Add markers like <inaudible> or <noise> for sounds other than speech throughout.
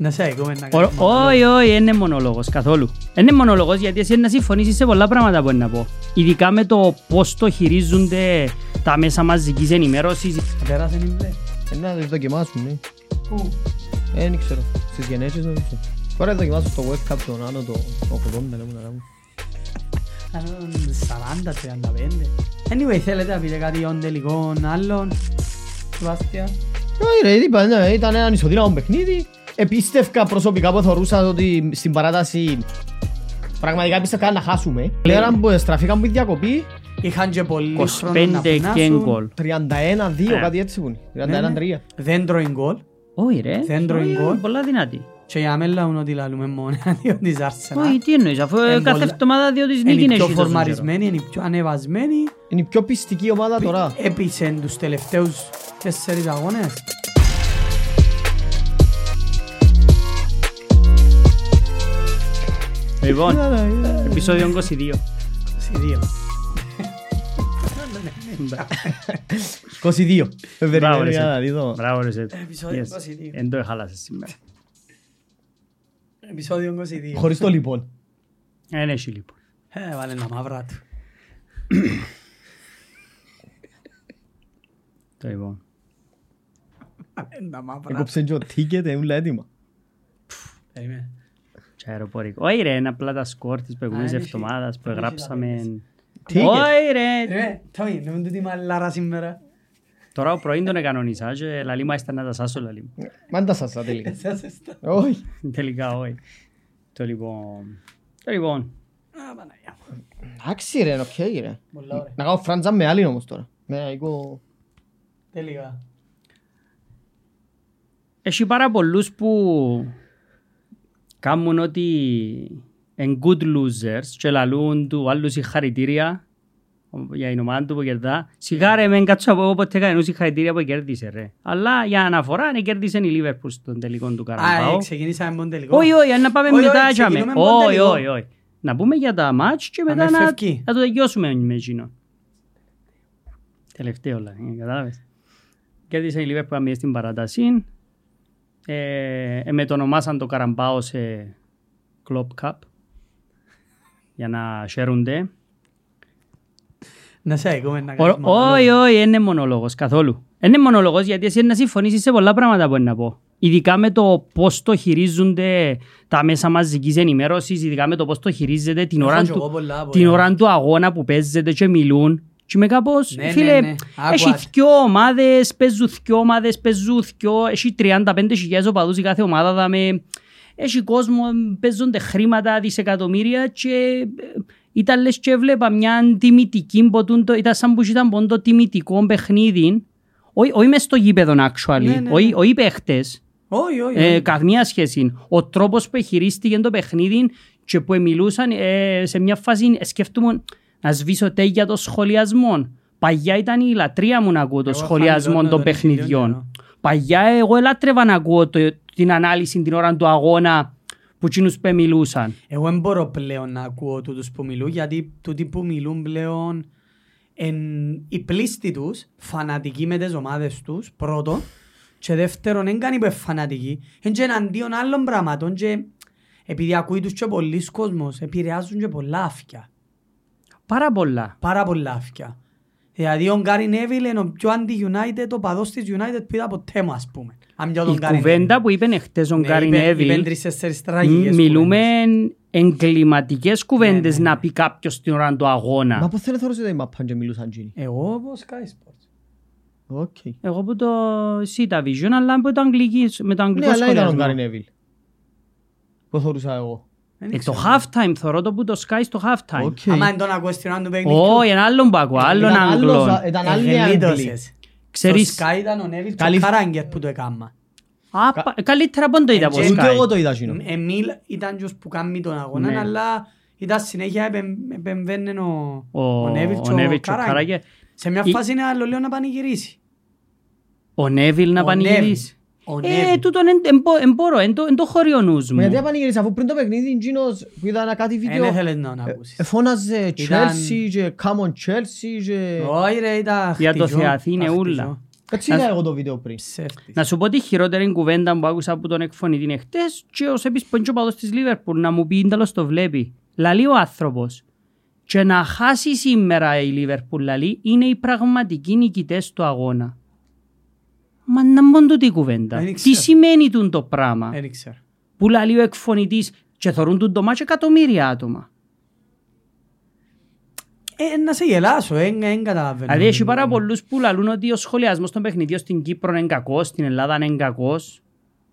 Να σε ακούμε να κάνεις Ω- Όχι, όχι, είναι μονόλογος καθόλου. Είναι μονόλογος γιατί εσύ να συμφωνήσεις σε πολλά πράγματα που είναι να πω. Ειδικά με το πώς το χειρίζονται τα μέσα μαζικής ενημέρωσης. Πέρασε η μπλε. Ε, Να το δοκιμάσουν, ναι. Πού; Ε, δεν ξέρω. Στις γενέσεις νομίζω. Τώρα δοκιμάσουν στο webcam τον άνω το 80 λέμε να κάνουν. Κάνουν 40-35. Anyway, θέλετε να πείτε κάτι για τον τελικό άλλον. Σεβάστια. Όχι ρε, είπα, ναι, ήταν ένα ισοδύναμο παιχνίδι. Επίστευκα προσωπικά που θεωρούσα ότι στην παράταση πραγματικά πίστευκα να χάσουμε. Λέγαν που στραφήκαν που η διακοπή Είχαν και πολύ χρόνο 25 να και πεινάσουν. γκολ. 31-2 Ε. κάτι έτσι που είναι. Ναι, ναι. 31-3. Δεν τρώει γκολ. Όχι ρε, Δεν τρώει όχι, γκολ. πολλά δυνατή. Και για μένα λαούν ότι λαλούμε μόνο αντίον της Arsenal. Όχι, τι εννοείς, αφού Ε, κάθε πολλά- εβδομάδα δύο της Είναι νίκη η πιο έχει τόσο καιρό. φορμαρισμένη, είναι η πιο ανεβασμένη. Είναι η πιο πιστική ομάδα τώρα. Έπεισε τους τελευταίους τέσσερις αγώνες. Λοιπόν, επεισόδιο 22. Σε δύο. 22. Ε, Μπράβο Περιμένει ρε να σε. δει το. Μπράβο ρε σε. Επεισόδιο Yes. 22. Εν το έχαλασες σήμερα. Επεισόδιο 22. Χωρίς το λοιπόν. Εν έχει λοιπόν. Ε, βάλε ένα μαύρα του. Το λοιπόν. Βάλε ένα μαύρα του. Έκοψε και ο ticket, ήμουν έτοιμα. Περίμενε. Και αεροπορικό. Όχι ρε, είναι απλά τα σκορ της προηγούμενης είναι εβδομάδας που είναι γράψαμε. Τι Όχι ρε. Περίμενε, Τόμι, να μην τούτη μαλλάρα σήμερα. Τώρα ο πρωί τον εκανονίσα και λαλή μου έσταν να τα σάσω λαλή μου. Μάντα σας τα τελικά. <laughs> Εσάς εστα. Όχι. Τελικά όχι. Το λοιπόν. Το λοιπόν. Α, Παναγιά μου. Εντάξει ρε, οκ ρε. Πολλά ωραία. Να κάνω φράντζα με άλλη όμως τώρα. Με αικό... Τελικά. Έχει πάρα πολλούς που κάνουν ότι είναι good losers και λαλούν του άλλου συγχαρητήρια για την ομάδα του που κερδά. Σιγά ρε, μεν κάτσω από εγώ ποτέ κανένας συγχαρητήρια που κέρδισε ρε. Αλλά για αναφορά ναι, κέρδισε η Liverpool στον τελικό του Α, ε, Καραμπάου. ξεκινήσαμε με τον τελικό. Όχι, όχι, αν να πάμε Όχι, μετά όχι, τσάμε. ξεκινούμε με τον Όχι, τελικό. όχι, όχι. Να πούμε για τα μάτς και μετά Αμέ να, φεύγει. να το τελειώσουμε με εκείνο. Τελευταίο, λέει, ε, κατάλαβες. Κέρδισε η Liverpool αμέσως στην παράταση. Ε, ε, μετονομάσαν το Καραμπάο σε Club Cup για να χαίρονται. Να σε ακούμε να κάνεις Ω- μονόλογο. Όχι, όχι, είναι μονόλογος καθόλου. Είναι μονόλογος γιατί εσύ να συμφωνήσεις σε πολλά πράγματα που είναι να πω. Ειδικά με το πώς το χειρίζονται τα μέσα μαζικής ενημέρωσης, ειδικά με το πώς το χειρίζεται την Έχω ώρα, και εγώ του, πολλά από την εδώ. ώρα του αγώνα που παίζεται και μιλούν. Και είμαι κάπως, Ναι, ναι, φίλε, ναι. Άκουα. έχει δυο ομάδες, παίζουν δυο ομάδες, παίζουν δυο, έχει 35.000 οπαδούς η κάθε ομάδα, δάμε, έχει κόσμο, παίζονται χρήματα, δισεκατομμύρια και ε, ήταν λες και έβλεπα μια τιμητική, ποτούν το- ήταν σαν που ήταν πόντο τιμητικό παιχνίδι, όχι όχι μες στο γήπεδο actually, Ναι, ναι, όχι- ναι. όχι οι παίχτες, Όχι, όχι. ε, όχι. καμία σχέση. Ο τρόπος που χειρίστηκε το παιχνίδι και που μιλούσαν ε, σε μια φάση ε, σκέφτομαι να σβήσω τέγια των σχολιασμών. Παγιά ήταν η λατρεία μου να ακούω το Εγώ σχολιασμό χαμηλώνω των τον ηθοποιό παιχνιδιών. καιρό. Παγιά εγώ ελάτρευα να ακούω το- την ανάλυση την ώρα του αγώνα που εκείνους που μιλούσαν. Εγώ δεν μπορώ πλέον να ακούω τούτους που μιλούν γιατί τούτοι που μιλούν πλέον εν οι πλήστοι τους φανατικοί με τις ομάδες τους πρώτον και δεύτερον δεν κάνει που είναι φανατικοί είναι και εναντίον άλλων πραγμάτων και επειδή ακούει τους και πολλοί κόσμος επηρεάζουν και πολλά αύκια Πάρα πολλά. πάρα πολλά αύκια δηλαδή ο Γκάρι Νέβιλ είναι ο πιο αντι-United ο παδός της United που είδα ποτέ μου ας πούμε Αν πιάω τον Η Γκάρι κουβέντα Νέβιλ. που είπε εχθές ο Ναι, Γκάρι είπε- είπε Νέβιλ τρεις-τέσσερις τραγικές μιλούμε κουβέντες. εγκληματικές κουβέντες ναι, ναι. να πει κάποιος την ώρα του αγώνα. Μα πώς θέλει θεωρούσατε η μαπάν και μιλούσαν τζίνοι. Εγώ από Sky Sports Οκ. Εγώ από το Sita Vision, αλλά από το αγγλική, με το Ναι, αγγλικό αλλά ήταν ο Γκάρι σχολιασμό. Νέβιλ. Πώς θεωρούσα εγώ. Δεν Ε, το ξέρω. halftime, θωρώ το που το Sky στο halftime. Οκ. Άμα δεν τον ακούω στην ώρα του παιχνιδιού. Όχι, ένα άλλον που ακούω, άλλον Ήταν άλλος- Άγγλων. Ήταν άλλοι Άγγλοι. Εγλίτωσες. Ξέρεις, Στο Sky ήταν ο Νέβιλ και Καλή- ο Καράγκερ που το έκαμα. α, πα- καλύτερα από το είδα από Ε, Ούτε εγώ Sky. το είδα εκείνο. Εμίλ ήταν ποιος που κάνει τον αγώνα, Ναι. αλλά ήταν συνέχεια επεμ- επεμβαίνουν ο, Ο, ο Νέβιλ ο και Νέβιλ ο και ο Καράγκερ. Καράγερ. Σε μια Η- φάση είναι άλλο λέω να πανηγυρίσει. Ο Νέβιλ να Ο πανηγυρίσει. Ο Ε, Νέβιλ. τούτον εν μπορώ, εν το- εν το χώριο νους Μα γιατί μου. απανηγύρισε αφού πριν το παιχνίδι εκείνος που είδα κάτι Ε, βίντεο Δεν θέλεις να τον ακούσεις. ε, φώναζε Ήταν- Chelsea και come on Chelsea και... Όχι ρε, ήταν Για το χτυζό, Θεαθήνε ήταν ούλα. χτυζό. Έτσι είδα εγώ το βίντεο πριν. Ψεύτης. Να σου πω τη χειρότερη κουβέντα που άκουσα από τον εκφωνητή εχθές και ως επίσης παντός της Λίβερπουλ να μου πει τέλος το βλέπει. Λαλεί ο άνθρωπος και να χάσει σήμερα η Λίβερπουλ λαλεί είναι οι πραγματικοί νικητές του αγώνα. Μα να μπουν τούτη η κουβέντα. Δεν Τι ξέρω. σημαίνει τούν το πράγμα; Δεν ξέρω. Που λαλεί ο εκφωνητής και θωρούν τούν το μάτσο εκατομμύρια άτομα. Ε, να σε γελάσω, δεν δεν καταλαβαίνω. Δηλαδή έχει πάρα πολλούς που λαλούν ότι ο σχολιασμός των παιχνιδιών στην Κύπρο είναι κακός, στην Ελλάδα είναι κακός.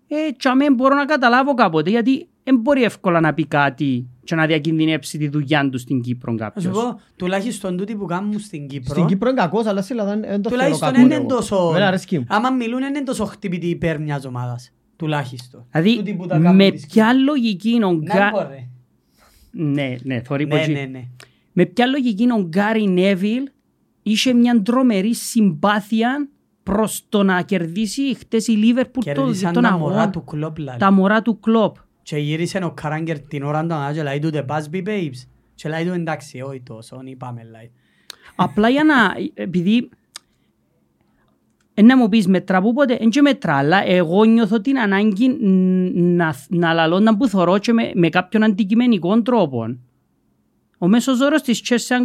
Ε, και αμέ μπορώ να καταλάβω κάποτε γιατί δεν μπορεί εύκολα να πει κάτι και να διακινδυνεύσει τη δουλειά του στην Κύπρο Να σου κάποιος. πω, τουλάχιστον τούτοι που κάνουν στην Κύπρο, Στην Κύπρο είναι κακός, αλλά στην Ελλάδα δεν το θεωρώ τουλάχιστον κακό. δεν είναι εγώ. τόσο... Εμένα αρέσκει μου. Άμα μιλούν, δεν είναι τόσο χτυπητοί υπέρ μιας ομάδας. Τουλάχιστον. Δηλαδή Τούτοι που τα κάνουν με της ποια λογική ο Να Γκά... μπορεί. Ναι, ναι, θωρεί Ναι, πως- ναι, ναι. Με ποια λογική ο Γκάρι Νέβιλ είχε μια τρομερή συμπάθεια προς το να κερδίσει χτες η Λίβερπουλ το- Κέρδισαν τον τα μωρά αγώνα. του κλόπ, λαλή. Τα μωρά του κλόπ. Και γύρισε ο Καράγκερ την ώρα του να και λέει του «The Busby Babes». Και λέει του εντάξει, όχι τόσο, όχι πάμε, λέει. Απλά για να, επειδή ε, να μου πεις μετρά που ποτέ, δεν και μετρά, αλλά εγώ νιώθω την ανάγκη ν- να, να λαλώ να που θωρώ και με, με κάποιον αντικειμενικό τρόπο. Ο μέσος όρος της Chelsea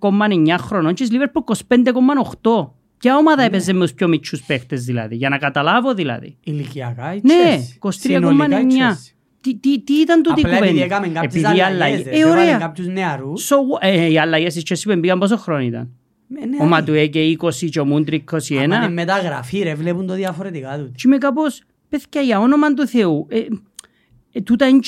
23,9 χρονών και της Liverpool 25,8. Ποια ομάδα έπαιζε με τους πιο μικρούς παίχτες δηλαδή, για να καταλάβω δηλαδή. Ηλικιακά η Ναι, Chelsea. Συνολικά η 23,9. Chelsea. Τι, τι, τι ήταν τούτη η Απλά επειδή κουβέντα. έκαμε κάποιες Επειδή οι αλλαγές, αλλαγές- ρε, Ε, σε βάλε ωραία. κάποιους νεαρούς. So, what? ε, οι αλλαγές της Chelsea που πήγαν πόσο χρόνο ήταν; Ε, ναι, Ο Ματουέκε 20 και ο Μούντρικ 21. Άμα είναι μεταγραφή ρε, βλέπουν το διαφορετικά του. Και είμαι κάπως, παιδιά, για όνομα του Θεού, ε, ε, τούτα είναι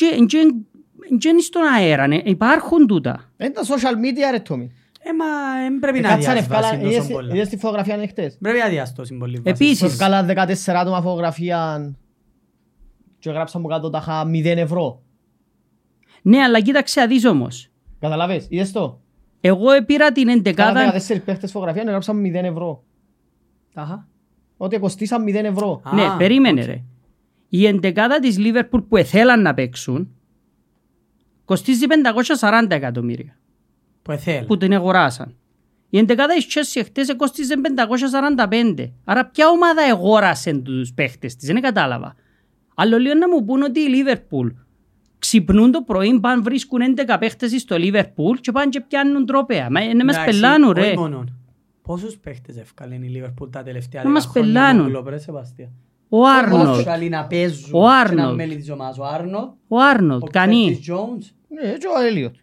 στον αέρα, ναι, υπάρχουν τούτα. Είναι τα social media ρε Τόμι. Ε, μα δεν πρέπει να Κάτσανε διασβάσει ευκάλα, τόσο πολλά. είδες τη φωτογραφία είναι χτες. Πρέπει να διαστώσει πολύ βασικά. Που Επίσης, ευκάλα 14 άτομα φωτογραφία και γράψαν μου κάτω τάχα 0 ευρώ. ναι, αλλά κοίταξε αδείς όμως. Καταλαβες, είδες το; Εγώ πήρα την Κάνα εντεκάδα, 14 παίχτες φωτογραφία και γράψαν 0 ευρώ. Αχα. Ότι κοστίσαν 0 ευρώ. Α, ναι, περίμενε οκ. ρε. Η εντεκάδα της Λίβερπουλ που εθέλαν να παίξουν, κοστίζει 540 εκατομμύρια. Που εθέλ. που την αγοράσαν. Η εντεκάδα της Chelsea χτες κόστιζε 545. Άρα ποια ομάδα αγόρασε τους παίχτες της, δεν κατάλαβα. Άλλο λίγο να μου πούν ότι η Liverpool ξυπνούν το πρωί, πάνε βρίσκουν 11 παίχτες στο Liverpool και πάνε και πιάνουν τρόπαια. Μα είναι μας Εντάξει, πελάνουν όχι ρε. μόνον. Πόσους παίχτες ευκάλεν η Liverpool τα τελευταία Να δέκα μας χρόνια πελάνουν. με τον Κλόπ, ρε, Σεβαστία. Ο Άρνολτ, Πόσους άλλοι να παίζουν Ο και να Άρνολτ. είναι μέλη της ομάδας. Ο Άρνολτ, ο Άρνολτ, ο κανεί. Curtis Jones Ναι, και ο Έλιοτ.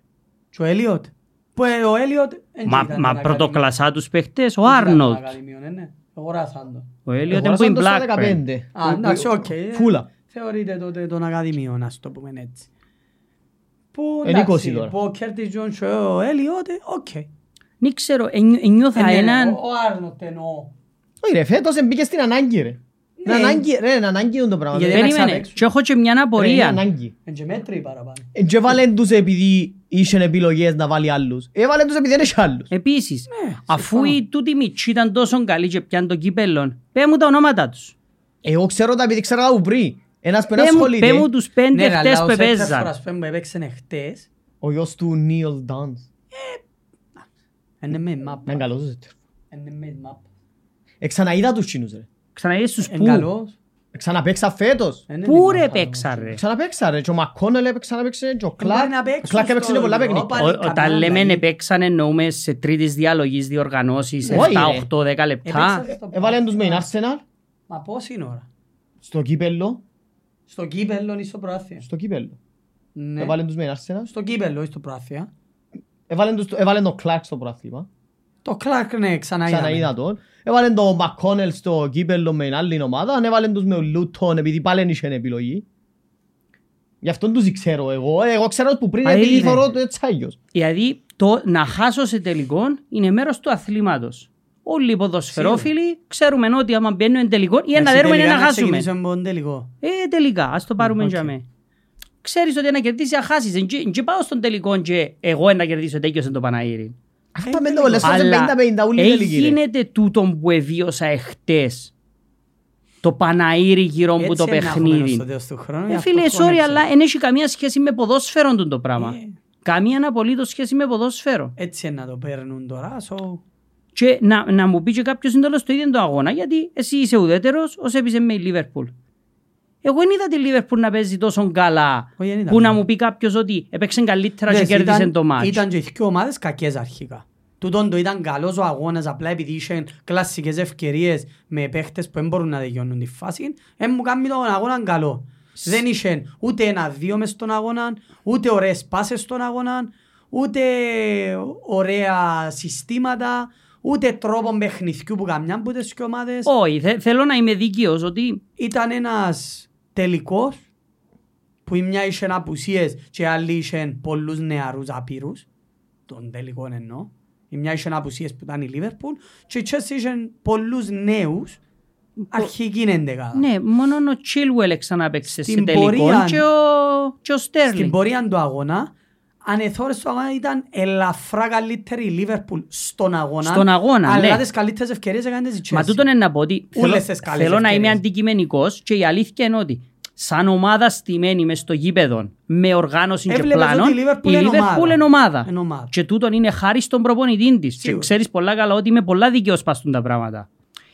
και ο Έλιοτ. Που ε, ο Έλιοτ δεν Μα, ήταν μα στην πρωτοκλασσά τους παίχτες, ο Ακαδημία. Δεν ήταν Άρνολτ. στην Ακαδημία, ναι, ναι. Αγοράσαν το. Ο Έλιοτ είναι που Αγοράσαν είναι το στο Blackburn. 15. Α, εντάξει, οκ. Φούλα. Θεωρείται τότε τον Ακαδημίο, να το πούμε έτσι. Που Είναι εντάξει, 20 τώρα. που ο Curtis Jones και ο Έλιοτ, οκ. Δεν ξέρω, εννιώ- ενιώθα Ε, ναι, έναν... Ο Άρνολτ εννοώ. Όχι ρε, φέτος μπήκε στην ανάγκη ρε. Είναι Ναι. ανάγκη, ρε, είναι ανάγκη είναι το πράγμα. Γιατί ρε. να Περίμενε, ξαναπαίξουν. και έχω και μια Ρε, είναι απορία. ανάγκη. Εν και μέτρη παραπάνω. Ε, Και βάλεν τους επειδή είχαν επιλογές να βάλει άλλους. Έβαλεν τους επειδή δεν έχει άλλους. Επίσης, Ναι, αφού συμφωνώ. οι τούτοι μητσοί ήταν τόσο καλοί και πιάνε το κύπελλον, πέ μου τα ονόματα τους. Εγώ ξέρω τα επειδή ξέρω τα που πριν. Ένας που Πέ μου, ασχολείται. πέ μου τους πέντε Ναι, ρε, χτες αλλά που ο Σέρτζας παίζαν. Φορασπέν που έπαιξε χτες, Ο γιος του Νίλ Ντάνς. είναι με μάπα. Είναι καλός ο Σέρτζας. Είναι με μάπα. Εξαναείδα τους κοινούς ρε. Ξαναείδες τους Είναι πού; Καλός. Ξαναπαίξα φέτος. Είναι Πού με ρε μάπα, παίξαν όμως. ρε. Ξαναπαίξα ρε. Και ο Μακκόνελ έπαιξε, ξαναπαίξε. Και ο μπορεί Κλάρκ. να Ο παίξουν Κλάρκ έπαιξε στο πολλά Europa. παιχνίδια. Ο- Πάλι Όταν καμιά λέμε αλλαγή. παίξαν εννοούμε σε τρίτης διαλογής διοργανώσεις, Όχι, 7, ρε. 8, 10 λεπτά. Έπαιξαν στο Έβαλεν τους με την πρωτάθλημα. Arsenal. Μα πώς είναι ώρα. Στο κύπελλο. Στο κύπελλο ή στο προάθλιο. Στο κύπελλο. Ναι. Έβαλεν τους με την Arsenal. Στο κύπελλο ή στο προάθλιο. Έβαλεν τους- Έβαλεν τον Κλάρκ στο πρωτάθλημα. Το Κλάρκ ναι, ξανά Ξαναείδα είδαμε. τον. Έβαλεν τον Μακκόνελ στο κύπελλο με την άλλη ομάδα. Έβαλεν τους με τον Λούτον επειδή πάλι είχαν επιλογή. Γι' αυτόν τους ξέρω εγώ. Εγώ ξέρω που πριν Α, επειδή είναι. θωρώ το έτσι άγιος. Δηλαδή, το να χάσω σε τελικό είναι μέρος του αθλήματος. Όλοι οι ποδοσφαιρόφιλοι ξέρουμε ότι άμα μπαίνουμε εν τελικό ή να δέρουμε είναι να χάσουμε. ξεκινήσουμε με τον τελικό. Ε, τελικά, ας το πάρουμε οκ. για μέ. Ξέρεις ότι να κερδίσεις να χάσεις. Δεν και πάω στον τελικό και εγώ να κερδίσω τέτοιος εν το Παναήρι. Αυτά με το πολλές φορές Αλλά 50-50 ούλοι τελικοί, ρε. έγινε τούτον που εβίωσα εχτες. Το Παναήρι γύρω μου το Έτσι είναι να έχουμε παιχνίδι. στο τέλος του χρόνου, γι' Ε, αυτό φίλε, sorry, χώνεψε. αλλά δεν έχει καμία σχέση με ποδόσφαιρο το πράγμα. Ε. Καμία απολύτως σχέση με ποδόσφαιρο. Έτσι είναι να το παίρνουν τώρα. So, Και να, να μου πει και κάποιος είναι τέλος το ίδιο το αγώνα, γιατί εσύ είσαι ουδέτερος, ως έπεισε με η Λίβερπουλ. Εγώ δεν είδα τη Λίβερπουλ να παίζει τόσο καλά, Όχι, δεν ήταν. που να μου πει κάποιος ότι έπαιξε καλύτερα και Δες, κέρδισε ήταν- το μάτς. Ήταν και οι δύο ομάδες κακές αρχικά. Τούτον το ήταν καλός ο αγώνας απλά επειδή είχε κλασσικές ευκαιρίες με παίχτες που δεν μπορούν να δικαιώνουν τη φάση. Δεν μου κάνει τον αγώνα καλό. Δεν είχε ούτε ένα-δύο μες στον αγώνα, ούτε ωραίες πάσες στον αγώνα, ούτε ωραία συστήματα, ούτε τρόπο παιχνιδιού που καμιά από τις δύο ομάδες. Όχι, θε- θέλω να είμαι δίκαιος ότι Ήταν ένας τελικός που η μια είχε απουσίες και η άλλη είχε πολλούς νεαρούς απείρους. Τον τελικό εννοώ. Η μια είχε απουσίες που ήταν η Λίβερπουλ και η Chelsea είχε πολλούς νέους αρχική εντεκάδα. ναι, μόνο ο Chilwell ξαναπαίξε σε Στην τελικό πορεία- και ο, και ο Στην Sterling. πορεία του αγώνα, αν εθώρες του αγώνα ήταν ελαφρά καλύτερη η Λίβερπουλ στον αγώνα. Στον αγώνα, αλλά ναι. τις καλύτερες ευκαιρίες έκανε της η Chelsea. Μα τούτον είναι να πω ότι Όλες θέλω, τις καλές θέλω να είμαι ευκαιρίες. αντικειμενικός και η αλήθεια είναι ότι σαν ομάδα στημένη μες στο γήπεδο με οργάνωση και Έβλεπες πλάνο, ότι η Liverpool η είναι Liverpool ομάδα. είναι ομάδα. Είναι ομάδα. Και τούτον είναι χάρη στον προπονητή της. Και Σίγουρα. ξέρεις πολλά καλά ότι είμαι πολλά δικαίως παστούν τα πράγματα.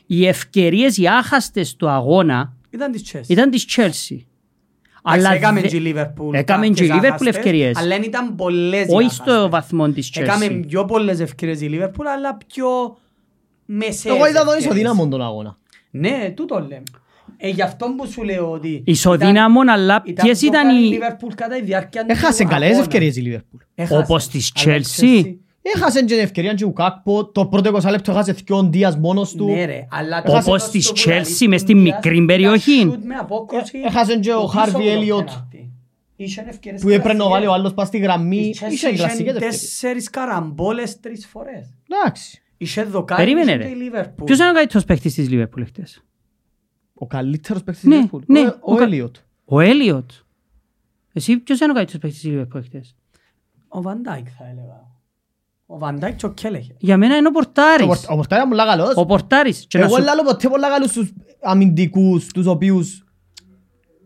Οι ευκαιρίες, οι άχαστες του αγώνα Ήταν της Chelsea. ήταν της Chelsea. Αλλά έκαμε δε- και η Liverpool. Έκαμε και η κάποιες Liverpool άχαστες, ευκαιρίες. Αλλά δεν ήταν πολλές οι Όχι άχαστες. στο βαθμό της Έκαμε Chelsea. πιο πολλές ευκαιρίες η Liverpool, αλλά πιο μεσαίες Εγώ είδα τον ευκαιρίες. ισοδύναμο τον αγώνα. Ναι, τούτο λέμε. Ε, γι' αυτό που σου λέω ότι... Ισοδύναμο, αλλά ποιες πιο ήταν καλή οι... η Liverpool κατά τη διάρκεια του Έχασε καλές αγώνα. ευκαιρίες η Λίβερπουλ. Έχασε. Όπως της Αλλά η Chelsea. Έχασε και την ευκαιρία και ο Κάκπο, το πρώτο 20 λεπτό έχασε δυο Δίας μόνος του. Ναι ρε, αλλά... Όπως το της στο που Chelsea λαλείς μες του στη Διaz, μικρή ήταν περιοχή. σούτ με απόκρουση Ε, έχασε και ο του Harvey πίσω από το Elliott. πέναλτι. Είχε ευκαιρίες Που έπρεπε να κλασσικές. βάλει ο άλλος πας στη γραμμή. Η Chelsea Είχε κλασικές είχε ευκαιρίες. τέσσερις καραμπόλες τρεις φορές. Εντάξει. Είχε δοκάρι Περίμενε είχε ρε. και η Liverpool. Ποιος είναι ο καλύτερος παίκτης της Liverpool χτες. Ο καλύτερος παίκτης Ναι, της Λίβερπουλ. ναι, Ο- ο Ο κα- Έλιοτ. Ο Έλιοτ. Εσύ ποιος είναι ο καλύτερος παίκτης της Liverpool χτες. Ο Βαντάικ θα έλεγα. Ο Βαντάικ και ο Κέλεχε. Για μένα είναι ο Ο Πορτάρης. Πορ- Ο Πορτάρης είναι πολλά καλός. Ο Πορτάρης. Και να Εγώ σου- λάλλω ποτέ πολλά καλούς στους αμυντικούς, τους οποίους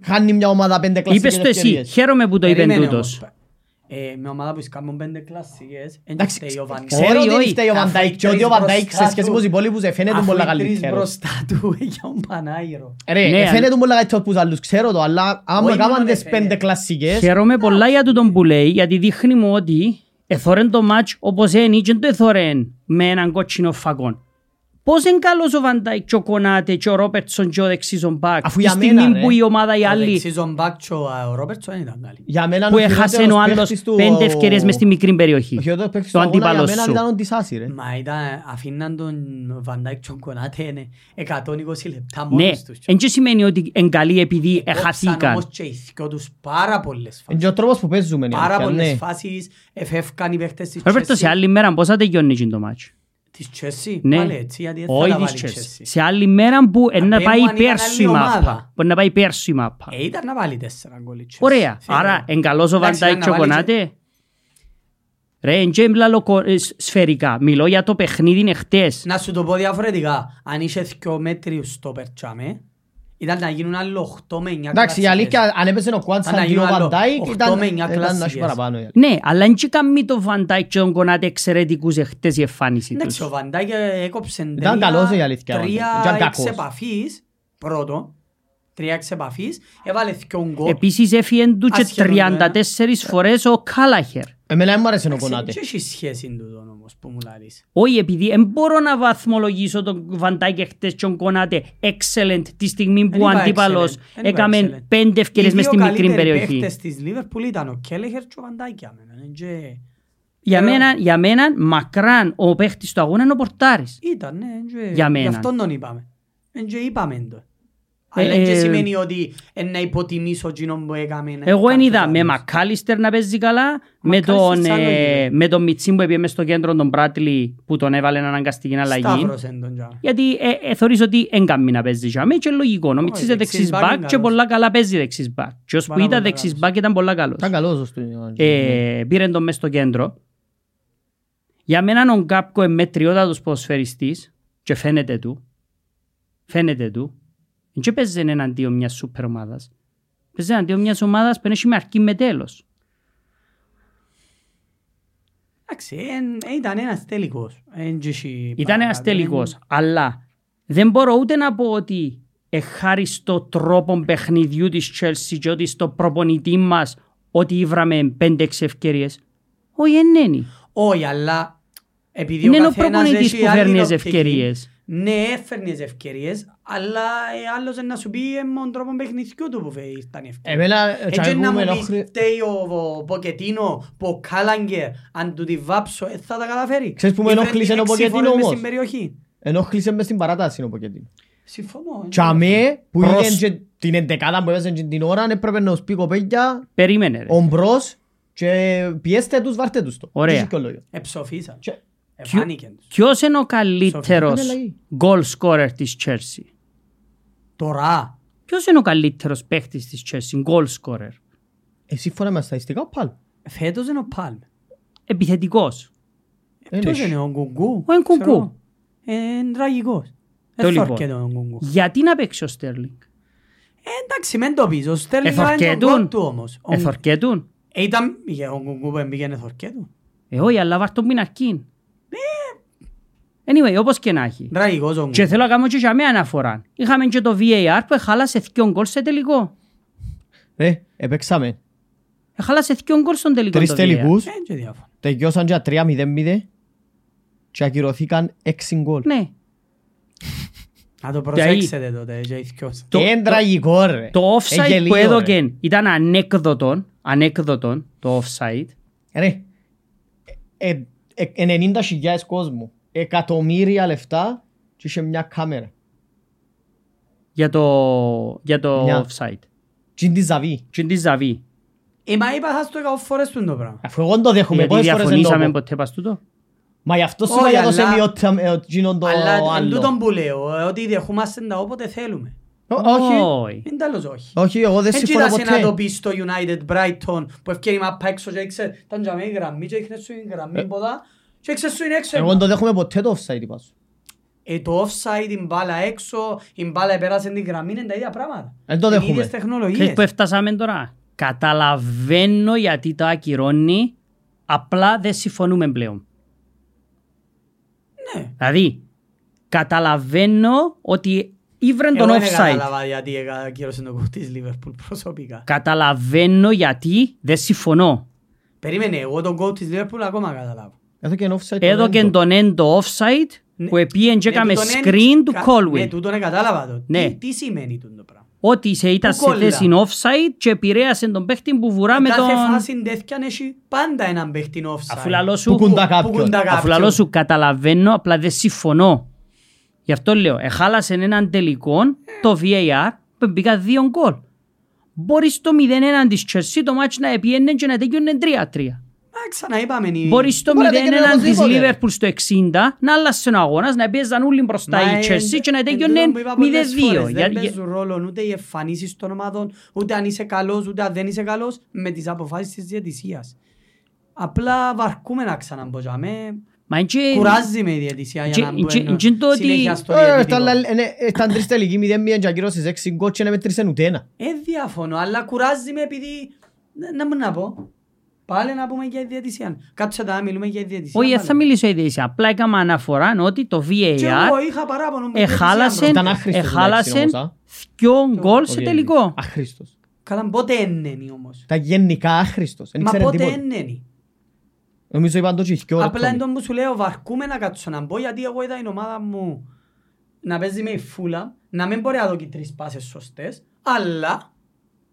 χάνει μια ομάδα πέντε κλασικές Είπες το εσύ. ευκαιρίες. Χαίρομαι που το είπες Περίμενε τούτος. όμως. Ε, με ομάδα που σκάμουν πέντε κλασσικές, εν Εντάξει, φταίει ο Βαντάικ. Ξέρω Όχι, ότι όχι. φταίει ο Αφού Βαντάικ οι και ότι τρεις ο Βαντάικ μπροστά σε σχέση του- με τους υπόλοιπους φαίνεται Αφού πολλά οι τρεις καλύτερος. μπροστά του <laughs> για τον Πανάγυρο. Ρε, Ναι, φαίνεται αλλά- πολλά καλύτερος που τους άλλους, ξέρω το, αλλά άμα Όχι κάμαν μόνο τις δεν πέντε φαίνεται. κλασικές, Χαίρομαι πολλά για τούτον που λέει, γιατί δείχνει μου ότι εθώρεν το μάτς όπως είναι και δεν το εθώρεν με έναν κότσινο φακόν. Πώς είναι καλός ο Βαντάικ και ο Κονάτε και ο Ρόπερτσον και ο δεξής ο μπακ. Αφού Τη για στιγμή μένα, ρε. που η ομάδα η Ο άλλη δεξής ο μπακ και ο α, ο Ρόπερτσον δεν ήταν καλή. για μένα που ο έχασε χειρότερος ο άλλος παίκτης του- πέντε ευκαιρίες μες στη μικρή περιοχή. Ο χειρότερος παίκτης Το του αγώνα για αντίπαλος μένα σου. ήταν ο Ντισάση, ρε. Μα ήταν, αφήναν τον Βαντάικ και τον Κονάτε είναι 120 λεπτά Ναι, μόνος τους. εν και σημαίνει ότι είναι καλή επειδή Έκοψαν εχαθήκαν. όμως και οι δυο τους πάρα πολλές Είναι φάσεις. και ο τρόπος που παίζουμε, είναι Πάρα αλήθεια, πολλές ναι. φάσεις, εφεύκαν οι παίχτες της Ρόπερτο, σε Chelsea. άλλη μέρα πώς θα τελειώνει εκείνο το μάτς. Της Chelsea, Ναι. πάλι έτσι, γιατί δεν θα Όχι τα της βάλει η Chelsea. Chelsea. Σε άλλη μέρα που ε, να Απέ πάει μου αν ήταν πέρσι η άλλη μάπα. ομάδα. Μπορεί να πάει πέρσι η μάπα. Ε, ήταν να βάλει τέσσερα γκολ η Chelsea. Ωραία. Σίγουρα. Άρα, εν καλός ο Εντάξει, Βαντάικ ήταν και ο να βάλει Κονάτε. Ρε, εν και μιλάω κο- ε, σ- σφαιρικά. Μιλώ για το παιχνίδι εχθές. Να σου το πω διαφορετικά. Αν είχε δυο μέτριους στο περτσάμε, ήταν να γίνουν άλλο 8 με 9 Εντάξει, η αλήθεια, αν έπαιζε ο Κουάντσαν Αν και ο γίνουν άλλο Βαντάικ, οχτώ ήταν με εννιά ήταν να έχει κλασσικές. παραπάνω. ε. Ναι, αλλά εν και καμί το Βαντάικ και τον Κονάτε εξαιρετικούς εχθές η εμφάνιση Εντάξει, τους. ο Βαντάικ έκοψε Ήταν καλός, η αλήθεια, ο Βαντάικ. Ήταν τρία κακός. εξεπαφής, πρώτο, τρία εξεπαφής, έβαλε δυο γκολ. Επίσης έφυγε του και Ασχέτως το 34 φορές ο Κάλαχερ. Εμένα δεν μου άρεσε ο Εντάξει, Κονάτε. Δεν έχει σχέση τούτο όμως που μου λαλείς; Όχι, επειδή δεν μπορώ να βαθμολογήσω τον Βαντάικ εχθές και τον Κονάτε excellent τη στιγμή που Δεν ο είπα αντίπαλος excellent, δεν είπα έκαμε excellent. πέντε ευκαιρίες Οι μες δύο στη μικρή καλύτεροι περιοχή. παίχτες της Λίβερπουλ ήταν ο Κέλεχερ και ο Βαντάικ για μένα. Είναι και- Για Ε, μένα, για μένα, μακράν ο παίχτης του αγώνα είναι ο Πορτάρης. Ήταν, ναι. είναι και- Για μένα. Γι' αυτόν τον είπαμε. Είναι και είπαμε το. Ε, Αλλά και ε, σημαίνει ότι ε, να υποτιμήσω εκείνον που έκαμε. να Εγώ δεν κάνω είδα το με άλλο. Μακάλιστερ να παίζει καλά, με Μακάλιστερ τον, σαν ε, λογική. με τον Μιτσί που έπιε μες στο κέντρο τον Μπράτλι που τον έβαλε αναγκαστική αλλαγή. Σταύρωσεν τον τζάμε. Γιατί ε, ε, θεωρείς ότι δεν κάνει να παίζει για μένα και λογικό. Ο Μιτσής είναι δεξής δεξής μπακ μπακ είναι και καλός. πολλά καλά παίζει δεξής μπακ. Και ως που Πάρα ήταν πολλά δεξής καλός. μπακ ήταν πολλά καλός. Ήταν καλός ο Στου- Ε, πήρε τον μες στο κέντρο. Για μένα ο Γκάπκο είναι μετριότατος ποδοσφαιριστής και φαίνεται του. Φαίνεται του. Δεν παίζει εναντίον μιας σούπερ ομάδας. Παίζει εναντίον μιας ομάδας που έχει με αρκή με τέλος. Εντάξει, εν- ήταν ένας τελικός. Εν και έχει Ήταν ένας παρακάτω, τελικός, εν- αλλά δεν μπορώ ούτε να πω ότι εχάρη στο τρόπο παιχνιδιού της Chelsea και ότι στο προπονητή μας ότι ήβραμε 5-6 ευκαιρίες. Όχι, ενένει. Όχι, αλλά επειδή Είναι ο ο καθένας προπονητής έχει που άλλη φέρνει τις οπτική, ευκαιρίες. Ναι, έφερνες ευκαιρίες, αλλά ε, άλλος είναι να σου πει ε, με τον τρόπο παιχνιδιού του που φέρει ήταν η ευκαιρία. Εμένα, ε, Έτσι τσακούμε να μου ενόχλη- πεις φταίει ο, ο Ποκετίνο που ο Κάλαγκερ αν του τη βάψω ε, θα τα καταφέρει. Ξέρεις που με Ήβρε ενόχλησε ο έξι Ποκετίνο φορές μες όμως; στην περιοχή. ενόχλησε μες στην παράταση ο Ποκετίνο. Συμφωνώ. ε. Τσαμέ που Προς- είδε και την εντεκάδα που έπαιζε και την ώρα έπρεπε να τους πει κοπέγια Περίμενε ρε. ομπρός και πιέστε τους, βάρτε τους το. Ωραία. Δεν έχει ποιο λόγιο. Εψοφίσαν. Και- Εφάνηκε τους. Ποιος είναι ο καλύτερος Σοφία, είναι goal scorer της Chelsea; Τώρα. Ποιος είναι ο καλύτερος παίχτης της Chelsea, goal scorer; Ε, σύμφωνα με τα στατιστικά ο Παλ. Φέτος είναι ο Πάλμ. Επιθετικός. Δεν Ποιος έχει. είναι ο Γκουγκού. Ο Νκουγκού. Ξέρω. Ε, Είναι τραγικός. Το Δεν λοιπόν. θωρκέται ο Γκουγκού. Γιατί να παίξει ο Στέρλινγκ. Ε, Εντάξει, μεν το πεις. Ο Στέρλινγκ ήταν και ο Εθορκέτουν. γκολ του όμως. Ο- Εθορκέτουν. Ε, Ήταν είχε ο Γκουγκού που έμπηκε θωρκέτου. Ε, όχι, αλλά βάρ' τον πιναρκήν. Anyway, όπως και να έχει. Τραγικός ο Και Γκουγκού. θέλω να κάνω και για μια αναφορά. Είχαμε και το VAR που έχαλασε δυο γκολ σε τελικό. Ρε, επέξαμε. Έχαλασε δυο γκολ στον τελικό Τρεις το VAR. τελικούς, Ε, και διάφορα. τελειώσαν για 3-0-0 και ακυρωθήκαν 6 γκολ. Ναι. Να το προσέξετε τότε. και οι δυο. Το- Είναι το- τραγικό ρε. Το Ε, offside γελίο, που ρε. έδωκε ήταν ανέκδοτον, ανέκδοτον το offside. Ρε, ε, ε, ε, 90.000 κόσμου, εκατομμύρια λεφτά και είχε μια κάμερα. για το, για το Μια. offside. Τι είναι τη Ζαβή. Και τη Ζαβή. Ε, μα είπα θα στο εκατό φορές του το πράγμα. Αφού εγώ το δέχομαι, Γιατί πόσες φορές δεν το διαφωνήσαμε πω. ποτέ πας τούτο; Μα γι' αυτό σου Όχι, είπα για το αλλά- σεμιότητα με εκείνον το Αλλά εν άλλο. τούτον που λέω, ε, ότι δεχούμαστε τα όποτε θέλουμε. Ω- Όχι, Όχι. Είναι τέλος όχι. όχι, εγώ δεν Έτσι συμφωνώ είδασαι να το ποτέ. πεις στο United Brighton που ευκαιρεί μάπα έξω και έξε ήταν για μένα η γραμμή και έχνες σου η γραμμή ποδά και έξε σου είναι έξω. Εγώ δεν το δέχομαι ποτέ το offside είπα σου. Ε, το offside, η μπάλα έξω, η μπάλα επέρασε την γραμμή, είναι τα ίδια πράγματα. Δεν το Είναι οι δέχομαι. ίδιες Ξέρεις τεχνολογίες. που έφτασαμε τώρα; Καταλαβαίνω γιατί το ακυρώνει, απλά δεν συμφωνούμε πλέον. Ναι. Δηλαδή, καταλαβαίνω ότι ήβρεν Εγώ τον δεν offside. κατάλαβα γιατί ακύρωσε το κουτί της Liverpool προσωπικά. Καταλαβαίνω γιατί δεν συμφωνώ. Περίμενε, εγώ τον goal της Liverpool ακόμα καταλάβω. Εδώ και offside. Έδωκε το τον έντο offside Ναι. που επίεν και Ναι, έκαμε τούτον εν- screen του κα- Ναι, Colwell. τούτον κατάλαβα το. Ναι. Τι- Τι σημαίνει τούτο πράγμα; Ότι σε ήταν Που σε κόλλα; θέση offside και επηρέασε τον παίχτη που βουρά με Κάθε τον... φάση τέτοια έχει πάντα έναν παίχτη offside. Αφού λαλό Που σου, κουντά Που κάποιον. κουντά αφού κάποιον. λαλό σου καταλαβαίνω, απλά δεν συμφωνώ. Γι' αυτό λέω, εχάλασε έναν τελικό, το VAR, που μπήκα δύο γκολ. Μπορείς στο 0-1 της Chelsea το μάτς να επιένε και να τελειώνε 3-3. Μα ξαναείπαμε. η- Μπορείς στο Μπορεί να 0-1 τελειώνει της οπωσδήποτε. Liverpool στο 60 να άλλασε ο αγώνας, να πιέζαν όλοι μπροστά Μα η εν- Chelsea και να εν τελειώνε τούτον που είπα πολλές 0-2. φορές, Για- Δεν για- παίζουν ρόλο ούτε οι εμφανίσεις των ομάδων, ούτε αν είσαι καλός, ούτε αν δεν είσαι καλός, με τις αποφάσεις της διαιτησίας. Απλά βαρκούμε να ξαναμποτζάμε. Μα είναι και- Κουράζει με η διαιτησία για και- να και- μπαίνω και το ότι- συνέχεια στο Ε, διαιτητικό. Ήταν τρεις τελικοί 0-0 και ακυρώσεις 6 γκολ και να μετρήσεν ούτε ένα. Ε, διαφωνώ, αλλά κουράζει με επειδή... Να- Να μου να πω. Πάλι να πούμε για η διαιτησία. Κάτσε τα να μιλούμε για η διαιτησία. Όχι, δεν πάλι. θα μιλήσω για διαιτησία. Απλά έκανα αναφορά ότι το Και εγώ VAR είχα παράπονο με τη διαιτησία, εχάλασε Ήταν άχρηστος, εχάλασε εντάξει, όμως, α. δυο γκολ Ο σε διαιτητής. τελικό. Αχρήστος. Καλά, πότε έννενει όμως. Τα γενικά άχρηστος. Δεν Μα ξέρει πότε τίποτα. Έννενει. Νομίζω είπαν το και οι δυο ρε, Απλά Τόμι. εντός που σου λέω βαρκούμε να κάτσω να μπω γιατί εγώ είδα η ομάδα μου να παίζει με η φούλα, να μην μπορεί να δω και τρεις πάσες σωστές, αλλά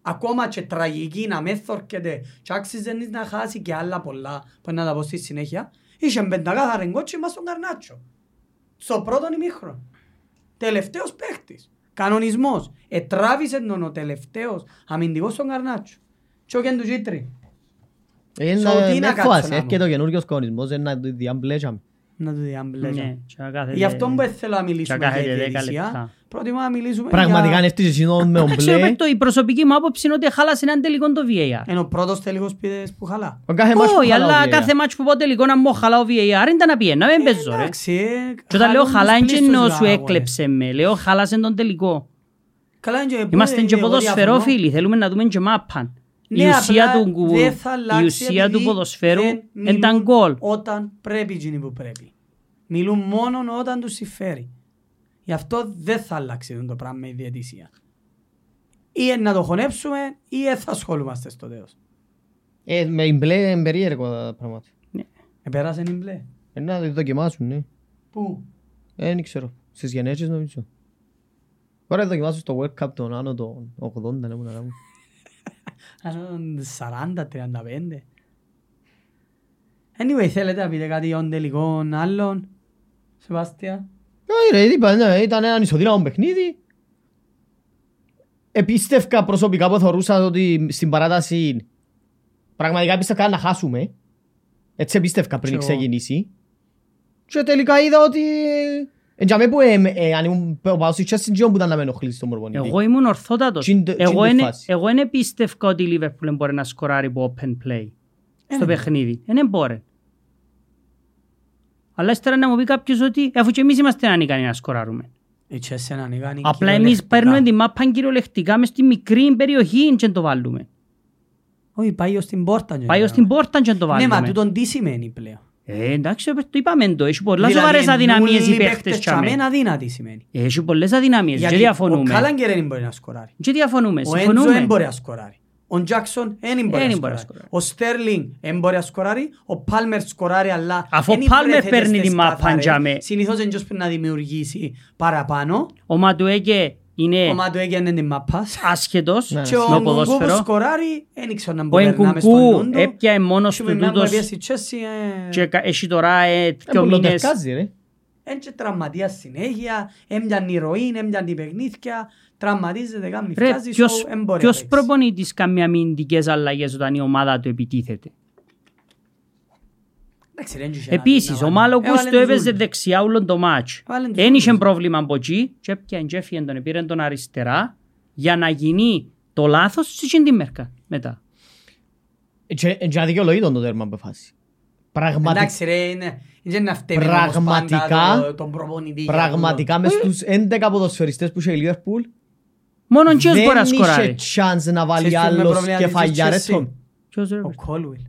ακόμα και τραγική να με θορκεται και άξιζε να χάσει και άλλα πολλά που να τα πω στη συνέχεια, είχε πεντακάθαρη γκότσι μας στον Καρνάτσο. Στο πρώτο ημίχρονο. Τελευταίος παίχτης. Κανονισμός. Ετράβησε τον ο τελευταίος αμυντικός στον Καρνάτσο. Και ο Κέντου Τζίτρι. Είναι So, τι να μια κάτσω φάση, να έρχεται πω. ο καινούριος κανονισμός, είναι να το διαμπλέζαμε. Να το διαμπλέζω. Ναι, και να κάθεται- Γι' αυτό που θέλω να μιλήσουμε Και για κάθεται τη δέκα διαιτησία. λεπτά. Προτιμώ να μιλήσουμε Πραγματικά για... είναι αυτή η σύνοδο με τον Εντάξει, ρε μπλε. Πέτο, η προσωπική μου άποψη είναι ότι χάλασε έναν τελικό το VAR. Είναι ο πρώτος τελικός πίδες που χαλά. Ο κάθε μάτς που Όχι, χαλάω αλλά VAR. κάθε μάτς που πω τελικό να μου χαλά ο VAR ήταν να πιένα, δεν παίζω ρε. Εντάξει, ε, Και όταν λέω χαλούν χαλά τους είναι πλήστους εννοώ οι σου αγώνες. έκλεψε με, λέω χάλασε τον τελικό. Καλά είναι και Είμαστε που- και εγώ ποδοσφαιρόφιλοι, θέλουμε να δούμε και μάπαν. Η Ναι, ουσία απλά του, δεν θα η αλλάξει ουσία του επειδή ποδοσφαίρου δεν είναι τα μιλούν γκολ. Όταν πρέπει εκείνοι που πρέπει. Μιλούν μόνο όταν τους συμφέρει. Γι' αυτό δεν θα αλλάξει το πράγμα η διαιτησία. Ή να το χωνέψουμε ή δεν θα ασχολούμαστε στο τέλος. Ε, με η μπλε είναι περίεργο τα πράγματα. Επέρασε η μπλε. Ε, να το δοκιμάσουν, ναι. Πού; Ε, δεν ξέρω. Στις γενέσεις νομίζω. Τώρα δοκιμάσουν στο World Cup τον άνω των 80, ναι, μου να κάνουν. Αν 40-35. Anyway, θέλετε να πείτε κάτι για τον τελικό άλλον, Σεβάστια; Όχι ρε, είπα, ναι, ήταν ένα ισοδύναμο παιχνίδι. Επίστευκα προσωπικά που θεωρούσα ότι στην παράταση πραγματικά πίστευκα να χάσουμε. Έτσι επίστευκα πριν Και εγώ. ξεκινήσει. Και τελικά είδα ότι... Εν τζαμέ που ε, ε, αν ήμουν ο Παός της Chelsea, τζιόν που ήταν να με ενοχλήσει στον προπονητή. Εγώ ήμουν ορθότατος. Τι είναι το- τι Εγώ είναι τη είναι- φάση. Εγώ δεν πίστευκα ότι η Liverpool μπορεί να σκοράρει από open play στο Ε, παιχνίδι. Δεν μπορεί. Αλλά ύστερα να μου πει κάποιος ότι αφού και εμείς είμαστε ανίκανοι να σκοράρουμε. Η Chelsea να ανοίγει Απλά εμείς παίρνουμε τη μάπα κυριολεκτικά μες στη μικρή περιοχή και το βάλουμε. Όχι, πάει ως την πόρτα. και Πάει να- ως την πόρτα και το Ναι, μα βάλουμε. τούτον τι σημαίνει πλέον. Ε, εντάξει, το είπαμε το. Έχει πολλά Δηλαδή, σοβαρές αδυναμίες οι νουλοι παίχτες τσάμε τσάμε. είναι αδύνατοι σημαίνει. Έχει πολλές αδυναμίες και Γιατί ο διαφωνούμε. Κάλαγκερ δεν μπορεί να σκοράρει. Και διαφωνούμε, Ο Έντζο δεν συμφωνούμε. μπορεί να σκοράρει. Ο Τζάκσον δεν μπορεί Εν να μπορεί να σκοράρει. σκοράρει. Ο Στέρλινγκ δεν μπορεί να σκοράρει. Ο Πάλμερ σκοράρει αλλά Αφού ο δεν Πάλμερ βρέθεται παίρνει στις τη μάπα, καθαρές. τζάμε. Συνήθως δεν πρέπει να δημιουργήσει παραπάνω. Ο Μαντουέκε είναι Ο Μάτου έγινε την μάπα. άσχετος Ναι, Και ο με Γκουγκού που ποδόσφαιρο. σκοράρει δεν ήξερα να Ο μπορεί να περνάμε στον Εγκουγκού νου του. έπιαε μόνος Και του με μια που τούτος έπιασε η Chelsea, ε, και κα- έχει τώρα ε, Ε, δυο μήνες. πολλοντευκάζει, ρε. Εν και τραυματίας συνέχεια, έμπιαν ηρωή, έμπιαν την παιχνίδια, τραυματίζεται, κάνει Ρε, φκάζει, ποιος, so, εν μπορεί να ποιος παίξει. προπονητής κάνει αμυντικές αλλαγές όταν η ομάδα του επιτίθεται; Εντάξει, ρε, εν και είχε να Επίσης, δει ο να Μάλοκους βάλει. το Έβαλε έπαιζε τους δεξιά όλο το μάτς. Έβαλε τους Εν είχε όλους. πρόβλημα από εκεί και έπιαν και έφυγε τον, πήρε τον αριστερά για να γίνει το λάθος στη την μέρκα μετά. Ε, Και και να δικαιολογεί τον το τέρμα που φάση. Πραγματικά. Εντάξει ρε, είναι, είναι να φταίμε Πραγματικά- όμως πάντα το- τον προπονητή. για Πραγματικά μες στους 11 ποδοσφαιριστές που είχε η Λίβερπουλ Μόνο ο μπορεί να δεν είχε σκοράρει. chance να βάλει Ξέρεις ποιο είναι το άλλος πρόβλημα της κεφαλιά ρε Chelsea? τον. Ποιος ρε το- Ο πες. Κόλουιλ.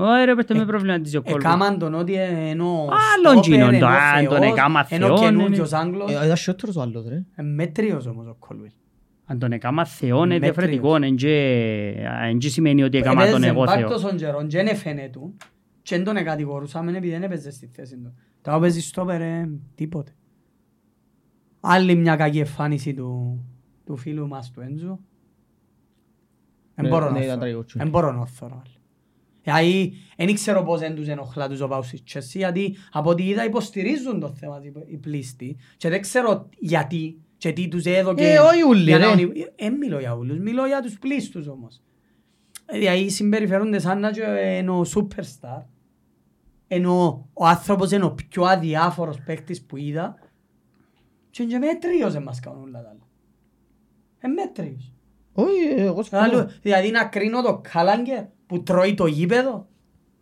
Ωραία ρε πες το με πρόβλημα της ο Κόλβιν. Εκάμαν τον ότι ενώ Άλλον στόπερ, γίνον το, ενώ αν τον θεός, εκάμα ενώ θεόν, καινούργιος είναι. Άγγλος. Ε, Ήταν σιότερος ο άλλος ρε. Ε, Μέτριος όμως ο Κόλουιλ. Αν τον έκαμα θεό είναι Μέτριος. διαφορετικό. Εν και- εν και σημαίνει ότι έκαμα τον Έπαιζε εγώ μπακ θεό. τόσον καιρόν και δεν έφαινε του και δεν τον εκατηγορούσαμε επειδή δεν έπαιζε στη θέση του. Τώρα παίζει στόπερ, ε, τίποτε. Άλλη μια κακή εμφάνιση του, του φίλου μας του Έντζου. Δεν Ναι, μπορώ ναι, να ήταν θωρώ. Δηλαδή, δεν ξέρω πώς δεν τους ενοχλά τους ο Πάους της Chelsea, γιατί από ό,τι είδα υποστηρίζουν το θέμα οι πλήστοι και δεν ξέρω γιατί και τι τους έδωκε. Ε, όχι ούλοι, για να ρε. ονει- Ε, μιλώ για ούλους, μιλώ για τους πλήστους όμως. Δηλαδή συμπεριφέρονται σαν να και είναι ο superstar. Ενώ ο άνθρωπος είναι ο πιο αδιάφορος παίκτης που είδα. Και είναι και μέτριος δεν μας κάνουν όλα τα άλλα. Είναι μέτριος. Όχι, ε, εγώ Άλλο, συμφωνώ. Δηλαδή να κρίνω το Κάλαγκερ που τρώει το γήπεδο.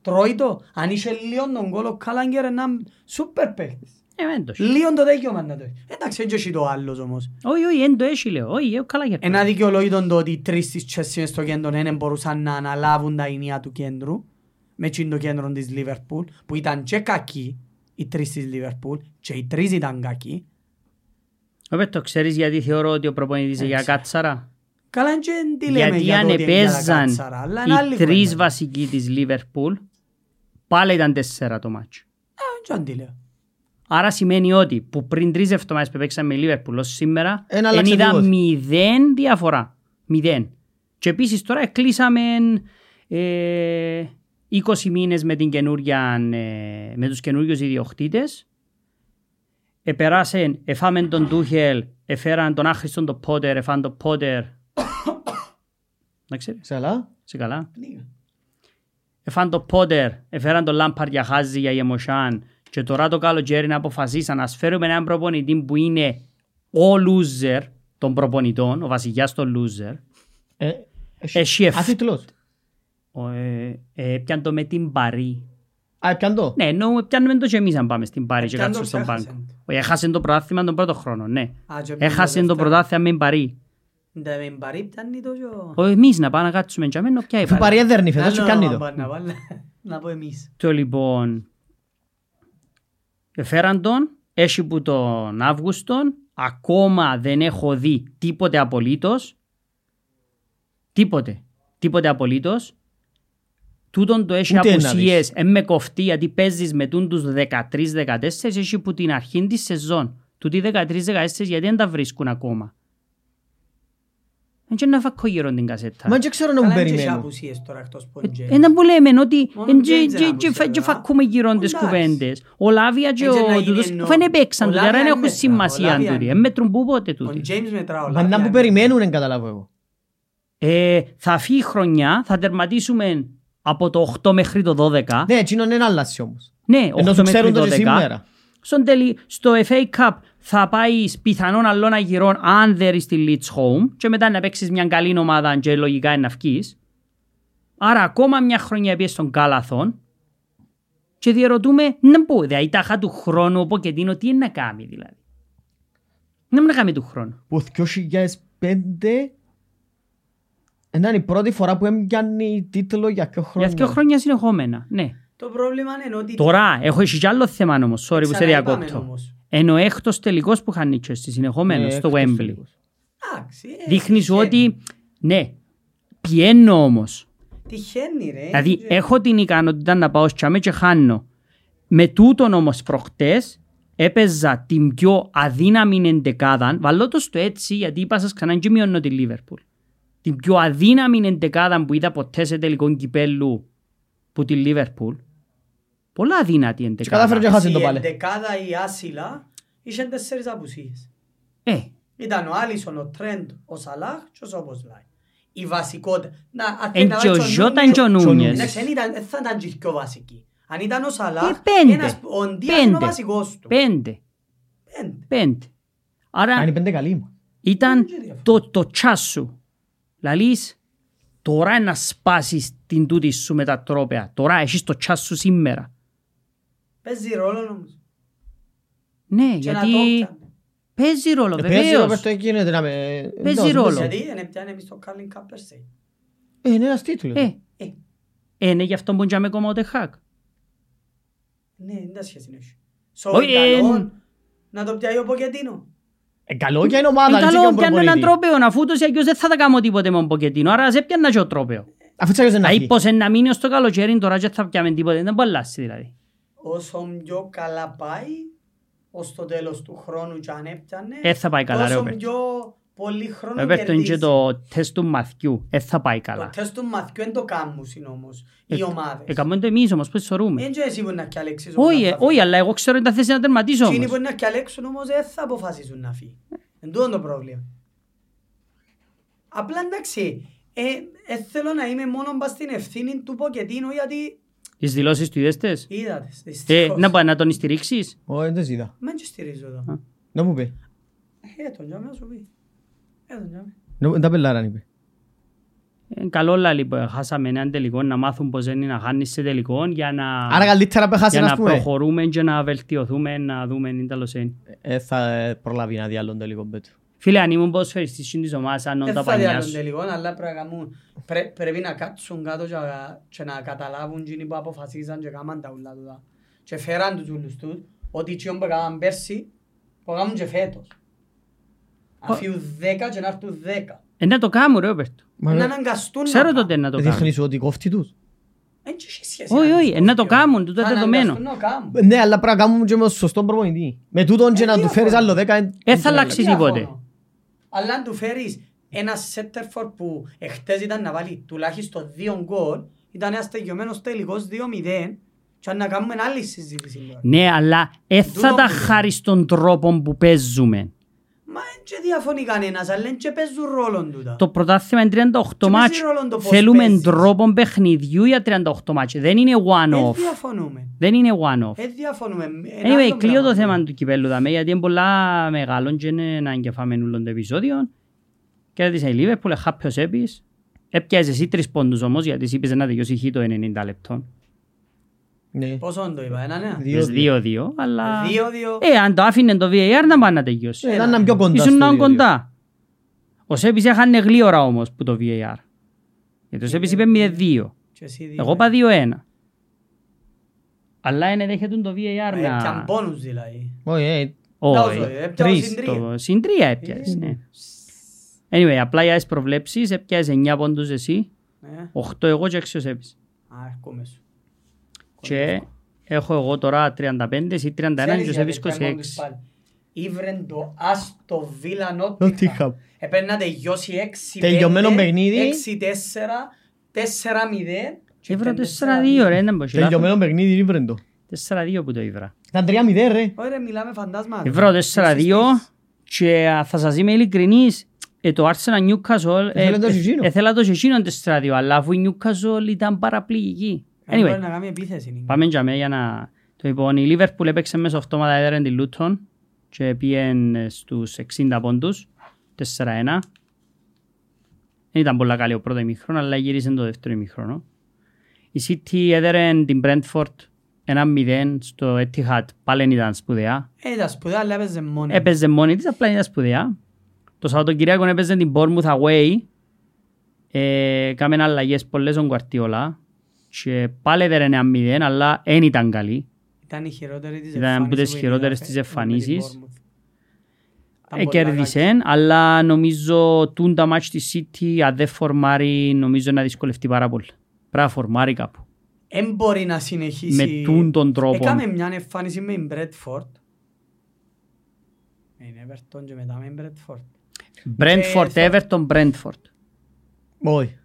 Τρώει το. Αν είχε λίγο τον κόλο ο Κάλαγκερ είναι ένα σούπερ παίκτης. Ε, δεν το έχει. Λίγο το δικαίωμα να το έχει. Εντάξει, δεν έχει το άλλος όμως. Όχι, όχι, δεν το έχει λέω. Όχι, έχω καλά για Ένα δικαιολόγητο το ότι οι τρεις της Chelsea μες στο κέντρο δεν μπορούσαν να αναλάβουν τα ενία του κέντρου με τσιν το κέντρο της Λίβερπουλ που ήταν και κακοί οι τρεις της Λίβερπουλ και οι τρεις ήταν κακοί. Όπε το ξέρεις γιατί θεωρώ ότι ο προπονητής είναι για κάτσαρα; Καλά είναι και τι λέμε Γιατί για αν το ότι είναι για τα επέζαν κάτσαρα, αλλά είναι άλλη οι τρεις κουβέντα. βασικοί της Λίβερπουλ, πάλι ήταν τέσσερα το μάτσο. Α, δεν τι λέω. Άρα σημαίνει ότι που πριν τρεις εβδομάδες που παίξαμε με η Λίβερπουλ ως σήμερα, Εν δεν άλλαξε είδα τίποτε. μηδέν διαφορά. Μηδέν. Και επίσης τώρα κλείσαμε ε, 20 μήνες με, την καινούρια, ε, με τους καινούριους ιδιοκτήτες. Επεράσεν, εφάμε τον Τούχελ, εφέραν τον άχρηστον τον Πότερ, εφάν τον Πότερ. Να ξέρεις, Σε καλά; είσαι καλά. Εφάν το Πότερ, εφέραν τον Λάμπαρ για Χάζι, για Γεμοσάν και τώρα το καλοκαίρι να αποφασίσαν να σφέρουμε έναν προπονητή που είναι ο loser των προπονητών, ο βασιλιάς των loser. Ε, Έχει εφ- Αθήτλος. Ο, ε, ε, πιάν το με την Παρή. Α, πιάν το. Ναι, ενώ πιάνουμε το και εμείς αν πάμε στην Παρή και πιάν το κάτσουμε στον ξέχασεν. πάγκο. Όχι, έχασε το πρωτάθλημα τον πρώτο χρόνο, ναι. Α, και πήγε Έχασε το το δεύτερο. πρωτάθλημα με την Παρή. Δεν με παρήπτανει το γιο. Ο εμείς να πάμε να κάτσουμε και αμένω ποια Αφού είπα. παρή έδερνει φέτος και Άλλο κάνει να το. πάνε να βάλε- Να πω εμείς. Το λοιπόν, εφέραν τον, έχει που τον Αύγουστον, ακόμα δεν έχω δει τίποτε απολύτως, τίποτε, τίποτε απολύτως. Τούτον το έχει Ούτε να απουσίες, εν με κοφτεί γιατί παίζεις με τούν τους 13-14, έχει που την αρχή της σεζόν. Τούτοι 13-14 γιατί δεν τα βρίσκουν ακόμα. Δεν να φακώ γύρω την κασέτα. Μα δεν ξέρω να μου Καλά, είναι και περιμένουν. απουσίες τώρα εκτός που Ε, είναι James. Ένα που λέμε ότι Μόνο εν James τζε- δεν τζε- άκουσε, τζε- τζε βέβαια. φακούμε γύρω τις Εντάξει. κουβέντες. Ο Λάβια και Έτσι να ο γίνει τούτος, εννοώ. αφού είναι παίξαν Ο τούτοι, άρα Λάβια δεν είναι έχουν μέτρα, ο σημασία Λάβια τούτοι. είναι. Δεν μέτρουν που πότε Ο τούτοι. James μετρά ο Μα να Λάβια. που περιμένουν δεν καταλάβω εγώ. Ε, Θα φύγει η χρονιά, θα τερματίσουμε από το 8 μέχρι το 12. Ναι, εκείνον είναι άλλαση όμως. Ναι, Ενώ 8 σου μέχρι ξέρουν το το και 12. Σήμερα. Στον τελει, στο FA Cup θα πάει πιθανόν άλλον αγυρών αν δεν στη Leeds Home και μετά να παίξεις μια καλή ομάδα και λογικά είναι να βγεις. Άρα ακόμα μια χρονιά πήγες στον Κάλαθον και διερωτούμε να πω, δηλαδή τάχα του χρόνου ο Ποκετίνο τι είναι να κάνει δηλαδή; Να μην να κάνει του χρόνου. Που 2005 είναι η πρώτη φορά που έμπιανε τίτλο για ποιο χρόνο. Για δύο χρόνια συνεχόμενα, ναι. Το πρόβλημα είναι ότι... Τώρα έχω εσύ κι άλλο θέμα όμως, sorry που σε Ξαναείπαμε διακόπτω. όμως. Ενώ ο έκτος τελικός που είχαν νίτσιο στη συνεχόμενος στο Wembley. Εντάξει, ε, Δείχνεις σου τυχαίνει. ότι ναι, πιένω όμως. Τυχαίνει ρε. Δηλαδή Ε, έχω την ικανότητα να πάω σκιάμε και χάνω. Με τούτον όμως προχτές έπαιζα την πιο αδύναμη εντεκάδα. Βάλω το στο έτσι γιατί είπα σας ξανά και μειώνω τη Λίβερπουλ. Την πιο αδύναμη εντεκάδα που είδα ποτέ σε τελικό κυπέλου που τη Λίβερπουλ. Πολλά αδύνατη Και κατάφερε εντεκάδα. και χάσει το Η πάλι. εντεκάδα η άσυλα είχε τέσσερις απουσίες. Ε, Ήταν ο Άλισον, ο Τρέντ, ο Σαλάχ και ο Σόμποσλάι. Η βασικότητα. Να, αν εν θέλει και να ο βάλεις Ζώτα Νούνιες- και ο Νούνιες. Εντάξει, δεν ήταν- δεν θα ήταν και πιο βασική. Αν ήταν ο Σαλάχ, Ε, πέντε. ένας- ο Ντίας είναι ο Πέντε. βασικός του. Πέντε. Πέντε. Πέντε. Άρα Αν είναι πέντε καλή. ήταν και διαφορά. το, το τσάσου. Λαλείς, τώρα να σπάσεις την τούτη σου με τα τρόπαια. Τώρα έχεις το τσάσου σήμερα. Παίζει ρόλο όμως. Ναι, Και να γιατί το πιάνε. παίζει ρόλο, Ε, Παίζει βεβαίως. Ρόμπερτο γίνεται να με... Παίζει Εντάξει, ρόλο. Γιατί δεν πιάνε εμείς το Carling Cup πέρσι. Ε, είναι ένας τίτλος. Ε, Ε, ε, είναι γι' αυτό που τζάμε ακόμα ο Τεχάκ. ναι, δεν τα σχέση έχει. So, Όχι, ε, καλό να το πιάει ο Ποκετίνο. Ε, καλό και είναι ομάδα. Είναι έτσι και καλό ο πιάνω έναν προπονητής. τρόπαιο, αφού ούτως ή αλλιώς δεν θα τα κάνω τίποτε με τον Ποκετίνο, άρα σε πιάνω και ο τρόπαιο. Αφού έτσι αλλιώς δεν Δηλαδή έχει. πως είναι να μείνει ως το καλοκαίρι τώρα και θα πιάμε τίποτε, δεν μπορεί να αλλάξει δηλαδή. Όσο πιο καλά πάει, ως το τέλος του χρόνου και αν έπιανε, Ε, θα πάει καλά, ρε, τόσο Ρόπερτ. πιο πολύ χρόνο Ρόπερτο είναι και κερδίζει. το τεστ του μαθιού, δεν θα πάει Το καλά. τεστ του μαθιού είναι το κάμμουσιν όμως, οι ομάδες. Έκαμε το εμείς όμως, πώς σωρούμε. Δεν και εσύ που είναι να καλέξεις Όχι, ομάδα ε, θα όχι, φύγει. αλλά εγώ ξέρω ότι θα θέσεις να τερματίσω Εκείνοι όμως. που είναι να καλέξουν όμως δεν θα αποφασίσουν να φύγει. Εν τούτο το πρόβλημα. Απλά εντάξει, ε, ε, θέλω να είμαι μόνο μπας στην ευθύνη του Ποκετίνου γιατί Τις δηλώσεις του είδες τες; είδατε, Ε, δυστυχώς. να πάει να τον στηρίξεις; Όχι, δεν ζητά. Μεν και στηρίζω εδώ. Να μου πει. Ε, τον τζάμε να σου πει. Ε, τον τζάμε. Να μου- Τα πελάρα αν είπε. Ε, καλό λαλί που χάσαμε έναν τελικό, να μάθουν πως είναι να χάνεις σε τελικό για να, Άρα καλύτερα που χάσεις για ας να πούμε. προχωρούμε και να βελτιωθούμε, να δούμε τι τέλος είναι. Ε, Θα ε, προλάβει να δει άλλον τελικό μπέτου. Φίλε, αν ήμουν ποδοσφαιριστής της ομάδας, αν Δεν τα θα δει πανιά άλλον σου. τελικό, αλλά πρέπει να κάνουν- πρέ- πρέπει να κάτσουν κάτω και να- και να καταλάβουν εκείνοι που αποφασίζαν και κάμαν τα ούλα τούτα. Και φέραν τους ούλους τους ότι εκείνοι που έκαναν πέρσι, που κάνουν και φέτος. Αφιούν δέκα και να έρθουν δέκα. Ε, να το κάνουν ρε, Ρόπερτο. Μα Να ναι. αναγκαστούν να Ξέρω κάνουν. τότε να το κάνουν. Δείχνει σου ότι κόφτει τους. Εν και έχει σχέση Όχι, να όχι, τους ε, να το κόφτει. κάνουν, τούτο Θα δεδομένο. αναγκαστούν να κάνουν. Ναι, αλλά πρέπει να κάνουμε και με σωστό προπονητή. Με τούτον και Ε, να του διαφωνώ. φέρεις άλλο δέκα. εν- Ε, εν θα την αλλάξει αλλάξει. τίποτε. Διαφωνώ. Αλλά αν του φέρεις ένα σέντερφορ που εχθές ήταν να βάλει τουλάχιστον δύο γκολ, ήταν ένας τελειωμένος τελικός 2-0 και αν να κάνουμε άλλη συζήτηση τώρα. Ναι, αλλά ε θα Τούτο τα που- χάρη στον τρόπο που παίζουμε. Μα δεν και διαφωνεί κανένας, αλλά δεν και παίζουν ρόλον τούτα. Το πρωτάθλημα είναι 38 Και μάτς. παίζει ρόλο το πώς Θέλουμε παίζεις. τρόπο παιχνιδιού για 38 μάτς. Δεν είναι Δεν one-off. διαφωνούμε. Δεν είναι one-off. Δεν διαφωνούμε. Ένα Anyway, άλλο κλείω το πράγμα. θέμα του κυπέλου δαμε, γιατί είναι πολλά μεγάλο και είναι ένα εγκεφάμενο το επεισόδιο. Κέρδισε η Λίβερπουλ, χάπιος έπεις. Έπιαζες εσύ τρεις πόντους όμως, γιατί εσύ είπες να τελειώσει χει το 90 λεπτών. Ναι. Πόσο το είπα, ένα νέα. Δύο- Πες 2-2, αλλά... 2-2. Ε, αν το άφηνε το VAR να πάει να τελειώσει. Ε, ήταν πιο κοντά Ήσουν στο να δύο-δύο. κοντά. Ο Σέπης έχανε γλύωρα όμως που το VAR. Γιατί ο Σέπης είπε 0-2. Και εσύ δύο. Εγώ είπα 2-1. Αλλά είναι δέχεται το VAR Ε, Πιαν να... πόνους δηλαδή. Όχι, ε, Όχι, όχι, έπιασε τρεις. συν τρία. το- Συν τρία έπιασες, ναι. Anyway, απλά για τις προβλέψεις έπιασες 9 πόντους εσύ, Ε, 8 εγώ και 6 ο Σέπης. Α, έρχομαι σου. Και έχω εγώ τώρα 35, εσύ 31 και ο Ξέρεις Σέπης γιατί πιαν πόντους 26. πάλι. Ήβρεν το άστο Βίλα Νότιχαμ. Νότιχαμ. Έπαιρνε να τελειώσει 6-5, Τελειωμένο παιχνίδι. 6-4, 4-0. και Ήβρα ήταν 4-2 ρε, δεν μπορεί να τελειωμένο παιχνίδι είναι το. 4-2 που το ήβρα. Ήταν 3-0 ρε. Ωραία, μιλάμε φαντάσματα. Ήβρα 4-2 και α, θα σας είμαι ειλικρινής, ε, το Arsenal Newcastle ε, Έθελε το και εκείνο. ε, ήθελα το και εκείνον 4-2, αλλά αφού η Newcastle ήταν παραπληγική. Δεν μπορεί Anyway, να κάνει επίθεση. πάμε για μέ για να... Το λοιπόν, η Liverpool έπαιξε μέσα αυτόματα έδερεν τη Luton και πήγαινε στους 60 πόντους, 4-1. Δεν ήταν πολλά καλή ο πρώτο ημίχρονο, αλλά γύρισε το δεύτερο ημίχρονο. Η City έδερεν την Brentford 1-0 στο Etihad, πάλι δεν ήταν σπουδαία. Ε, ήταν σπουδαία, αλλά έπαιζε μόνη. Έπαιζε μόνη της, απλά ήταν σπουδαία. Το Σαββατοκυριακό έπαιζε την Bournemouth away. Ε, κάμεν αλλαγές πολλές ο Γκουαρτιόλα. Και πάλι έδερε 1-0, αλλά δεν ήταν καλή. Ήταν η χειρότερη της Ήταν από τις εμφάνισης που χειρότερες είδα, της ε, εμφανίσεις. με την Bournemouth. Ήταν Ε, πολλά κέρδισε, αλλά νομίζω τούν τα μάτς της City, αν δεν φορμάρει, νομίζω να δυσκολευτεί πάρα πολύ. Πρέπει να φορμάρει κάπου. Εν μπορεί να συνεχίσει... Με τούν τον τρόπο. Έκαμε μια εμφάνιση με την Bradford. Με την Everton και μετά με την Bradford. Brentford, θα- Everton, Brentford. Όχι.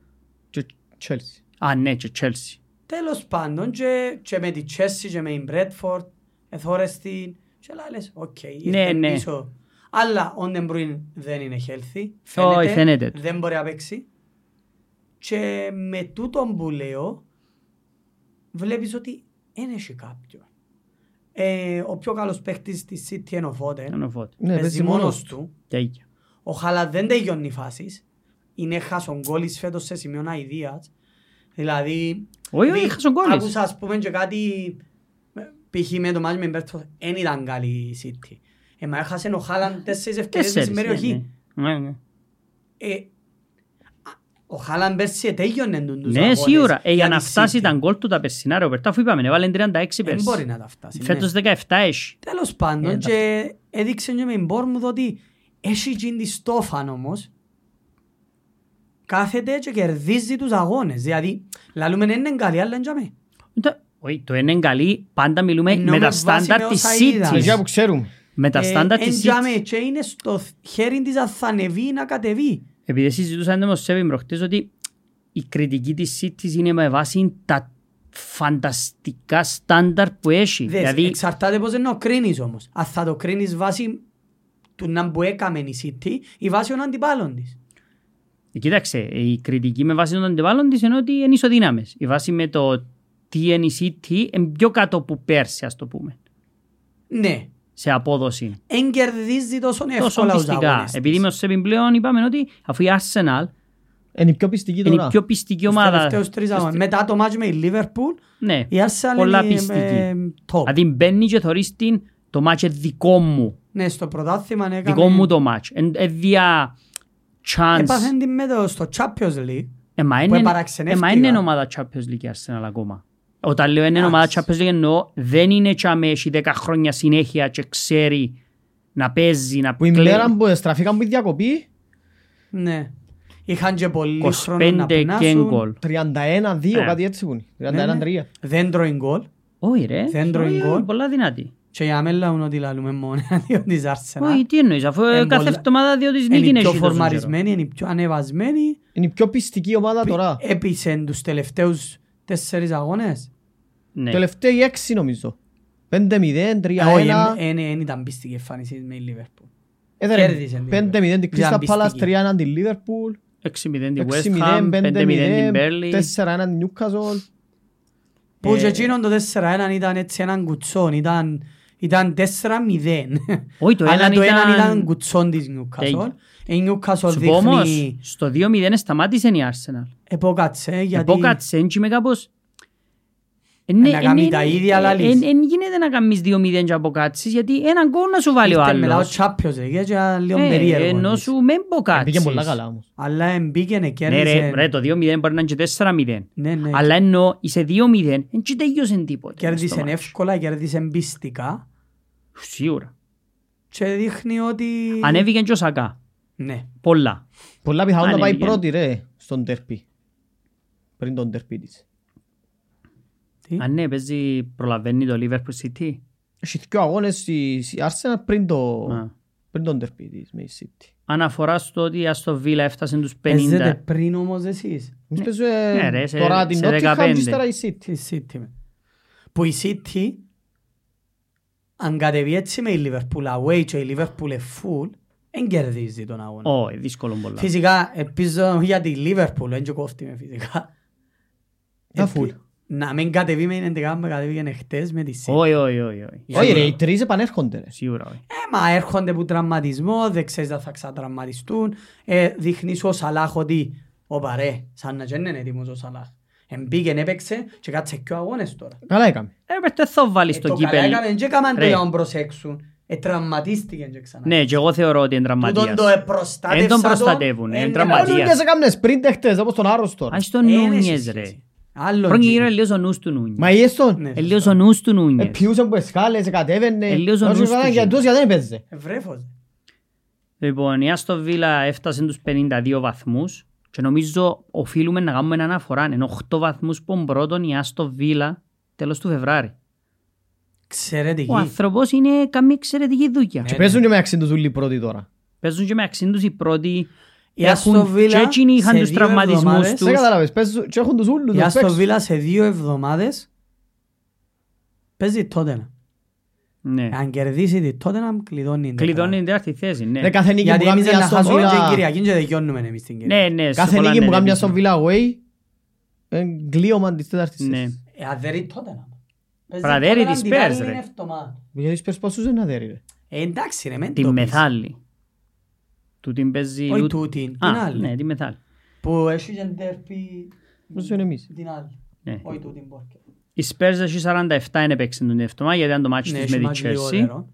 Και Chelsea. Α, ναι, και Chelsea. Τέλος πάντων και, και με την Chelsea και με την Bradford εθώρες την και λες οκ, Ναι, ήρθε ναι. πίσω. Αλλά ο De Bruyne δεν είναι healthy. Όχι, φαίνεται. Δεν μπορεί να παίξει. Και με τούτον που λέω βλέπεις ότι δεν έχει κάποιον. Ε, ο πιο καλός παίκτης της City είναι ο Foden. Να φώτε. Ναι, Παίζει μόνος του. Τέλεια. Ο Χαλά δεν τελειώνει φάσεις. Είναι χασογκόλης φέτος σε σημείο αηδίας. Δηλαδή... Όχι, όχι, δι- χασογκόλης. Άκουσα ας πούμε και κάτι... ε, Π.χ. με το μάτι με Μπέρτο δεν ήταν καλή η City. Ε, μα έχασε ο Χάλαν τέσσερις ευκαιρίες Τέσσερις, στην ναι, περιοχή. ναι. Ναι, ναι. Ε, α, ο Χάλαν πέρσι ετέγιονε τους Ναι, αγώνες σίγουρα. Ε, για τη να φτάσει City. τα γκολ του τα περσινά, ρε Περτά, αφού είπαμε, έβαλε 36 Δεν πέρσι. μπορεί να τα φτάσει. ναι. Φέτος 17 έχει. Τέλος πάντων Ε, και έδειξε και με την Bournemouth ότι έχει εκείνη τη στόφαν όμως κάθεται και κερδίζει τους αγώνες. Δηλαδή, λαλούμε «Ναι, είναι καλή, αλλά είναι για μέ. Το- Όχι, το είναι καλή. Πάντα μιλούμε Εννοώ με με τα βάση στάνταρ με της όσα είδα. City. Παιδιά που ξέρουμε. Με τα στάνταρ Ε, της εν για μέ City. και είναι στο χέρι της αν θα ανεβεί ή να κατεβεί. Επειδή συζητούσαν με ο Σέβιν προχτές ότι η κριτική της City είναι με βάση τα φανταστικά στάνταρ που έχει. Δες, Δηλαδή, εξαρτάται πώς είναι ο κρίνεις όμως. Αν θα το κρίνεις βάσει του να που έκαμε η City ή βάσει των αντιπάλων της. Κοίταξε, η κριτική με βάση των αντιπάλων της είναι ότι είναι ισοδύναμες. Η βάση με το τι είναι η City είναι πιο κάτω που πέρσι, ας το πούμε, Ναι, σε απόδοση. εν κερδίζει τόσο Τόσο εύκολα τους πιστικά. αγώνες Επειδή της. με ο Σέβιν πλέον είπαμε ότι αφού η Arsenal Είναι η πιο πιστική είναι τώρα. η πιο πιστική Στους ομάδα. τελευταίους τρεις αγώνες. Μετά το μάτς με η Liverpool, Ναι, η Arsenal πολλά είναι πιστική. ε, top. Δηλαδή μπαίνει και θωρείς την το μάτς είναι δικό μου. Ναι, στο πρωτάθλημα έκαμε... Δικό μου το μάτς. Εν εν δια chance. Έπαθεν την με το στο Champions League. Ε, μα που είναι- επαραξενεύτηκα. ε, μα είναι ομάδα Champions League η Arsenal ακόμα. Όταν λέω είναι ομάδα Εντάξει. Champions League εννοώ δεν είναι τσάμε έχει 10 χρόνια συνέχεια και ξέρει να παίζει, να Που η κλαίει. μέρα που στραφήκαν που η διακοπή, Ναι. Είχαν και πολύ χρόνο 25 να και πεινάσουν. γκολ. 31-2 Ε. κάτι έτσι που είναι. Ναι, ναι. 31-3. Δεν τρώει γκολ. Όχι ρε, Δεν τρώει όχι, γκολ. πολλά δυνατή. Και για μένα λαούν ότι λαλούμε μόνο αντίον της Arsenal. Όχι, τι εννοείς, αφού Εν κάθε πολλά- εβδομάδα δύο της Είναι νίκη η έχει πιο τόσο καιρό. φορμαρισμένη, είναι η πιο ανεβασμένη. Είναι η πιο πιστική ομάδα τώρα. Έπεισε τους τελευταίους τέσσερις αγώνες. Ναι. Τελευταίοι έξι νομίζω. 5-0, 3-1. Ε, Όχι, εν- εν- εν ήταν πίστικη εμφάνιση με η Liverpool. Έδερε κέρδισε την 5-0 την Ήταν Crystal Palace, πιστική. 3-1 την Liverpool, 6-0 την West 6-0, Ham, 5-0 την 5-0, Burnley. 4-1 την Newcastle. Που Ε, και εκείνον το 4-1 ήταν έτσι έναν κουτσόν, ήταν, ήταν 4-0. Όχι, το Αλλά έναν το έναν ήταν- ήταν κουτσόν της Newcastle. Τέλεια. Η Newcastle Σου πω όμως, δείχνει στο 2-0 σταμάτησε η Arsenal. επόκατσε γιατί Επόκατσε, έτσι με κάπως... Ε, ναι, να ε, κάνει ναι, τα ναι, ίδια ε, λαλείς. ε, εν γίνεται να κάνεις 2-0 και αποκάτσεις γιατί έναν γκολ να σου βάλει ο Ήρθε μετά ο άλλος. Champions League και ένα λίγο Ε, περίεργο. Ενώ της. σου με Πήγε αποκάτσεις. πολλά καλά όμως. Αλλά εμπήκε, Ναι ρε, κέρδισε. ρε, το 2-0 μπορεί να είναι και 4-0. Ναι, ναι. Αλλά ενώ είσαι 2-0, δεν και τελειώσε τίποτε. Κέρδισε στο μάτς. εύκολα, κέρδισε πιστικά Σίγουρα. και δείχνει ότι... Ανέβηκε και ο Σακά. Ναι. Πολλά. Πολλά πιθανόν να πάει Ανέβηκε. πρώτη ρε, στον τερπί. Πριν τον τερπί της. Τι; Αν ναι, παίζει, προλαβαίνει το Liverpool City. Έχει δύο αγώνες η η Arsenal πριν, το, Α. πριν τον τερπί της με η City. Αναφορά στο ότι η Aston Villa έφτασε τους 50. Παίζετε πριν όμως εσείς. Εμείς παίζουμε Ναι, ρε, σε- τώρα την σε Nottingham 15. και ύστερα η City. Τη City. με. Που η City αν κατεβεί έτσι με η Liverpool away και η Liverpool είναι full δεν κερδίζει τον αγώνα. Ω, δύσκολο πολλά. Φυσικά ελπίζω για τη Liverpool δεν και κόφτει με φυσικά. Τα Ελπι- full. Να μην κατεβεί με 11 με κατεβήκε χτες με τη City. Όχι, όχι, όχι. όχι. Όχι ρε, οι τρεις επανέρχονται ρε. Σίγουρα όχι. Ε, μα έρχονται που τραυματισμό, δεν ξέρεις αν θα ξατραυματιστούν. Ε, δείχνεις ο Σαλάχ ότι «Ωπα ρε, σαν να και είναι έτοιμος ο Σαλάχ». Εμπήκε, έπαιξε και κάτσε και ο αγώνες τώρα. Καλά έκαμε. Ε, πες, δεν θα βάλεις Ε, το το καλά κύπελ. έκαμε, και έκαναν το Ρε. για να τον προσέξουν. Ε, τραυματίστηκε και ξανά. Ναι, και εγώ θεωρώ ότι είναι Τούτον τραυματίας. το επροστάτευσα Εν τον τον, προστατεύουν, ε, είναι ναι, τραυματίας. Ο Νούνιες έκαμε σπριντ εχτες, όπως τον άρρωστο. Ας τον ε, είναι Νούνιες σχέση. ρε. Άλλο Πρώτον τζι. γύρω είναι λίγος ο νους του Νούνιες. Μα είδες τον. Ναι, Ε, λίγος ο νους του Νούνιες. Επιούσαν που εσκάλες, κατέβαινε. Ε, λίγος ο Όχι, νους καλά, του Για και. τους γιατί δεν έπαιζε. Ε, βρέφος. Λοιπόν, η Άστο Βίλα έφτασε τους 52 βαθμούς και νομίζω οφείλουμε να κάνουμε ένα αναφορά. Είναι 8 βαθμούς που πρώτον η Άστο Βίλα τέλος του Φεβράρι. Εξαιρετική. Ο άνθρωπος είναι καμία εξαιρετική δουλειά. Ναι. Και παίζουν και μεταξύ τους ούλοι πρώτοι τώρα. Παίζουν και με αξίν τους οι πρώτοι. Η Άστον Έχουν Βίλα και εκείνοι είχαν σε τους δύο τραυματισμούς εβδομάδες- τους. Δεν καταλάβες, παίζουν και έχουν τους ούλους. Η τους Άστον παίξουν. Βίλα σε δύο εβδομάδες παίζει τότε. Ναι. Αν κερδίσει τη τότε να κλειδώνει. την Κλειδώνει τετράδα. την τέταρτη θέση. Ναι, Ρε, κάθε νίκη Γιατί που κάνει εμείς η να Αστον χάσουμε και Βίλα- Κυριακή και δικαιώνουμε εμείς την ναι, Κυριακή. ναι. σε Κάθε πολλά νίκη που ναι, κάνει η ναι, Αστον Βίλα away είναι κλείωμα της τέταρτης Ναι. θέσης. Ε, αδερεί τότε να. Παίζει Πραδέρει τότε να της την Spurs, άλλη ρε. είναι εβδομάδα. Γιατί σπέρς πόσους είναι αδέρι ρε. Ε, εντάξει ρε, μεν Την το πεις. Μεθάλη. Του την παίζει... Όχι ούτε- τούτη, την Α, άλλη. ναι, την Μεθάλη. Που έχει και ντέρπι Πώς είναι εμείς; την άλλη. Ναι. Όχι τούτη Μπόρκερ. Οι Spurs έχει 47 είναι παίξουν την εβδομάδα γιατί ήταν το μάτσι Ναι, της έχει με την μάτς Chelsea. λιγότερο.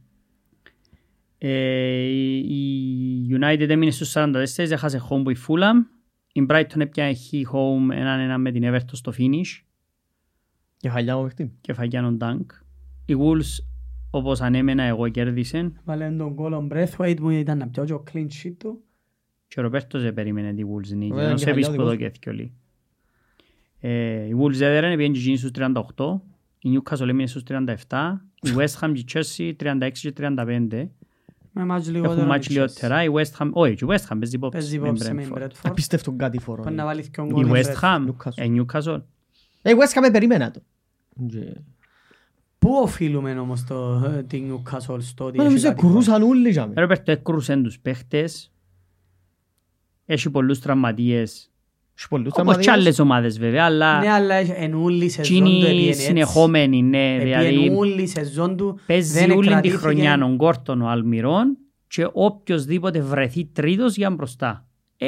Ε, η η United έμεινε στους 44, έχασε home που η Fulham. Η Brighton έπιανε χι home έναν ένα με την Everton στο finish Και χαλιά μου παιχτή. και φαγιάνον dunk. Οι Wolves όπως ανέμενα εγώ κέρδισαν Βάλε τον goal on Breathwaite μου ήταν να πιάω και ο clean sheet του. και ο Ροπέρτος δεν περίμενε τη Wolves νίκη. Βέβαια, ενώ και σε χαλιά πίσκο το δικός και θκιολί. Ε, Οι Wolves έδεραν, πήγαν και εκείνοι στους 38. Η Newcastle έμεινε στους 37. Η <laughs> West Ham και η Chelsea 36 και 35. Με μάτς λιγότερο. Έχουν με μάτς Chelsea. λιγότερα. Η West Ham, όχι, και η West Ham παίζει υπόψη. Παίζει με υπόψη με την Brentford. Bradford. Απίστευτο κάτι φορό. Πάει να βάλεις δυο Η γκολ η West Brentford. Ham, Newcastle. η Newcastle. Ε, West Ham περίμενα το. Και- Πού οφείλουμε όμως το, ε, την Newcastle στο ότι Μα έχει νομίζω κάτι χώρο. κρούσαν όλοι για μένα. Ρόπερτο έκρουσαν τους παίχτες. Έχει πολλούς τραυματίες. Έχει πολλούς Όπως τραυματίες. και άλλες ομάδες βέβαια, αλλά Ναι, αλλά εν όλη η σεζόν του εκείνη έπιεν έτσι. συνεχόμενη, ναι, Έπιεν δηλαδή όλη η σεζόν του. παίζει δεν όλη τη εκρατήθηκε. χρονιά ο Γκόρτον ο Αλμιρόν και οποιοσδήποτε βρεθεί τρίτος για μπροστά. Ε,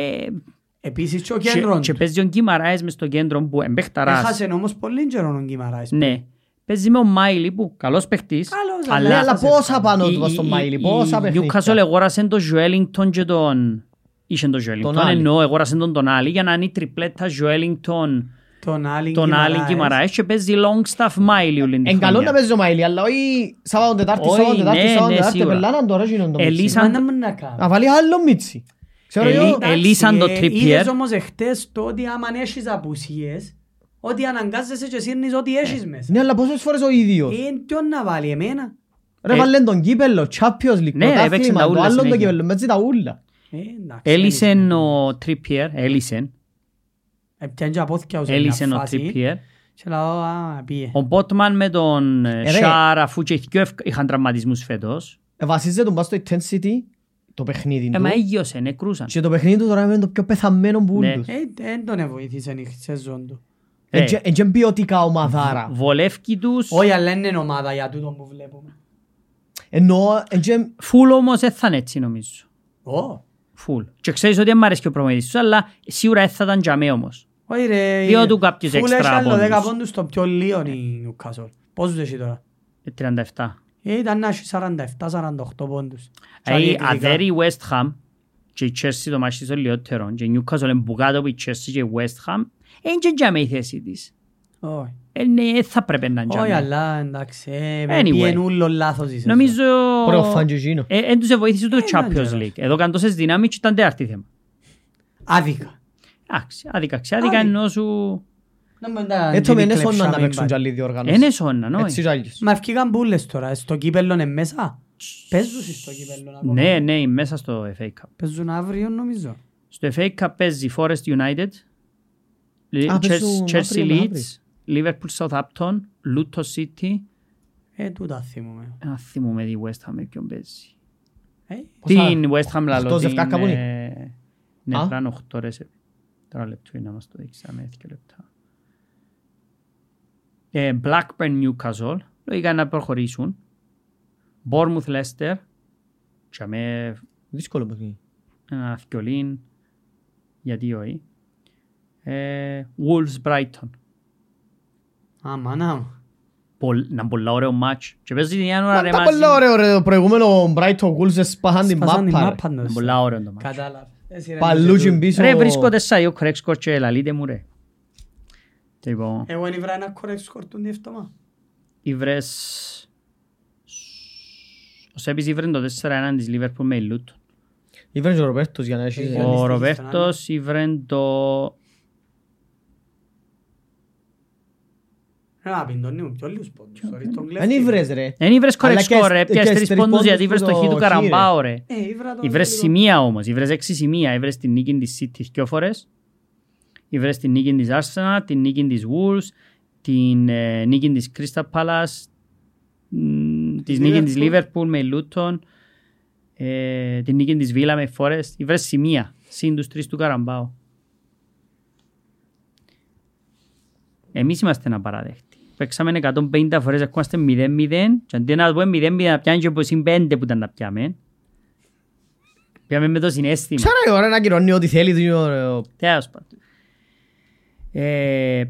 Επίσης και ο και, κέντρον και του. παίζει ο Γκίμαραες μες στο κέντρο που εμπέχταρας. Έχασε όμως πολύ καιρό ο Γκίμαράης. Ναι. Παίζει με ο Μάιλι που καλός παίχτης. Καλός, αλλά- Ναι, αλλά έχασε. πόσα πάνω Η- του πας στον η- Μάιλι, η- πόσα Η Newcastle παιχνίδια. αγόρασε τον Joelinton και τον... Είχε τον Joelinton, Άλλη. εννοώ, αγόρασε τον τον άλλη για να είναι η τριπλέτα Joelinton, Τον Άλιν τον άλλη Γκιμαράες. Γκίμαραες και παίζει Longstaff Μάιλι όλη την Εν καλό να χρονιά. παίζει ο Μάιλι, αλλά όχι Σάββατο Τετάρτη, Όχι, Σάββατο Τετάρτη, ναι, Σάββατο ναι, Τετάρτη, σίγουρα. πελάναν τώρα γίνον το μίτσι. Ελίσσα- Μα να μην να κάνω. Να βάλει άλλο μίτσι. Ξέρω Ελί- εγώ, ε, ελίσαν το Εντάξει, ε, Trippier. Είδες όμως εχθές το ότι άμα έχεις απουσίες, ότι αναγκάζεσαι και σύρνεις ό,τι έχεις μέσα. Ναι, αλλά πόσες φορές ο ίδιος; Ε, ποιον να βάλει εμένα; Ρε ε, βάλε τον κύπελλο, Champions League, Ναι, έπαιξε πρωτάθλημα, τα το ούλα άλλο το συνέχεια. κύπελλο, μέτζι τα ούλα. Ε, εντάξει, Έλυσε είναι. ο Trippier, έλυσε, Ε, πιάνει και απόθηκια ως έλυσε μια ο φάση. Trippier. Και λέω, α, πήγε. Ο Botman με τον ε, Ε, ρε. Σάρ αφού και οι δυο ευ- είχαν τραυματισμούς φέτος. Ε, Βασίζεται τον πας στο intensity, το παιχνίδι Ε, μα του. έγιωσε, ναι, κρούσαν. Και το παιχνίδι του τώρα είναι το πιο πεθαμένο που Ναι. ούλους. Ε, δεν τον βοήθησε η σεζόν του. Ε, Εν και ποιοτικά ομαδάρα. Βολεύκει τους. Όχι, αλλά είναι ομάδα για τούτο που βλέπουμε. Εννοώ, εν και Φουλ όμως δεν θα είναι έτσι νομίζω. Ω, Φουλ. Και ξέρεις ότι δεν μ' αρέσει και ο προμηθής τους, αλλά σίγουρα δεν θα ήταν για μέ όμως. Όχι ρε. Δύο του κάποιους φουλ έξτρα έχεις άλλο πόντους. 10 πόντους στο πιο λίγο η Newcastle. Πόσους έχεις τώρα; Ε, 37. Ε, Ήταν να έχεις 47-48 πόντους. Και Ε, διεκδικά. αδέρει η West Ham και η Chelsea το μάτσι στο λιότερο και η Newcastle είναι που κάτω από η Chelsea και η West Ham είναι και τζάμε η θέση της. Όχι. Ε, ναι, θα πρέπει να Όχι, τζάμε. αλλά εντάξει. ε, Anyway. πήγαινε ούλο λάθος η σεζόν. Νομίζω... Μπορεί να φάνε και εκείνο. Ε, Εν τους βοήθησε το Ε, Champions δεν League. Εδώ καν τόσες δυνάμεις και ήταν τεράστιο θέμα. Άδικα. Εντάξει, άδικα, ξάδικα Άδικα. ενώ σου... Έτσι με είναι σώνα να παίξουν και άλλοι διοργανώσεις. Είναι σώνα, νόη. Έτσι κι άλλους. Μα ευκήκαν πούλες τώρα. Στο κύπελλο είναι μέσα. Παίζουν στο κύπελλο ακόμα. Ναι, ναι, μέσα στο FA Cup. Παίζουν αύριο νομίζω. Στο FA Cup παίζει Forest United, Li- Α, παίζουν Chelsea αύριο με Leeds, Liverpool Southampton, Luton City. Ε, τούτα θυμούμαι. Α, θυμούμαι τη West Ham με ποιον παίζει. Ε, Πόσα- Την West Ham λαλό οχτώ την... ζευκά κάπου ε, Ναι, Α. πράγμα 8 ρε σε... Τώρα λεπτό είναι να μας το δείξει, αμέ δύο λεπτά. Ε, Blackburn Newcastle, λογικά να προχωρήσουν. Bournemouth Leicester, και αμέ Δύσκολο παιχνίδι. ένα θκιολίν, γιατί όχι. Ε, Wolves Brighton. Α, μάνα μου. Πολ- Να πολλά ωραίο μάτς. Και παίζει την ίδια ώρα ρε Τα μαζί. πολλά ωραίο ρε, το προηγούμενο Brighton Wolves σπάχαν την Σπάσαν την μάπα ρε. μάπα, ναι. Είναι πολλά ωραίο το μάτς. Κατάλαβα. Εσύ, ρε, Παλούτσιν εσύ, πίσω. Ρε βρίσκω τεσσά ο correct score και λαλείτε μου ρε. Λοιπόν, Εγώ είναι βρά ένα correct score του διεύτωμα. ήβρες... Ο Σέπης ήβρε το 4-1 της Liverpool με η Luton. Ήβρες και ο Ροπέρτος για να έχει... Ε, Ο Ρεαλιστική Ροβέρτος ήβρε το... να πιντώνει μου πιο λίγους πόντους. sorry, τον Δεν κλέφτη. ήβρες ρε. Δεν ήβρες correct Αλλά και score ρε, σ- πιάσεις και τρεις τρεις πόντους πόντους γιατί ήβρες που το το χ του χ, ρε. Καραμπάου ρε. Ε, ήβρα τον Ήβρες λίγο. σημεία όμως, ήβρες έξι σημεία, ήβρες την νίκη της City δυο φορές, ήβρες την νίκη της Arsenal, την νίκη της Wolves, την ε, νίκη της Crystal Palace, μ, της νίκη της Liverpool. Liverpool με Luton, ε, την νίκη της Villa με Forest, ήβρες σημεία, συν τους τρεις του Καραμπάου. Εμείς είμαστε ένα παραδέχτη. Παίξαμε 150 φορές, ακόμα 0-0 και αντί να πούμε 0-0 να πιάνει και από συν 5 που ήταν να πιάμε. Πιάμε με το συνέστημα. Ξέρω η ώρα να κυρώνει ό,τι θέλει. τι ωραίο. Τέλος πάντων. Ε,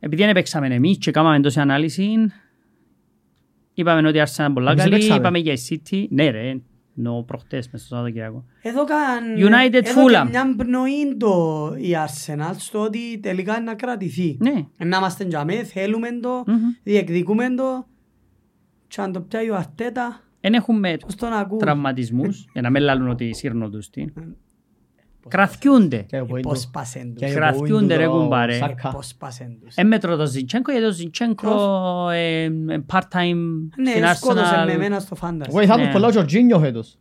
επειδή δεν παίξαμε εμείς και κάναμε τόση ανάλυση, είπαμε ότι άρχισαν πολλά Εμείς δεν καλή, παίξαμε. είπαμε για η City. Ναι ρε, νο προχτές μες στο Σαββατοκύριακο. Εδώ καν... United εδώ Fulham. και μια πνοή το η Arsenal στο ότι τελικά είναι να κρατηθεί. Ναι. Να είμαστε τζαμέ, θέλουμε το, Μμμ. διεκδικούμε το και αν το πιάει ο Αρτέτα, Εν έχουμε πώς τον ακούν. τραυματισμούς, για να μην λάλλουν ότι σύρνω τους την. Κραθιούνται. Και ο Ε, Πόιντο. Πώς πάσεν τους. Και ο Κραθιούνται, Πόιντο ρε, το κουμπάρε. Σάκα. Πώς πάσεν τους. Εν μέτρο το Ζιντσένκο, γιατί ο Ζιντσένκο ε, ε, part-time στην Ναι, σκότωσε με Arsenal. εμένα στο φάντασι. Βοηθά τους Ναι. πολλά ο Τζορτζίνιο φέτος.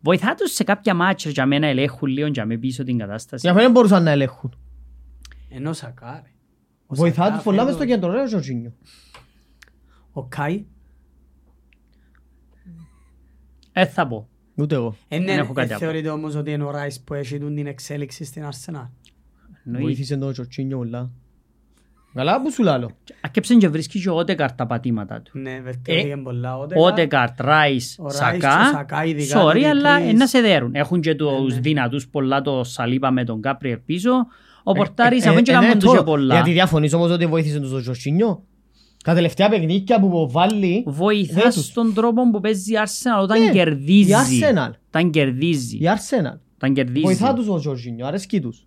Βοηθά τους σε κάποια μάτια για μένα ελέγχουν λίγο για με πίσω την κατάσταση. Για μένα δεν μπορούσαν να ελέγχουν. Ενώ Σακάρε. Ο Βοηθά Σακά τους πολλά μες φέτος- στο κέντρο ρε ο Τζορτζίνιο. Ο Κάι. Ε, θα πω. Ούτε εγώ. Ε, ναι, Δεν έχω κάτι ε, άλλο. θεωρείτε όμως ότι είναι ο Ράις που έχει τούν την εξέλιξη στην Arsenal. Εννοείς. Βοήθησε τον Τζορτζίνιο πολλά. Καλά που σου λάλλω. Ακέψαν και βρίσκει και ο Ότεκαρτ τα πατήματα του. Ναι, βελτιώθηκε πολλά. Ότεκα. Ότεκαρτ, Ράις, Ο Ράις και ο Σακά. Σακά ειδικά Sorry, το αλλά διπλής. ε, να σε δέρουν. Έχουν και τους ναι. δυνατούς πολλά το Σαλίπα με τον Κάπριερ πίσω. Ο Πορτάρης Ε, αφού ε, και ε, ναι, κάνουν τους το- και πολλά. Γιατί διαφωνείς όμως ότι βοήθησε τον Τζορτζίνιο. Τα τελευταία παιχνίδια που βάλει Βοηθάς δεν τους. στον τρόπο που παίζει η Arsenal όταν Ναι, κερδίζει. η Arsenal. Όταν κερδίζει. η Arsenal. Όταν κερδίζει. Βοηθά τους ο Τζορτζίνιο, αρέσκει τους.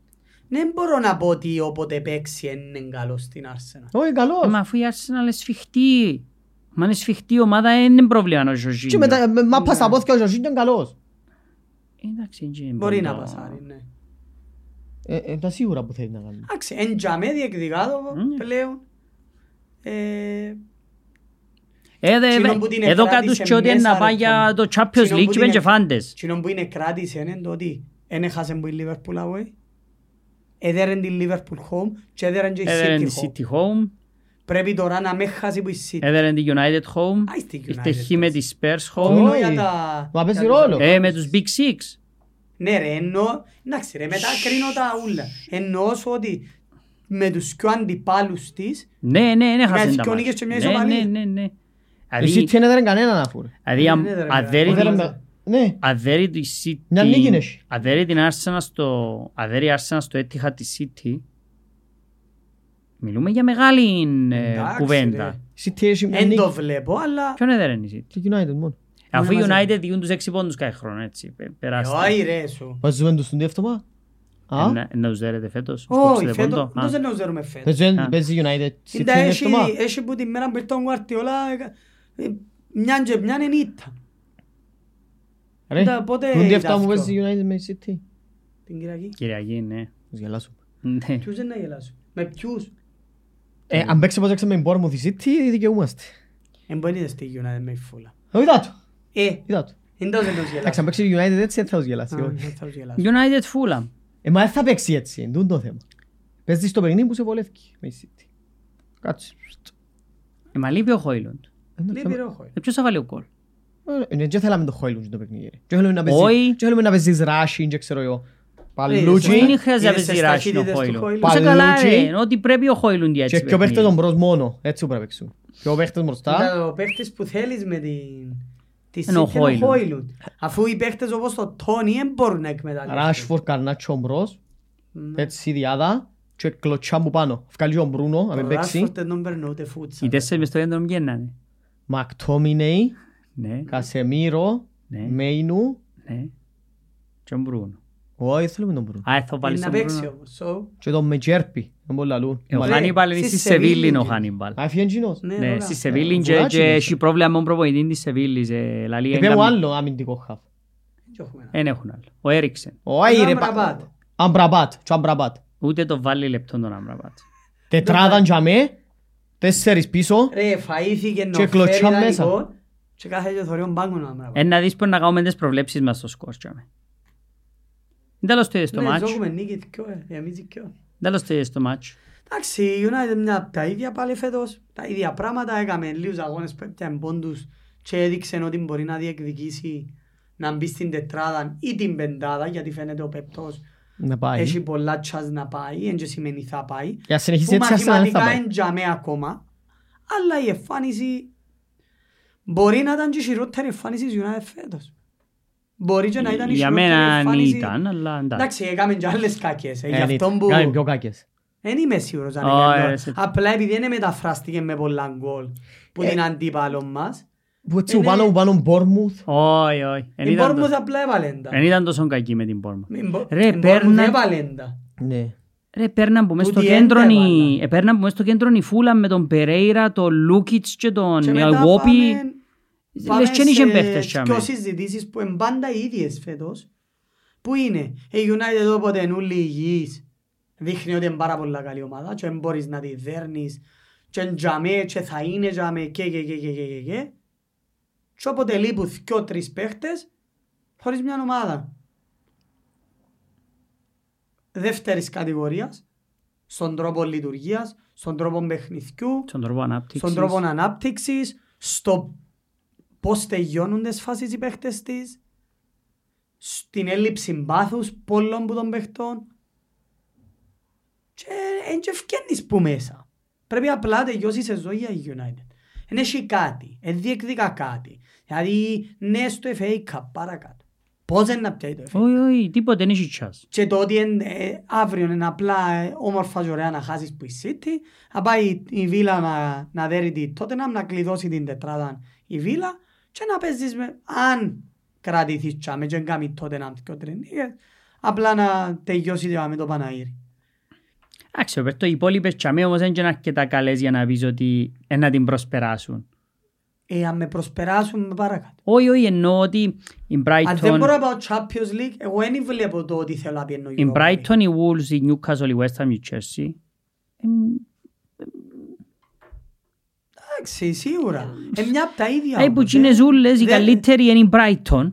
Δεν μπορώ να πω ότι όποτε παίξει είναι καλός στην Arsenal. Όχι Ε, καλός. Μα αφού η Arsenal είναι σφιχτή. Μα είναι σφιχτή ομάδα, δεν είναι πρόβλημα ο Και Ζορζίνιο. μετά, με- μα πας στα πόθηκια ο Τζορτζίνιο είναι καλός. Εντάξει, έτσι Μπορεί είναι να το- πασάρει, ναι. Ε, ε, τα σίγουρα που θέλει να κάνει. Εντάξει, εν τζαμέ διεκδικά το Ναι. πλέον. Ε, Ε, δε- Τσινόν που την Εδώ εκράτησε κάτω και ότι μέσα, να ρε, πάει για το Champions Τσινόν League που και την πέντε εκ- φάντες. Τσινόν που είναι κράτησε είναι το ότι εν έχασε που η Liverpool away. Έδερεν την Liverpool home και έδερεν και η Έδερε City τη home. City Home, Πρέπει τώρα να με χάσει που η City. έδερε τη United Home, Άι στη ήρθε United, χ με τη Spurs Όχι, Home, για τα- Μα παίζει για τους ρόλο. άλλους. ε, με τους Big Six. Ναι ρε, εννοώ, εντάξει ρε, μετά κρίνω τα ούλα. Εννοώ σου ότι με τους πιο αντιπάλους της, Ναι, ναι, ναι, Με χάσαν τις τα δυο μάτια. νίκες και μια Ναι, ισοπαλία. ναι, ναι, ναι. Η Δηλαδή, City δεν έδερε κανέναν αφού. ρε. δηλαδή αν- Ναι, ναι, ρε, αν ρε. δέρει Έδερε την- με- Ναι. αδέρει τη City... Μια νίκη έχει. Αδέρει την Arsenal στο... Αδέρει η Arsenal στο Etihad τη City. Μιλούμε για μεγάλη ε, Εντάξει, κουβέντα. ρε. Η City έχει μια Εν νίκη. το βλέπω, αλλά... Ποιον έδερε η City; Και United μόνο. Αφού η μαζί. United διούν τους έξι πόντους κάθε χρόνο, έτσι. πε- Περάστε. Όχι ρε σου. Βάζουμε τους στον διεύθωμα; Ενώ ξέρετε φέτος, Όχι, φέτος δεν νεοζέρουμε φέτος. Δεν παίζει United. Κοίτα, έχει που τη μέρα που ήρθε Γουαρτιόλα, ε, μιαν και μιαν είναι ήττα. Ρε, τούντι αυτά μου παίζει United με City. Την Κυριακή. Κυριακή, ναι. Τους γελάσω. Ναι. Ποιους δεν να γελάσω; Με ποιους; Ε, αν πως έξαμε με Bournemouth η City, δικαιούμαστε. Εν είδες τη United με φούλα. Είδα. Ε, είδα. Ε, Εντός δεν τους γελάσω. Αν United έτσι, δεν θα τους γελάσω. United Fulham. Ε, μα δεν θα παίξει έτσι, είναι τούτο το θέμα. Παίζεις στο παιχνίδι που σε βολεύει με η City. Κάτσε. Ε, Μα λείπει ο Χόιλουντ. Ε, ναι, Λείπει θέμα. ρόχο. Ε, Ποιος θα βάλει ο κόλ. Ε, ναι, δεν θέλαμε το Χόιλουντ στο παιχνίδι. ρε. Και θέλουμε να παίζει- Όχι. και θέλουμε να παίζεις Ράσιν και ξέρω εγώ. Δεν Παλούτσι χρειάζεται να Είδες παίζει τις ράσινο ταχύτητες του Χόιλουντ. Χόιλουντ. Είσαι καλά Παλούτσι. ρε, ότι πρέπει ο Χόιλουντ για και έτσι και ο παίχτες παιχνίδι. τον μπρος μόνο. Έτσι που πρέπει να παίξουν. Και ο παίχτες μπροστά. Κοίτα, ο παίχτης που θέλεις με την... Τη Είναι ο City είναι ο Χόιλουντ. Χόιλουντ. Αφού οι παίχτες όπως το Τόνι δεν μπορούν να εκμεταλλευτούν. Ράσφορ, Καρνάτσο, μπρος. Ναι. Έτσι διάδα. Και κλωτσά μου πάνω. Βγάλει ο Μπρούνο, να μην Ο παίξει. Ράσφορντ δεν τον παίρνω ούτε φούτσα. Οι τέσσερις μες στο κέντρο μου γίνανε. Μακτόμινεϊ, Ναι, Κασεμίρο, ναι, Μέινου. ναι. Και ο Μπρούνο. Όχι, θέλουμε τον Μπρούνο. Α, ε, θα βάλεις Είναι τον να παίξει Μπρούνο. όμως. So, Και τον Μετζέρπι. Δεν μπορεί να λούν. Ε, Ο Ρε, Χάνιμπαλ είναι στη στη Σεβίλη Σεβίλη είναι ο είναι. Χάνιμπαλ. Α, έφυγε εκείνος. ναι, Ναι, ωραία. στη Σεβίλη και βουλάκι και είναι. έχει πρόβλημα με τον προπονητή της Σεβίλης. ε, λαλή, Είπε μου έγκαμε- άλλο αμυντικό χαφ. Δεν έχουμε. Δεν έχουν άλλο. Ο Έριξεν. Όχι ρε. Αμπραμπάτ. πα- Αμπραμπάτ. Και Αμπραμπάτ. Ούτε το βάλει λεπτό τον Αμραπάτ. Τετράδαν για με. Τέσσερις πίσω. Ρε, φαΐθηκε Και να κλωτσά φέρει τα μέσα. λοιπόν και κάθε και θωρεί ο μπάγκο να μράβει. Ε, να δεις πώς να κάνουμε τις προβλέψεις μας στο σκορ. τσάμε. Τέλος το είδες το Ναι, μάτς. ζώγουμε νίκη δυο, ε, εμείς δυο. Τέλος το είδες το μάτς. Εντάξει, η United μια απ' τα ίδια πάλι φέτος, τα ίδια πράγματα, έκαμε λίγους αγώνες που έπιανε πόντους και έδειξε ότι μπορεί να διεκδικήσει να μπει στην τετράδα ή την πεντάδα, γιατί φαίνεται ο Πεπτός Να πάει. έχει πολλά τσάς να πάει, εν και σημαίνει θα πάει. Για να συνεχίσει Που έτσι ας να δεν θα μαθηματικά πάει. είναι τζαμέ ακόμα, αλλά η εμφάνιση μπορεί να ήταν και η χειρότερη εμφάνιση της United φέτος. Μπορεί και να ήταν η Για χειρότερη μένα εμφάνιση. ήταν, αλλά εντάξει. Εντάξει, έκαμε και άλλες κακές, ε, Ε, γι' ναι, αυτό που... κάνε πιο κακές. Δεν είμαι σίγουρος αν Ω, είναι ε, πιο- σε- Απλά επειδή δεν μεταφράστηκε με πολλά γκολ που Ε, την αντίπαλο μας. Που έτσι που Είναι- πάνω που πάνω Bournemouth. Όχι, όχι. Εν Η ήταν Bournemouth το- απλά έβαλε τα. εν ήταν τόσο κακή με την Bournemouth. Η Bo- Ρε, η Bournemouth παίρνα- έβαλε τα. Ναι. Ρε, παίρναν που μες στο Τούτη κέντρο έντε η- έβαλαν. ε, παίρναν που μες στο κέντρο η Φούλα με τον Περέιρα, τον Λούκιτς και τον Και Λες και νύχε παίχτες και αμέσως. συζητήσεις που είναι πάντα οι ίδιες φέτος. Πού είναι; Η United όποτε είναι υγιής. Δείχνει ότι είναι πάρα πολλά καλή ομάδα και δεν μπορείς να τη δέρνεις. Και είναι τζαμέ και θα είναι τζαμέ και και και και και και. Και όποτε λείπουν δυο τρεις παίχτες χωρίς μια ομάδα. Δεύτερης κατηγορίας στον τρόπο λειτουργίας, στον τρόπο παιχνιδιού, στον τρόπο ανάπτυξης, στον τρόπο ανάπτυξης στο πώς τελειώνουν τις φάσεις οι παίχτες της, στην έλλειψη πάθους πολλών που των παιχτών και εν και ευκαινείς που μέσα. Πρέπει απλά να τελειώσει η σεζόν για η United. Εν έχει κάτι, εν διεκδικά κάτι. Δηλαδή ναι στο FA Cup παρακάτω. Πώς είναι να πιάει το FA Cup; Όχι, όχι, τίποτε, δεν έχει τσάς. Και το ότι εν, ε, αύριο είναι απλά ε, όμορφα και ωραία να χάσεις που η City, να πάει η Βίλα να, να δέρει τη Tottenham, να κλειδώσει την τετράδα η Βίλα και να παίζεις με, αν κρατηθείς τσάμε και κάνει Tottenham και τρενίγες, απλά να τελειώσει το με το Παναήρι. Εντάξει, ο οι υπόλοιπες τσαμί όμως δεν είναι αρκετά καλές για να πεις ότι ε, να την προσπεράσουν. Ε, αν με προσπεράσουν με παρακάτω. Όχι, όχι, εννοώ ότι η Αν δεν Brighton, μπορώ να πάω Champions League, εγώ δεν βλέπω το ότι θέλω να πιένω η Europa League. Brighton, η Wolves, η Newcastle, η West Ham, η Chelsea, Εντάξει, σίγουρα. Ε, μια από τα ίδια. ε, που όμως, είναι ε. ζούλες, η Δεν- καλύτερη είναι η Brighton.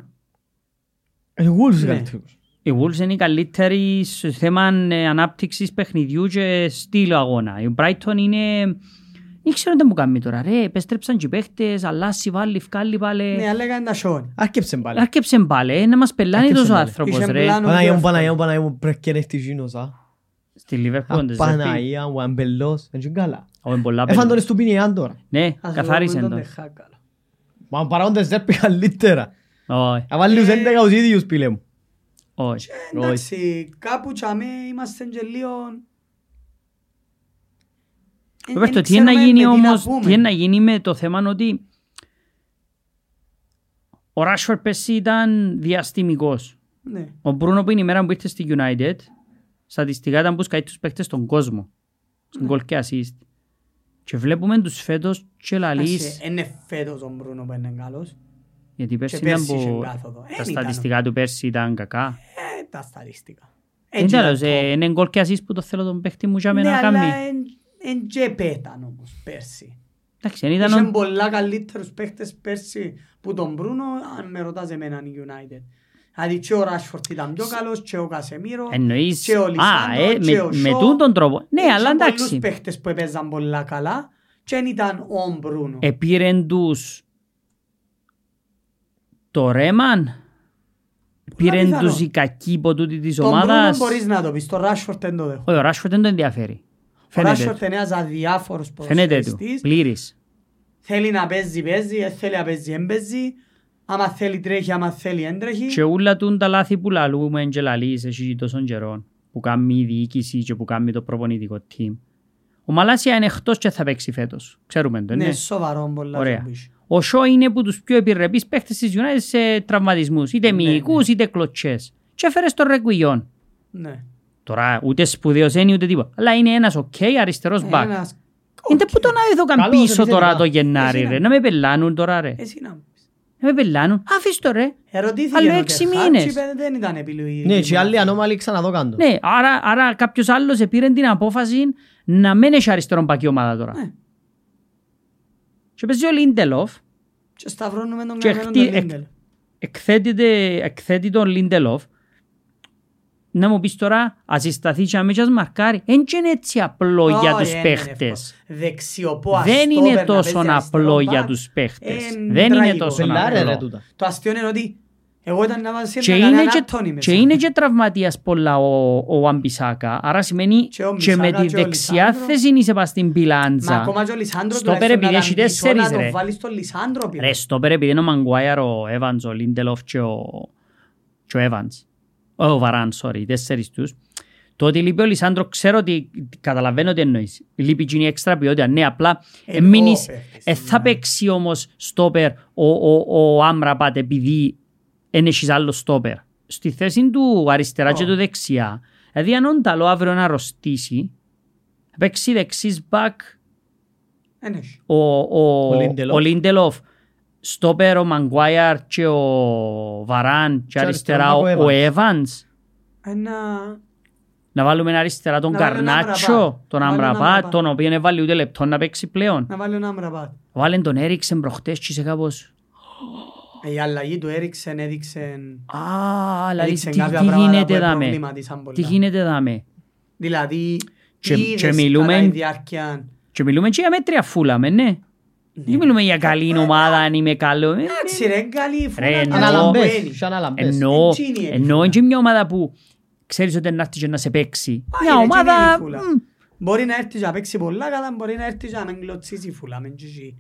Ε, Wolves Ναι. καλύτερος. Η Wolves είναι η καλύτερη σε θέμα ε, ανάπτυξης παιχνιδιού και στήλου αγώνα. Η Brighton είναι... Δεν ξέρω τι μου κάνει τώρα ρε, επέστρεψαν και οι παίχτες, αλλάσει, βάλει, φκάλει πάλι. Ναι, αλλά έκανε τα σιόν. Άρκεψε πάλι. Άρκεψε πάλι, ε, να μας πελάνει Άρκεψε τόσο πάλι. άνθρωπος Είχε ρε. πλάνο. Παναγία μου, εύκολο. Παναγία μου, Παναγία μου, πρέπει και να έχεις γίνος, α. Στη Liverpool, Α, δεν σε πει. Παναγία μου, αμπελός. Δεν είναι καλά. Ω, είναι πολλά Έφαν τον παιδιά. στο Πινιάν τώρα. Ναι, Ας καθάρισε δούμε τον. τον Τεχάκαλο. Μα παράγοντες δεν πει καλύτερα. Όχι, Θα βάλει τους 11 τους ίδιους πήλε μου. όχι. Εντάξει, κάπου τσάμε είμαστε και λίγο... Ε, Ρομπέρτο, εν τι είναι να ξέρουμε γίνει με τι να όμως, πούμε. τι είναι να γίνει με το θέμα ότι ο Ράσφορ πέρσι ήταν διαστημικός. Ναι. Ο Μπρούνο που είναι η μέρα που ήρθε στη United, στατιστικά ήταν που καλύτερους παίκτες στον κόσμο. Στην goal και assist. Και βλέπουμε τους φέτος και λαλείς, Εντάξει, Είναι φέτος ο Μπρούνο που είναι καλός. γιατί πέρσι και ήταν πέρσι είχε που κάθοδο. τα Εν ήταν. στατιστικά του πέρσι ήταν κακά. Ε, τα στατιστικά. Δεν Έτσι τέλος, ήταν το- ε, είναι goal και assist που το θέλω τον παίκτη μου για Ναι, μένα να αλλά κάνει. εν- εν και πέταν όμως πέρσι. Εντάξει, δεν ήταν Είχαν ο- πολλά καλύτερους παίχτες πέρσι που τον Μπρούνο, αν με ρωτάς εμένα η United. Δηλαδή και ο Ράσφορτ ήταν πιο καλός, και ο Κασεμίρο, Εννοείς, και ο α, Λισάνδρο, ε, και με, ο με Σο. τούτον τρόπο. Ναι, αλλά Είχαν εντάξει. πολλούς παίχτες που έπαιζαν πολλά καλά και δεν ήταν ο Μπρούνο. Επήρεν τους το Ρέμαν, πήρεν πιθανό. τους οι κακοί από τούτη της Τον Μπρούνο ομάδας. μπορείς να το πεις, τον Ράσφορτ δεν το δέχω. Όχι, ο Ράσφορντ δεν το ενδιαφέρει. Ο Φαίνεται Ράσφορτ του. είναι ένας αδιάφορος Φαίνεται του. ποδοσφαιριστής. Πλήρης. Θέλει να παίζει, παίζει, δεν θέλει να παίζει, δεν παίζει. Άμα θέλει τρέχει, άμα θέλει, δεν τρέχει. Και ούλα του τα λάθη που λαλούμε και λαλείς εσύ τόσων καιρών που κάνει η διοίκηση και που κάνει το προπονητικό team. Ο Μαλάσια είναι εκτός και θα παίξει φέτος. Ξέρουμε το, Ναι, ναι. σοβαρό πολλά. Ωραία. το πεις. Ο Σο είναι από τους πιο επιρρεπείς παίχτες της United σε τραυματισμούς, είτε Ναι, μυϊκούς είτε κλωτσές. Και έφερε στο Ρεκουιγιόν. Ναι. Τώρα ούτε σπουδαίος είναι ούτε τίποτα. Αλλά είναι ένας οκ αριστερός μπακ. Ένας- Είναι που τον άδειχαν Καλός πίσω επιθετικά. τώρα το Γενάρη Εσύ ρε. να- Να με πελάνουν τώρα ρε. Εσύ να μου πεις. Να με πελάνουν. Αφήσ' το ρε. Ερωτήθηκε Άλλο ο έξι Τερχάτ μήνες. και είπε, δεν ήταν επιλογή. Ναι, και άλλοι ανώμαλοι ξαναδώ κάτω. Ναι, άρα, άρα κάποιος άλλος επήρε την απόφαση να μην έχει αριστερόν πακή ομάδα τώρα. Ναι. Και παίζει ο Λίντελοφ, Και σταυρώνουμε τον Και καμένο χτυ- τον Λίντελ. εκθέτεται, εκθέτει τον Λίντελοφ. Να μου πεις τώρα, ας συσταθεί και αμέσως μαρκάρει. Δεν είναι έτσι απλό για Όχι, τους δεν είναι παίχτες. εύκολο. Δεξιοπό Δεν αστόπερ είναι να τόσο παίζει αριστερό απλό μπακ, για τους παίχτες. ε, Δεν είναι τραγικό. τόσο Πελάρε ρε απλό. τούτα. Το αστείο είναι ότι εγώ ήταν να βάζεις Και να είναι κάνει και, Άντωνη μέσα. και είναι και τραυματίας πολλά ο, ο Βαμπισάκα. Άρα σημαίνει Και ο και, με Μπισάκα τη και ο δεξιά Λισάνδρο. θέση είσαι πας στην Μα πιλάντζα. ακόμα και ο Λισάνδρο Στόπερ τουλάχιστον επειδή να έχει ήταν πίσω, τέσσερις, να ρε. τον βάλεις στον Λισάνδρο πίσω. Ρε στόπερ επειδή είναι ο Μαγκουάιαρ, ο Εύανς, ο Λίντελοφ και ο, και ο Εύανς. Ο Βαράν, sorry, οι τέσσερις τους. Το ότι λείπει ο Λισάνδρος, ξέρω ότι καταλαβαίνω τι εννοείς. Λείπει και είναι έξτρα ποιότητα. Ναι, απλά Ε, εμείνεις, ο παίχτης, ε, θα ναι. παίξει όμως στόπερ ο, ο, ο Άμραπατ επειδή δεν έχεις άλλο στόπερ. Στη θέση του αριστερά και Ω. του δεξιά. Δηλαδή αν όνταλο αύριο να αρρωστήσει, θα παίξει δεξής μπακ Εν έχει. ο, ο, Ο Λίντελοφ. ο Λίντελοφ, στόπερ ο Μαγκουάιαρ και ο Βαράν και Και αριστερά αριστερά ο, ο ο Έβανς. Ένα... Να βάλουμε αριστερά τον Να βάλει τον Καρνάτσο, Άμραμπατ. τον Να βάλει τον Αμραπάτ, Άμραμπατ. τον οποίο δεν βάλει ούτε λεπτό να παίξει πλέον. Να βάλει ένα Αμραμπάτ. Βάλεν τον Έριξεν προχτές και είσαι κάπως... Ε, Η αλλαγή του έριξεν, έδειξε... Α, δηλαδή έδειξε τι, κάποια τι πράγματα γίνεται που δάμε. προβληματίσαν πολλά. Τι γίνεται δάμε; Δηλαδή, Και- είδες και μιλούμε- κατά η διάρκεια... Και μιλούμε και για μέτρια φούλα, με, ναι. Δεν μιλούμε για καλή ομάδα, αν είμαι καλό. Ε, Εντάξει ρε, καλή φούλα. Ρε, καλή εννοώ- Αναλαμπές. μπαίνει. και αναλαμπές. Εννοώ, Έτσι είναι η εννοώ φούλα. και μια ομάδα που ξέρεις ότι να έρθει και να σε παίξει. Όχι, Μια ρε, ομάδα... έτσι είναι η φούλα. μ, Μπορεί να έρθει και να παίξει πολλά καλά, μπορεί να έρθει και να μην κλωτσίσει η φούλα. μεν και εσύ.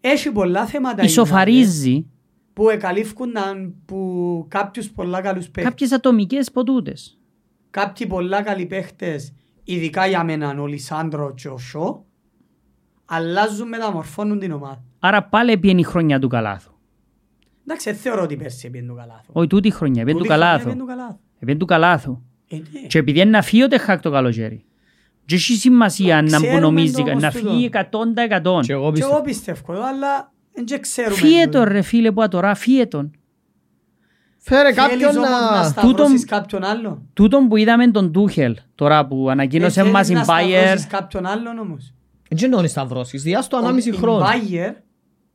Έχει πολλά θέματα. η United Ισοφαρίζει Που εκαλύφκουνταν που κάποιους πολλά καλούς παίχτες. κάποιες ατομικές ποτούτες. Κάποιοι πολλά καλοί παίχτες, ειδικά για μένα ο Λισάνδρο και ο Σο, αλλάζουν μεταμορφώνουν την ομάδα. Άρα πάλι πιένει η χρονιά του Καλάθου. Εντάξει, δεν θεωρώ ότι πέρσι πήγαινε του Καλάθου. Όχι τούτη χρονιά, πιένει του Τούτη χρονιά Καλάθου. πήγαινε του Καλάθου. Πιένει του Καλάθου. Ε, ναι. Και επειδή είναι να φύγει ο Τεχάκ το καλοκαίρι. Και έχει σημασία να Ξέρουμε που νομίζεις, το όμως να τούτο. φύγει 100%. Και εγώ Και πιστεύω. εγώ πιστεύω, εδώ, αλλά δεν ξέρουμε. Φύγε τούτο. τον ρε φίλε που τώρα, φύγε τον. Φέρε Θέλεις κάποιον όμως να να... σταυρώσεις τούτον- κάποιον άλλον; Τούτον που είδαμε τον Τούχελ, τώρα που Ε, ανακοίνωσε θέλεις μας η να Bayer. σταυρώσεις κάποιον άλλον όμως; Δεν εννοώ σταυρώσεις. Διάς το ανάμιση Η χρόνο. Bayer,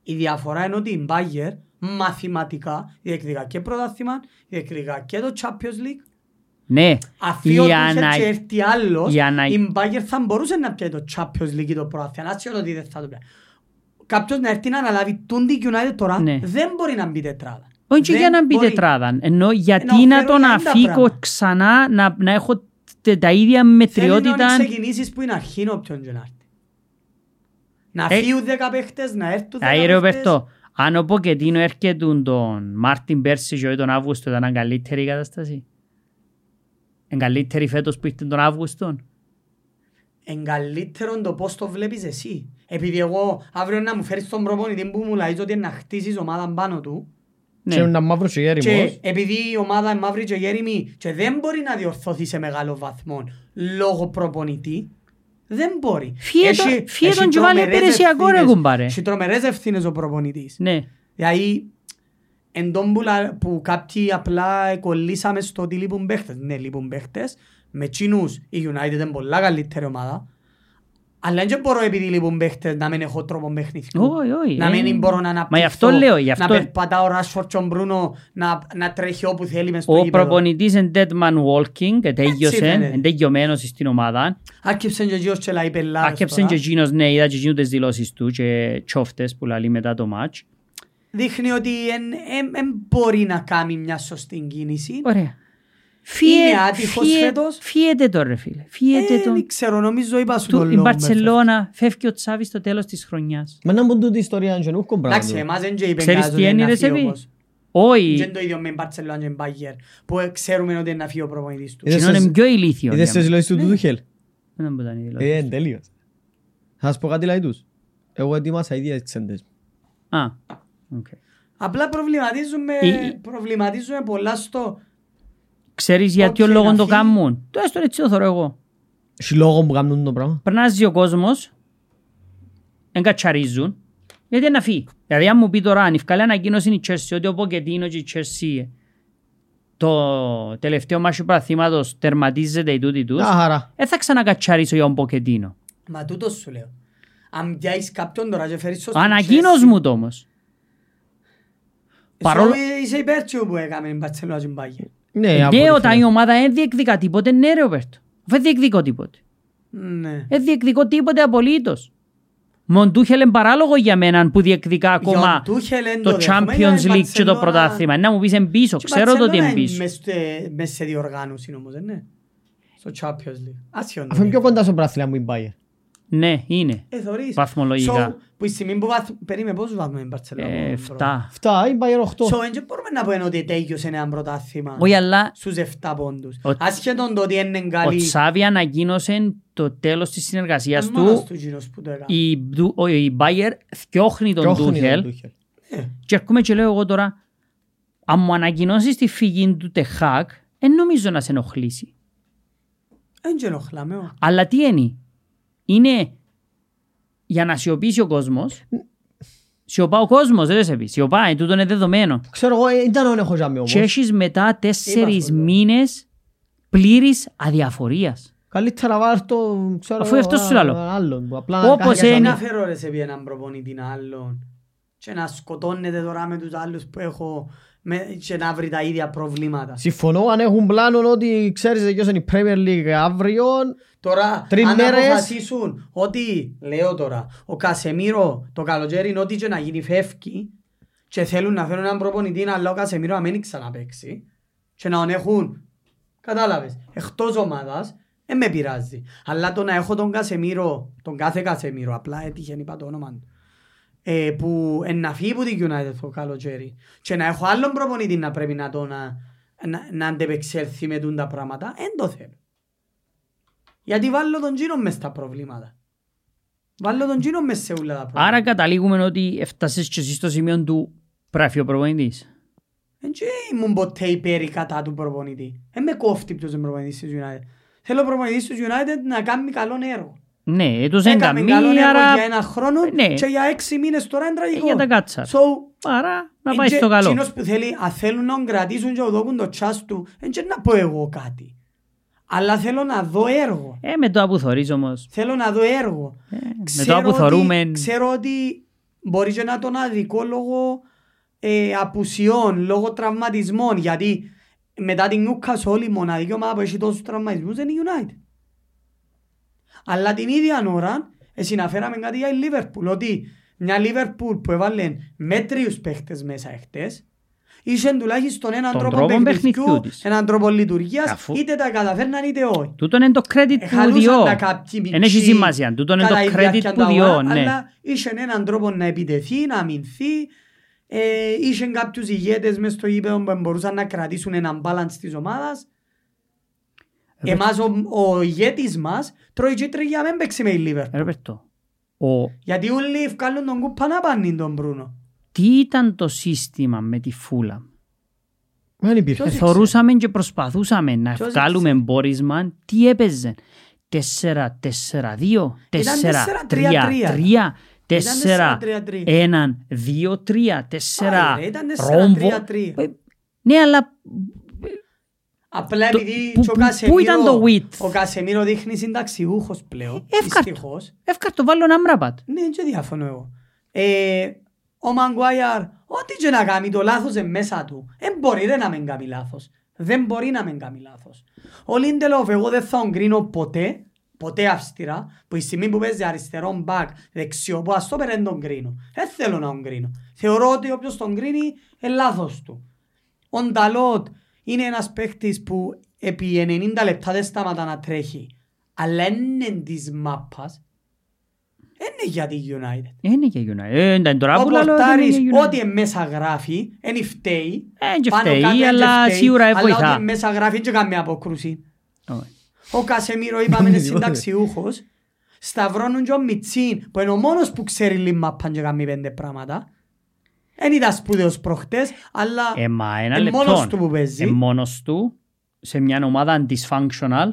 η διαφορά είναι ότι η Bayer μαθηματικά διεκδικά και πρωτάθλημα, διεκδικά και το Champions League. Ναι, Αφού η ο ανα... Tuchel και έρθει άλλος, η ανα- η Bayer θα μπορούσε να πιάει το Champions League ή το πρωτάθλημα. Άσχετο ότι δεν θα το πιάει. Κάποιος να έρθει να αναλάβει τον τη United τώρα, Ναι. δεν μπορεί να μπει τετράδα. Όχι και Δεν για να μπει μπορεί. τετράδα. Ενώ γιατί Ενώ να φέρω τον για ένα αφήκω πράγμα. ξανά να, να έχω τε- τα ίδια Θέλει να μετριότητα. ξεκινήσεις που είναι αρχήν όποιον και να έρθει. Να Ε, φύγουν δέκα παίχτες, να έρθουν Άι ρε δέκα Ρομπέρτο, Αν ο Ποκετίνο έρχεται τον Μάρτιν πέρσι και όχι τον Αύγουστο ήταν καλύτερη η κατάσταση; Εν καλύτερη φέτος που ήρθε τον Αύγουστο; Εν καλύτερο το πώς το βλέπεις εσύ. Επειδή εγώ αύριο να μου φέρεις τον προπονητή που μου λέει ότι να χτίσεις ομάδα πάνω του Και Ναι. ένα μαύρος και και γέριμος. επειδή η ομάδα είναι μαύρη και γέριμη και δεν μπορεί να διορθωθεί σε μεγάλο βαθμό λόγω προπονητή, δεν μπορεί. Φύε τον- Έχει- φύε έχει τον και βάλε τρομερές υπηρεσιακό, ρε, ευθύνες. κουμπάρε. Έχει τρομερές ευθύνες ο προπονητής. Ναι. Δηλαδή, εν τόν που, λα- που κάποιοι απλά κολλήσαμε στο ότι λείπουν παίχτες. Ναι, λείπουν παίχτες. Με εκείνους η United είναι πολλά καλύτερη ομάδα. Αλλά δεν μπορώ επειδή λείπουν παίχτες να μην έχω τρόπο παιχνιδιού. Όχι, όχι, Να ε. μην μπορώ να Μα γι' αναπτυχθώ. αυτό λέω, γι' αυτό- Να περπατάω ο Ράσφορτ και ο Μπρούνο να, να τρέχει όπου θέλει μες στο Ο γήπεδο. προπονητής είναι dead man walking, ετέγιωσε, φαίνεται. είναι τελειωμένος στην ομάδα. Άρχιψε και εκείνος και λάει πελάρες Άκεψε τώρα. και εκείνος, ναι, είδα και εκείνου τις δηλώσεις του και τσόφτες που λαλεί μετά το μάτς. Δείχνει ότι δεν μπορεί να κάνει μια σωστή κίνηση. Ωραία. Φύε, Είναι άτυχος φύε, φέτος; φύεται τον ρε φίλε. Φύεται Ε, τον. Δεν ξέρω, νομίζω είπα σου Του, τον η λόγο. Μπαρτσελώνα φεύγει ο Τσάβης στο τέλος της χρονιάς. Μα να μπουν τούτη η ιστορία και νούκο πράγμα. Εντάξει, εμάς δεν και είπε Ξέρεις κάτι τι ότι είναι, να ρε φύγει Σεβί; όμως. Όχι, Δεν το ίδιο με Μπαρτσελόνα και Μπάγερ που ξέρουμε ότι είναι να φύγει ο προπονητής του. Είδες εκείνο είναι τις- πιο ηλίθιο. Είδες για τις μένα. δηλώσεις του Τούχελ. Δεν μου ήταν η δηλώση. Ε, τέλειος. Θα σας πω κάτι λέει τους. Εγώ ετοίμασα ήδη εξέντες. Α, οκ. Απλά προβληματίζουμε, Η- η- προβληματίζουμε πολλά στο... Ξέρεις για ποιο Όποιο λόγος να το φύγει. κάνουν; Το έστω έτσι το θωρώ εγώ. Έχει λόγο που κάνουν το πράγμα. Περνάζει ο κόσμος, εγκατσαρίζουν, γιατί να φύγει. Δηλαδή αν μου πει τώρα, αν η ευκαλή ανακοίνωση είναι η Chelsea, ότι ο Ποκετίνο και η Chelsea το τελευταίο μάχη πραθήματος τερματίζεται η τούτη τους, Μια χαρά. δεν θα ξανακατσαρίσω για τον Ποκετίνο. Μα τούτος σου λέω. Αν πιάσεις κάποιον τώρα και φέρεις σωστή Ανακοίνωση μου το όμως. παρόλο- παρόλο... Είσαι υπέρ τσιού που έκαμε η Μπαρτσελόνα και Μπάγερ. Ναι, Ναι, απορριφθεί. όταν η ομάδα δεν διεκδικά τίποτε, ναι ρε Ρομπέρτο. Δεν διεκδικώ τίποτε. Ναι. Δεν διεκδικώ τίποτε απολύτως. Μοντούχελ είναι παράλογο για μένα που διεκδικά ακόμα Για τον Τούχελ εν το το δέχομαι, για Champions την League και το Barcelona- πρωτάθλημα. Να μου πεις εν πίσω, Και η ξέρω το ότι Barcelona είναι πίσω. μες στε- μες σε διοργάνωση όμως, δεν είναι. Στο Champions League. Άσχετο. Αφού είναι πιο κοντά στο πράθυλα μου η Bayern. Ναι, είναι. Ε, θωρείς. βαθμολογικά. So, που η στιγμή που βαθ... Περίμενε πόσους βαθμούς είναι η Μπαρτσελόνα. Ε, Εφτά. Φτά, η Bayern 8. So, δεν μπορούμε να πούμε ότι τέλειωσε ένα πρωτάθλημα Όχι, αλλά στους 7 πόντους. Ο- Άσχετον το ότι είναι ο καλή. Τσάβη ανακοίνωσε το τέλος της συνεργασίας Είναι μόνος του. του εκείνος που το έκανε. Η, Μπου- ο- η Bayer θκιόχνει τον Διώχνει τον Τούχελ Tuchel. Ε, και έρχομαι και λέω εγώ τώρα αν μου ανακοινώσεις τη φυγή του Τεχάκ δεν νομίζω να σε ενοχλήσει. Δεν και ενοχλάμε. ω. Αλλά τι είναι. Είναι για να σιωπήσει ο κόσμος. Σιωπά ο κόσμος, δεν σε πει. Σιωπά, ε, τούτο είναι δεδομένο. Ξέρω εγώ, ε, ήταν όνεχο για μí όμως. Και έχεις μετά τέσσερις αυτό, λέω. μήνες πλήρης αδιαφορίας. Καλύτερα βάλεις το, ξέρω Αφού εγώ, αυτό σου λαλώ. έναν άλλον που απλά Όπως κάνει Γιατί είναι- να φέρω ρε σε πει έναν προπονητή άλλον και να σκοτώνετε τώρα με τους άλλους που έχω με- και να βρει τα ίδια προβλήματα. Συμφωνώ αν έχουν πλάνο ότι ξέρεις ποιος είναι η Premier League αύριο. Τώρα, Τρεις αν μέρες. αποφασίσουν ότι, λέω τώρα, ο Κασεμίρο το καλοκαίρι είναι ό,τι και να γίνει φεύγει και θέλουν να φέρουν έναν προπονητή αλλά ο Κασεμίρο να μην ξαναπαίξει και να τον έχουν, κατάλαβες, εκτός ομάδας, δεν με πειράζει. Αλλά το να έχω τον Κασεμίρο, τον κάθε Κασεμίρο, απλά έτυχε είπα το όνομα του, ε, που εν να φύγει από την United το καλοκαίρι και να έχω άλλον προπονητή να πρέπει να το να, να, να αντεπεξέλθει με τούν τα πράγματα, δεν το θέλω. Γιατί βάλω τον Τζίνο μες στα προβλήματα. Βάλω τον Τζίνο μες σε όλα τα προβλήματα. Άρα καταλήγουμε ότι έφτασες και εσύ στο σημείο του πράφει ο προπονητής. Δεν και ήμουν ποτέ υπέρ ή κατά του προπονητή. Δεν με κόφτει ποιος είναι προπονητής της United. Θέλω ο προπονητής της United να κάνει καλό έργο. Ναι, τους Έκαμε εγκαμεί, καλό έργο άρα για ένα χρόνο ναι. και για έξι μήνες τώρα είναι τραγικό. για τα κάτσα. So, Άρα να εν πάει και στο καλό. εκείνος που θέλει, αν θέλουν να τον κρατήσουν και να δώκουν το τσάς του, δεν και να πω εγώ κάτι. Αλλά θέλω να δω έργο. Ε, με το που θωρείς όμως. Θέλω να δω έργο. Ε, με Ξέρω το που ότι- θωρούμε... Ξέρω ότι μπορεί και να τον αδικό λόγω ε, απουσιών, λόγω τραυματισμών, γιατί μετά την Newcastle όλη η μοναδική ομάδα που έχει τόσους τραυματισμούς είναι η United. Αλλά την ίδια ώρα, εσύ να φέραμε κάτι για η Liverpool, ότι μια Liverpool που έβαλε μέτριους παίχτες μέσα εχθές, είχε τουλάχιστον έναν Τον τρόπο τρόπο παιχνιδιού, παιχνιδιού της. έναν τρόπο λειτουργίας, Αφού- είτε τα καταφέρναν είτε όχι. Τούτον είναι το credit που Εχαλούσαν διώ. τα κάποιοι Δεν έχει μητσί σημασία. Τούτον είναι το κατά η credit διάρκεια που του διώ, αγώνα, ναι. Αλλά είχε έναν τρόπο να επιτεθεί, να αμυνθεί Ε, είχε κάποιους ηγέτες μες στο γήπεδο που μπορούσαν να κρατήσουν έναν balance της ομάδας. Ε, Εμάς ο, ο ηγέτης μας τρώει κίτρινη για να μην παίξει με η Liverpool. Ρε Ροπέρτο, ο, Γιατί όλοι βγάλουν τον κούπα να πάνε τον Μπρούνο. τι ήταν το σύστημα με τη φούλα. Μα δεν υπήρχε. Ποιος ήξερε; Θορούσαμε και προσπαθούσαμε να Ποιος βγάλουμε μπόρισμα. Τι έπαιζε; 4-4-2, 4-3-3, 4-1-2-3, 4 Πάλι, ρε, ήταν ρόμβο. 4-3-3. Ε, Ναι, αλλά Απλά Το- επειδή που- και ο που- Κασεμίρο, πού ήταν το width? ο Κασεμίρο δείχνει συνταξιούχος πλέον, εύκαρτο. δυστυχώς. Εύκαρτο βάλω ένα μράπατ. Ναι, και διαφωνώ εγώ. Ε, ο Μαγκουάιαρ, ό,τι και να κάνει το λάθος είναι μέσα του. Δεν μπορεί ρε να μην κάνει λάθος. Δεν μπορεί να μην κάνει λάθος. Ο Λίντελοφ εγώ δεν θα τον κρίνω ποτέ, ποτέ αυστηρά, που η στιγμή που παίζει αριστερό μπακ, δεξιό, που ας το πέρα δεν τον κρίνω. Δεν θέλω να τον κρίνω. Θεωρώ ότι όποιος τον κρίνει είναι λάθος του. Ο Νταλότ είναι ένας παίχτης που επί 90 λεπτά δεν σταματά να τρέχει. Αλλά είναι της μάπας. Είναι για τη United. Είναι και United. Ε, εντάξει, τώρα Ο που λέω δεν είναι Πορτάρης και United. ό,τι μέσα γράφει, είναι φταίει. Ε, και Πάνω φταίει, κάτω είναι αλλά φταίει, σίγουρα Αλλά βοηθά. ό,τι μέσα γράφει και κάνει απόκρουση. Όχι. Ο Κασεμίρο είπαμε είναι <laughs> συνταξιούχος. Σταυρώνουν και ο Μιτσίν που είναι ο μόνος που ξέρει λίγο μάπαν και κάνει πέντε πράγματα. Δεν ήταν σπουδαίος προχτές, αλλά Ε, μα ένα είναι λεπτό. μόνος του που παίζει. Ε, μόνος του, σε μια ομάδα dysfunctional,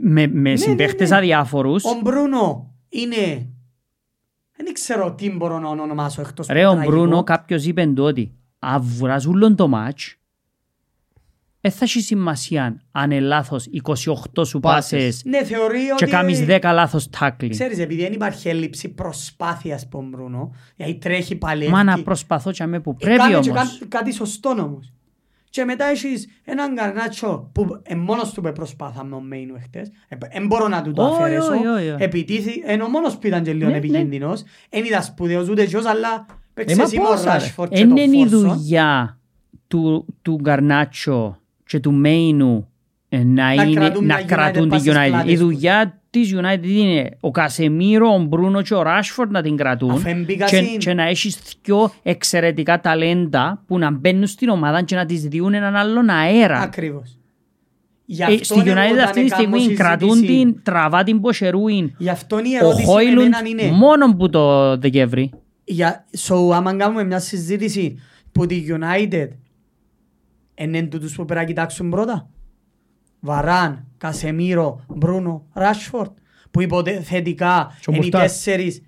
με, με ναι, συμπαίχτες ναι. αδιάφορους. Ο Μπρούνο είναι... Δεν ξέρω τι μπορώ να ονομάσω εκτός Ρε, του ο τραγικού. Μπρούνο κάποιος είπε του ότι αν βουράς ούλον το μάτς, δεν θα έχεις σημασία αν είναι λάθος 28 σου Πάσες. πάσες Ναι, θεωρεί και ότι... κάνεις 10 λάθος tackling. Ξέρεις, επειδή δεν υπάρχει έλλειψη προσπάθειας από τον Μπρούνο, γιατί τρέχει παλεύει. Μα να προσπαθώ και με που Ε, πρέπει κάνει και όμως. κα- κάτι σωστό όμως. Και μετά έχεις έναν Καρνάτσο που ε, μόνος του που προσπάθα με ο Μέινου εχθές. Δεν μπορώ να του το Όχι, αφαιρέσω. όχι, όχι, όχι. Επιτίθη, είναι ο μόνος που ήταν και λίγο Ναι, επικίνδυνος. Εν είδα σπουδαίος ούτε ποιος, αλλά παίξε μα σήμα ο πόσα, ρε. Ράσφορτ και το Είναι η Φόρσον. δουλειά του, του Γκαρνάτσο και του Μέινου ε, να, είναι, κρατούν να μια United κρατούν τη πας στις United. πλάτες Η τους. δουλειά της United είναι ο Κασεμίρο, ο Μπρούνο και ο Ράσφορντ να την κρατούν Αφού έμπηκα και, συν- και να έχεις δυο εξαιρετικά ταλέντα που να μπαίνουν στην ομάδα και να τις διούν έναν άλλον αέρα. Ακριβώς. Γι' Ε, αυτόν στη εγώ United όταν αυτή τη έκαμω στιγμή κρατούν συζήτηση- την, τραβά την ποσερούιν. Γι' αυτόν η Ο ερώτηση με Χόιλουντ εμέναν είναι... μόνο που το Δεκέμβρη. Για, so, άμα κάνουμε μια συζήτηση που τη United είναι τούτους που πρέπει να κοιτάξουν πρώτα. Βαράν, Κασεμίρο, Μπρούνο, Ράσφορτ που υποθετικά Και ο είναι οι Πορτάρης. τέσσερις.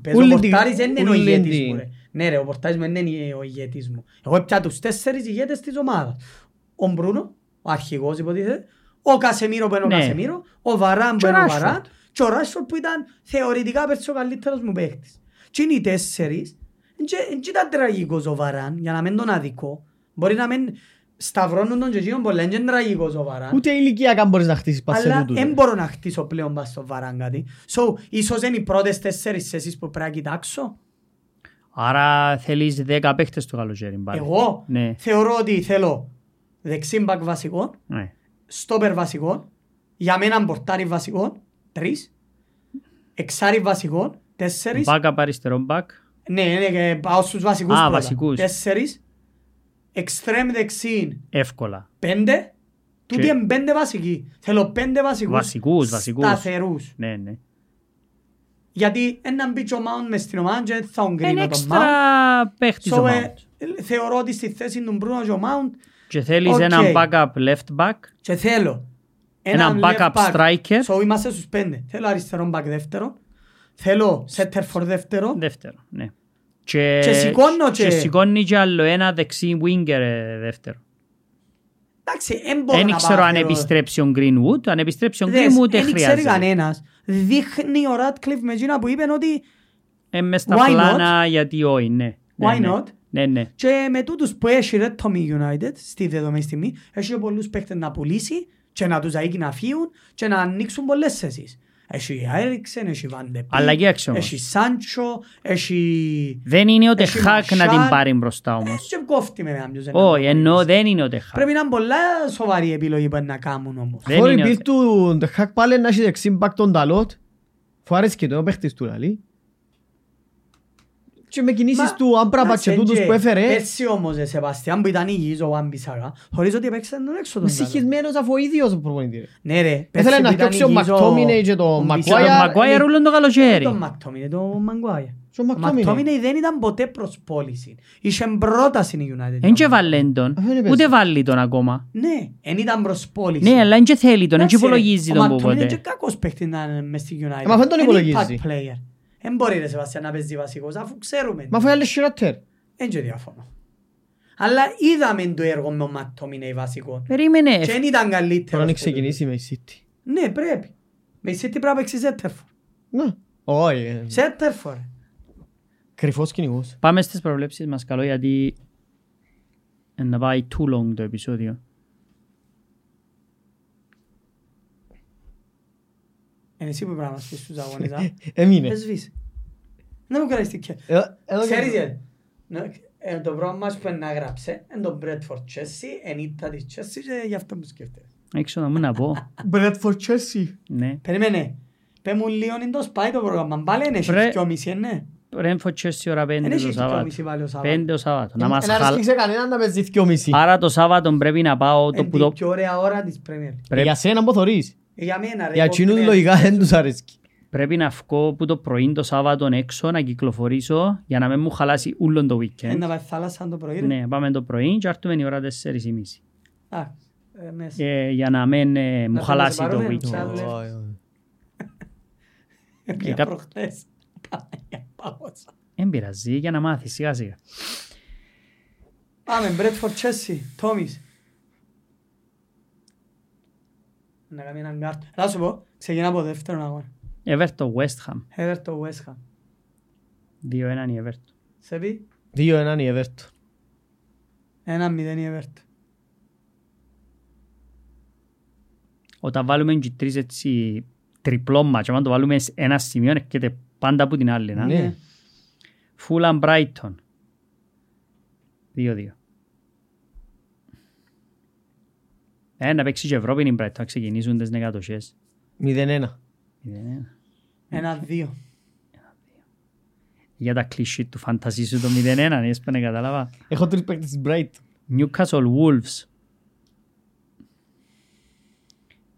Πες ο Ούλη την- Πορτάρης δεν είναι ο ούλη ηγέτης την- μου. ρε. Ναι ρε, ο Πορτάρης δεν είναι ο ηγέτης μου. Εγώ πια τους τέσσερις ηγέτες της ομάδας. Ο Μπρούνο, ο αρχηγός υποτίθεται, ο Κασεμίρο που είναι ο Ναι. Κασεμίρο, ο Βαράν Και που ο είναι ο Rashford. Βαράν και ο Ράσφορτ που ήταν θεωρητικά πέρσι ο καλύτερος μου παίκτης. Και είναι οι τέσσερις. Δεν ήταν τραγικός ο Βαράν, για να μην τον αδικό. Μπορεί να μην σταυρώνουν τον και εκείνον πολλά, δεν είναι τραγικός ο Βαράν. Ούτε ηλικία αν μπορείς να χτίσεις πας σε Αλλά τούτους, δεν ρε. μπορώ να χτίσω πλέον πας στο Βαράν κάτι. So, ίσως είναι οι πρώτες τέσσερις θέσεις που πρέπει να κοιτάξω. Άρα θέλεις 10 παίχτες το καλοκαίρι. πάλι. Εγώ Ναι. θεωρώ ότι θέλω δεξίμπακ βασικό, Ναι. στόπερ βασικό, για μένα μπορτάρι βασικό, τρεις, εξάρι βασικό, τέσσερις, Backup αριστερό back. ναι, ναι, και πάω στους βασικούς Α, πρώτα. βασικούς. Τέσσερις, εξτρέμ δεξίν, Εύκολα. πέντε, τούτοι Και- είναι πέντε βασικοί. Θέλω πέντε βασικούς, Βασικούς, βασικούς. σταθερούς. Ναι, ναι. Γιατί έναν μπει και ο Mount μες στην ομάδα και δεν θα τον Είναι κρίνω τον έξτρα Mount. παίχτης So, ο ε, Mount. θεωρώ ότι στη θέση του Μπρούνο και ο Mount Και θέλεις οκ. έναν backup left back. και θέλω Έναν backup left back. striker. So είμαστε στους πέντε. Θέλω αριστερό back δεύτερο. Θέλω center for δεύτερο. Δεύτερο, ναι. Και, Και σηκώνω και- και σηκώνει και άλλο ένα δεξί winger ε, δεύτερο. Εντάξει, δεν μπορώ Δεν να ξέρω πάω αν θέλω- επιστρέψει ο Greenwood. Αν επιστρέψει ο Δες, Greenwood δεν δεν ξέρει χρειάζεται. κανένας. Δείχνει ο Radcliffe με εκείνα που είπε ότι Ε, μες στα Why not? πλάνα γιατί όχι, ναι. Ναι, Why ναι. not? Ναι, ναι. και με τούτους που έχει ρε Tommy United στη δεδομένη στιγμή έχει και πολλούς παίκτες να πουλήσει και να τους αίκει να φύγουν και να ανοίξουν πολλές θέσεις. Έχει Έριξεν, έχει Βαντεπί, Αλλά κοίταξε όμως. έχει Σάντσο, έχει... Δεν είναι ο Έχει Τεχάκ να Μαρσάλ. την πάρει μπροστά Ε, όμως. και κόφτει με κάποιος να Όχι, το εννοώ πουλήσει. δεν είναι ο Τεχάκ. Πρέπει να είναι πολλά σοβαρή επιλογή που να κάνουν όμως. Δεν Χώρη είναι ο- πήρ του Ντεχάκ πάλι να έχει δεξί μπακ τον Ταλότ. Φου άρεσε και το ο παίχτης του λαλή. Και με κινήσεις Μα, του Άμπραμπα να και σε τούτους και που έφερε. Πέρσι όμως, ε, Σεβαστιάν που ήταν υγιής ο Βαν Μπισάκα, χωρίς ότι έπαιξε τον έξω Με τον καλό. συγχυσμένος αφού ο ίδιος ο προπονητής. ρε. Ναι ρε, πέρσι Ήθελε να που ήταν διώξει ο υγιής Μακτόμινεϊ και το ο Μαγκουάιρ. Και τον Μπισάκα. Μαγκουάιρ ούλον το καλοκαίρι. Τον Μακτόμινεϊ, τον Μαγκουάιρ. Και ο Ο Μακτόμινεϊ. Μακτόμινεϊ δεν ήταν ποτέ προς πώληση. Είχε πρόταση η United. Εν και βάλει τον. Αυτό είναι Ούτε πες. βάλει τον ακόμα. Ναι, εν ήταν προς πώληση. Ναι, αλλά εν και θέλει τον, εν και Εντάξει, ρε, υπολογίζει ο τον που Μακτόμινεϊ ποτέ. είναι και κακός παίκτης να είναι μες στη United. Ε, μα αυτόν τον Εν υπολογίζει. Impact player. Εν μπορεί ρε Σεβαστιάν να παίζει βασικός, αφού ξέρουμε. Μα αφού άλλες χειρότερ. Εν και διαφωνώ. Αλλά είδαμε το έργο με ο Μακτόμινεϊ βασικό. Περίμενε. Και εν ήταν καλύτερος. Τώρα να που ξεκινήσει με η City. το- Ναι, πρέπει. Με η City πρέπει να παίξει Σέτερφορ. Ναι. Όχι. ε, Σέτερφορ. Κρυφός κυνηγός. Πάμε στις προβλέψεις μας καλό γιατί εν να πάει too long το επεισόδιο. Είναι εσύ που πρέπει να μας πεις τους αγώνες, α; Έμεινε. Πες σβήσει. Δεν μου κάνεις τικιά. Ε, εδώ και- Ξέρεις γιατί. Ναι, ε, Το πρώτο μας που να γράψε είναι το Bradford Chelsea, εν ήττα της Chelsea και γι' αυτό που σκέφτεται. Έξω να μου να πω. <laughs> Bradford Chelsea. Ναι. Περίμενε. Πες μου λίγο είναι το σπάει το πρόγραμμα. Πάλι είναι Βρε. έχει δυο μισή, ναι. Ρέμφο Chelsea ώρα Δεν 5 έχει το δυο Σάββατο. μισή πάλι ο Σάββατο. 5 το Σάββατο. Να Εν μας αρέσκει χαλ... σε κανέναν να παίζει δυο μισή. Άρα το Σάββατο πρέπει να πάω το Είναι που το... την πιο ωραία ώρα της Premier. Πρέπει- Για σένα που θωρείς. Για μένα ρε. Για εγώ εκείνους Premier. λογικά δεν τους αρέσκει. Πρέπει να βγω που το πρωί το Σάββατο έξω να κυκλοφορήσω για να μην μου χαλάσει ούλον το Ε, weekend. Να πάει θάλασσα το πρωί ρε. Ναι, πάμε το πρωί και έρθουμε η ώρα 4.30. Α, ε, μέσα. Ε, για να μην ε, μου Να το χαλάσει το πάρουμε, weekend. ψάχνω. Όχι, όχι. Μια κά- προχτές. Παναγία πάγωσα. Δεν πειράζει, για να μάθεις σιγά σιγά. Πάμε, Bradford Chelsea, Τόμις. Να κάνει έναν κάρτο. Να σου πω, ξεκινά από δεύτερον αγώνα. Everton West Ham. Everton West Ham. 2-1 η Everton. Σε πει, Δύο έναν η Everton. ένα μηδέν η Everton. Όταν βάλουμε και τρεις έτσι τριπλό μάτσο, αν το βάλουμε σε ένα σημείο, έρχεται πάντα από την άλλη. να. Ναι. Fulham Brighton. 2-2. Ε, να παίξεις και Ευρώπη είναι πρέπει να ξεκινήσουν τις νεκατοχές. 0-1. 1-2. Για τα κλίσσι του φαντασί σου το 0-1, έσπαινε κατάλαβα. Έχω τρεις παίκτες Bright. Newcastle Wolves.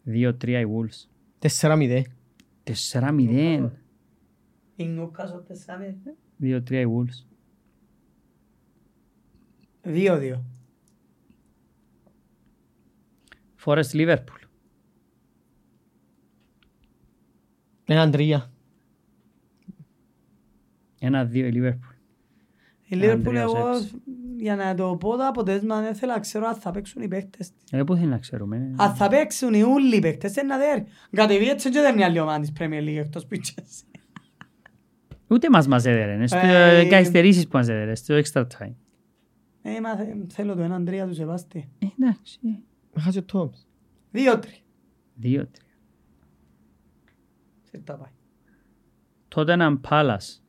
2-3 οι Wolves. 4-0. 4-0. Η Newcastle 4-0. 2-3 Wolves. 2-2. Φόρεστ Λίβερπουλ. Ένα τρία. Ένα δύο η Λίβερπουλ. Η Λίβερπουλ εγώ για να το πω το αποτέλεσμα δεν θέλω να ξέρω αν θα παίξουν οι παίκτες. Ε, πού θέλει να ξέρουμε. Ε? Αν θα παίξουν οι ούλοι οι παίκτες, ε, ένα δέρ. Κατεβεί έτσι και δεν είναι άλλη ομάδα της Premier League εκτός πίτσες. Ούτε μας μας έδερε, ε, στις καθυστερήσεις που μας έδερε, στο extra time. Ε, μα θέλω το έναν τρία του Σεβάστη. Εντάξει. Με χάσει ο Τόμς. Δύο τρία. 2-3. Σε τα πάει. Tottenham Palace.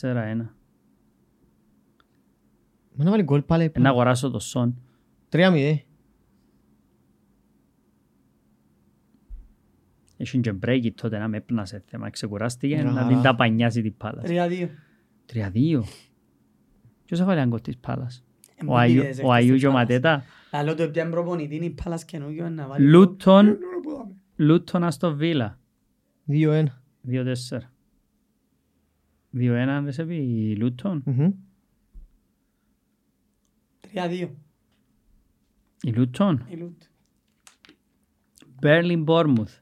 4-1. Μα να βάλει γκολ πάλι. Να αγοράσω το Son. Τρία μηδέν. Έχει και break τότε να με έπνασε θέμα. Ξεκουράστηκε Α. να την ταπανιάσει την Palace. Τρία δύο. 3-2. Ποιος έβαλε άγκο της Palace; Ε, Ο Αγίου- μπουκίδες Ο Αγίου εκτός και ο της Ματέτα. Πάλας. Αλλά το έπιαν προπονητή είναι η Πάλας καινούργιο να βάλει. Λούτον. Λούτον Αστο Βίλα. Δύο ένα. 2-4. 2-1 δεν σε πει η Λούτον. Μμμ. Τρία δύο. Η Λούτον. Η Λούτ. Μπέρλιν Μπόρμουθ.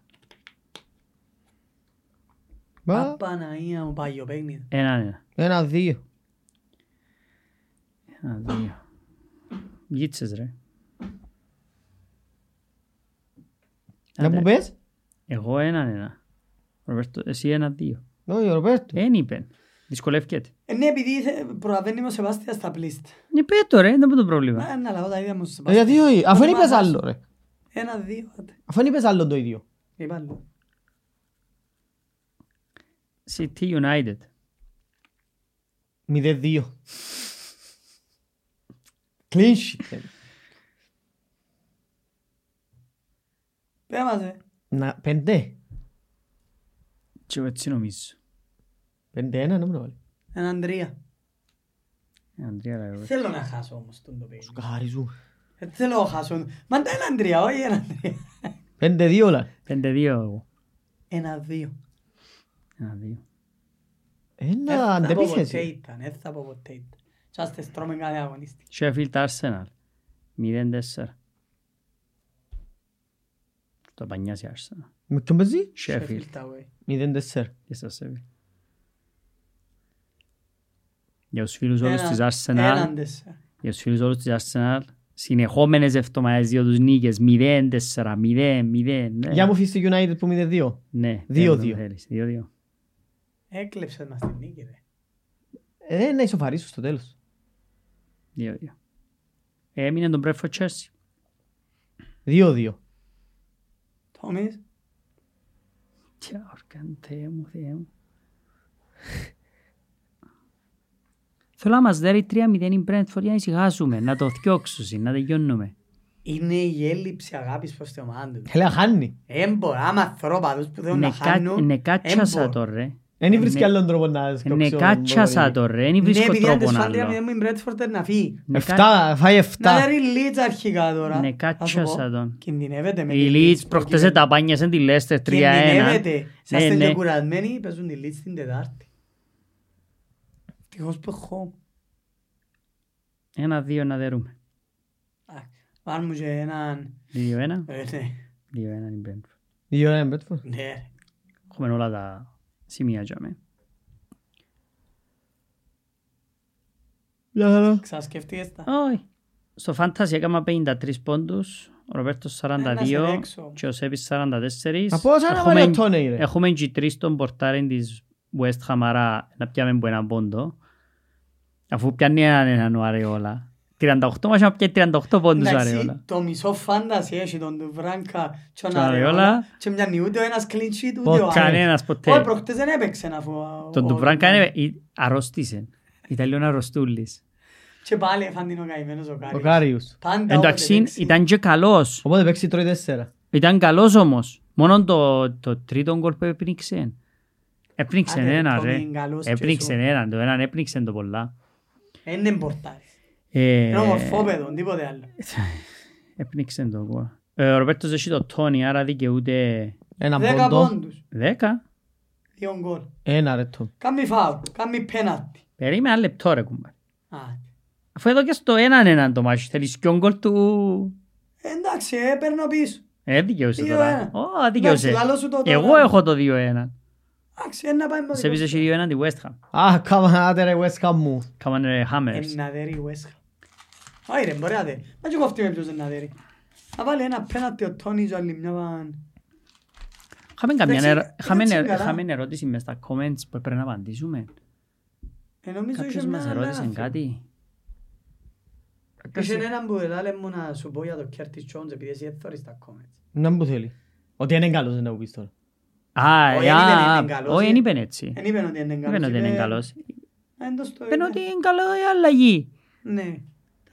Μα, Απαναία μου πάγιο παιχνίδι. Έναν-ένα. Ένα δύο. Ένα-δύο. Γίτσες ρε. Να Άντε. που πες. Εγώ έναν-ένα. Ρομπέρτο, εσύ ένα-δύο. Όχι, ο Ρομπέρτο. Εν είπε. Δυσκολεύκεται. Ε, ναι, επειδή θε- προλαβαίνει ο Σεβάστιας στα πλήστα. Ναι, πέτω ρε, δεν είναι το πρόβλημα. Μα να λαό τα ίδια μου ο Ε, Σεβάστιας. Γιατί όχι, αφού δεν είπες Μα, άλλο ρε. Ένα δύο. άντε. Αφού δεν είπες άλλο το ίδιο. Είπα άλλο. City United. Μηδέν δύο. Clean sheet. Πες μας, ε. Να, πέντε. Και εγώ έτσι νομίζω. Πέντε ένα να μην το βάλει. Έναν τρία. Ε, Αντρία, ρε, Δεν Θέλω να χάσω όμως τον το παιχνίδι. Καθαρίζου. Δεν θέλω να χάσω. Μα τα έναν τρία, όχι έναν τρία. Πέντε δύο όλα. 5-2 εγώ. Ένα δύο. Ένα-δύο. Ένα Δεν θα πω ποτέ αντεπίθεση. ήταν, δεν θα πω ποτέ ήταν. Και ας τες τρώμε κάθε αγωνίστη. Sheffield Arsenal. 0-4. Το Πανιάς η Άρσενα. Με ποιον παίζει; Σέφιλ. 0-4. Είσαι Σέφιλ. Για τους φίλους όλους της Άρσεναλ, για τους φίλους όλους της Άρσεναλ, συνεχόμενες εβδομάδες δύο τους νίκες, 0-4, 0-0. Ναι. Για μου φύσεις United που 0-2. Ναι. 2-2. Έκλεψε μας την νίκη, ρε. Ε, να ισοφαρίσουν στο τέλος. 2-2. Έμεινε τον Πρέφο Τσέρσι. 2-2 homies. Tja, Θεέ μου, Θεέ μου. Θέλω να μας δέρει 3-0 η Brentford για να ησυχάσουμε, να το θιώξουμε, να τελειώνουμε. Είναι η έλλειψη αγάπης προς το ομάδα. Έλα, χάνει. Ε, Έμπορα, άμα θωρώ παδούς που θέλουν ναι, να χάνουν. Ναι, ε, δεν βρίσκει Είναι- άλλον τρόπο να σκόψει. Είναι ο κάτσασα Μπολίνι. το ρε, δεν Ναι, βρίσκω επειδή αν τρόπο τις άλλο. φάνε τρία μηδέν με την Bradford να φύγει. Είναι κα- Εφτά, φάει Να εφτά. δέρει Leeds αρχικά τώρα. Ναι, Θα σου κάτσασα πω. τον. Κινδυνεύεται με Η τη Leeds Leeds προχτές προκειμένου. τα πάνιασαν τη Leicester 3-1. Κινδυνεύεται. Σας Ναι, είστε ναι. και κουρασμένοι, παίζουν τη Leeds την Τετάρτη. Ευτυχώς που έχω. Ένα-δύο να δερούμε. Βάλουμε και έναν... Δύο-ένα. ε, Ναι, Δύο-ένα η Brentford. Δύο ένα Μπρέτφορντ. ναι. ρε. Έχουμε όλα τα σημεία για μένα. Για χαρά. Ξασκεφτείες τα. Όχι. Στο Fantasy έκανα 53 πόντους, ο Ροπέρτος Ε, να σε 42 δέξω. και ο Σέπης 44. Από όσα να βάλει ο Τόνεϊ ρε. Έχουμε και τρεις τον πορτάριν της West Ham, άρα να πιάμε από έναν πόντο. Αφού πιάνει έναν έναν ο Αρεόλα. 38 μας να πιάνει 38 πόντους ο Εντάξει, Αρεόλα. το μισό φάνταση έχει τον του Βράνκα και τον Τον Αρεόλα. Αρεόλα και μοιάζει ούτε ο ένας clean sheet ούτε ο Ποτέ. άλλος. Κανένας Όχι, ποτέ. προχτές δεν έπαιξε αφού... Τον ο- του Βράνκα είναι η- αρρώστησε. Ήταν λίγο αρρωστούλης. Και πάλι έφαν την ο καημένος ο Ο Κάριος. Κάριους. Πάντα Εντάξει, όποτε παίξει. ήταν και καλός. Οπότε παίξει τρώει τέσσερα. Ήταν καλός όμως. Μόνο το, το τρίτο γκολ που έπνιξε. Έπνιξε Άντε, ένα το ρε. είναι καλός και Έπνιξε σου. ένα. Το έναν έπνιξε το πολλά. Είναι πορτάρι. Ε, Είναι ομορφόπεδο, τίποτε άλλο. <laughs> Έπνιξε το γκολ. Ε, Ο Ροπέρτος έχει το Τόνι, άρα δικαιούται Ένα Δέκα πόντο. πόντους, δέκα. δύο γκολ. Ένα ρε το. Κάμει φάουλ, κάμει πέναλτι. Περίμενε ένα λεπτό ρε κουμπάρ. Α, Αφού εδώ και στο έναν έναν το μάτσι θέλεις και ο γκολ του... Εντάξει, ε, παίρνω πίσω. Ε, δικαιούσε Δύο τώρα. ένα. Ω, Εντάξει, δικαιούσε. λαλό σου το τώρα. Εγώ έχω το 2-1. Εντάξει, ε, να πάει με Σε πίσω έχει 2-1 τη West Ham. Α, κάματε ρε West Ham μου. Κάμανε Hammers. Ε, να δέρει η West Ham. Όχι ρε, μπορεί να δέρει. Μα και κοφτεί με ποιος δεν να δέρει. Να βάλει ένα πέναλτι ο Τόνι και άλλη μια παν. Είχαμε καμιά Εντάξει, ερω- είχαμε έτσι ερω- καλά. είχαμε ερώτηση μες στα comments που πρέπει να απαντήσουμε. Ε, νομίζω Κάποιος είχε μας μια ερώτησε άλλη κάτι. Είχε έναν που έλαλε μου να σου πω για το Curtis Jones επειδή εσύ δεν θωρείς τα comments. Να μου θέλει. Ότι είναι καλός δεν το πεις τώρα. Α, Όχι, ε, δεν είπε α, είναι καλός, όχι, ε. δεν είπεν έτσι. Δεν είπαν ότι είναι καλός. Είπεν ότι είναι είπε- καλός. Ε, εντός το Είπεν είπε. ότι είναι καλό η αλλαγή. Ναι.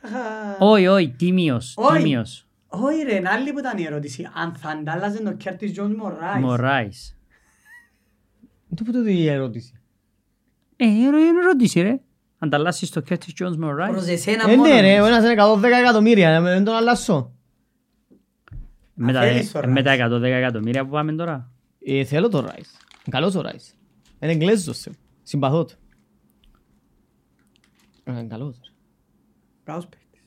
Αχα. Όχι, όχι, τίμιος, Όχι. τίμιος. Όχι ρε, είναι άλλη που ήταν η ερώτηση. Αν θα αντάλλαζε το Curtis Jones με ο Rice. Μωράης. Το που το η ερώτηση. Ε, είναι ερώτηση ρε. Ανταλλάσσεις το Curtis Jones με ο Προς Rice. εσένα Ε, μόνος. ναι ρε, ο όμως. ένας είναι 110 εκατομμύρια, ε, δεν τον αλλάσω. Με τα- θέλεις το ε, με τα Rice. 110 εκατομμύρια που πάμε τώρα. Ε, θέλω το Rice. Είναι καλός ο Rice. Είναι Εγγλέζος. ε. Συμπαθώ του. Ε, Είναι καλός. Ρε. Καλός παίκτης.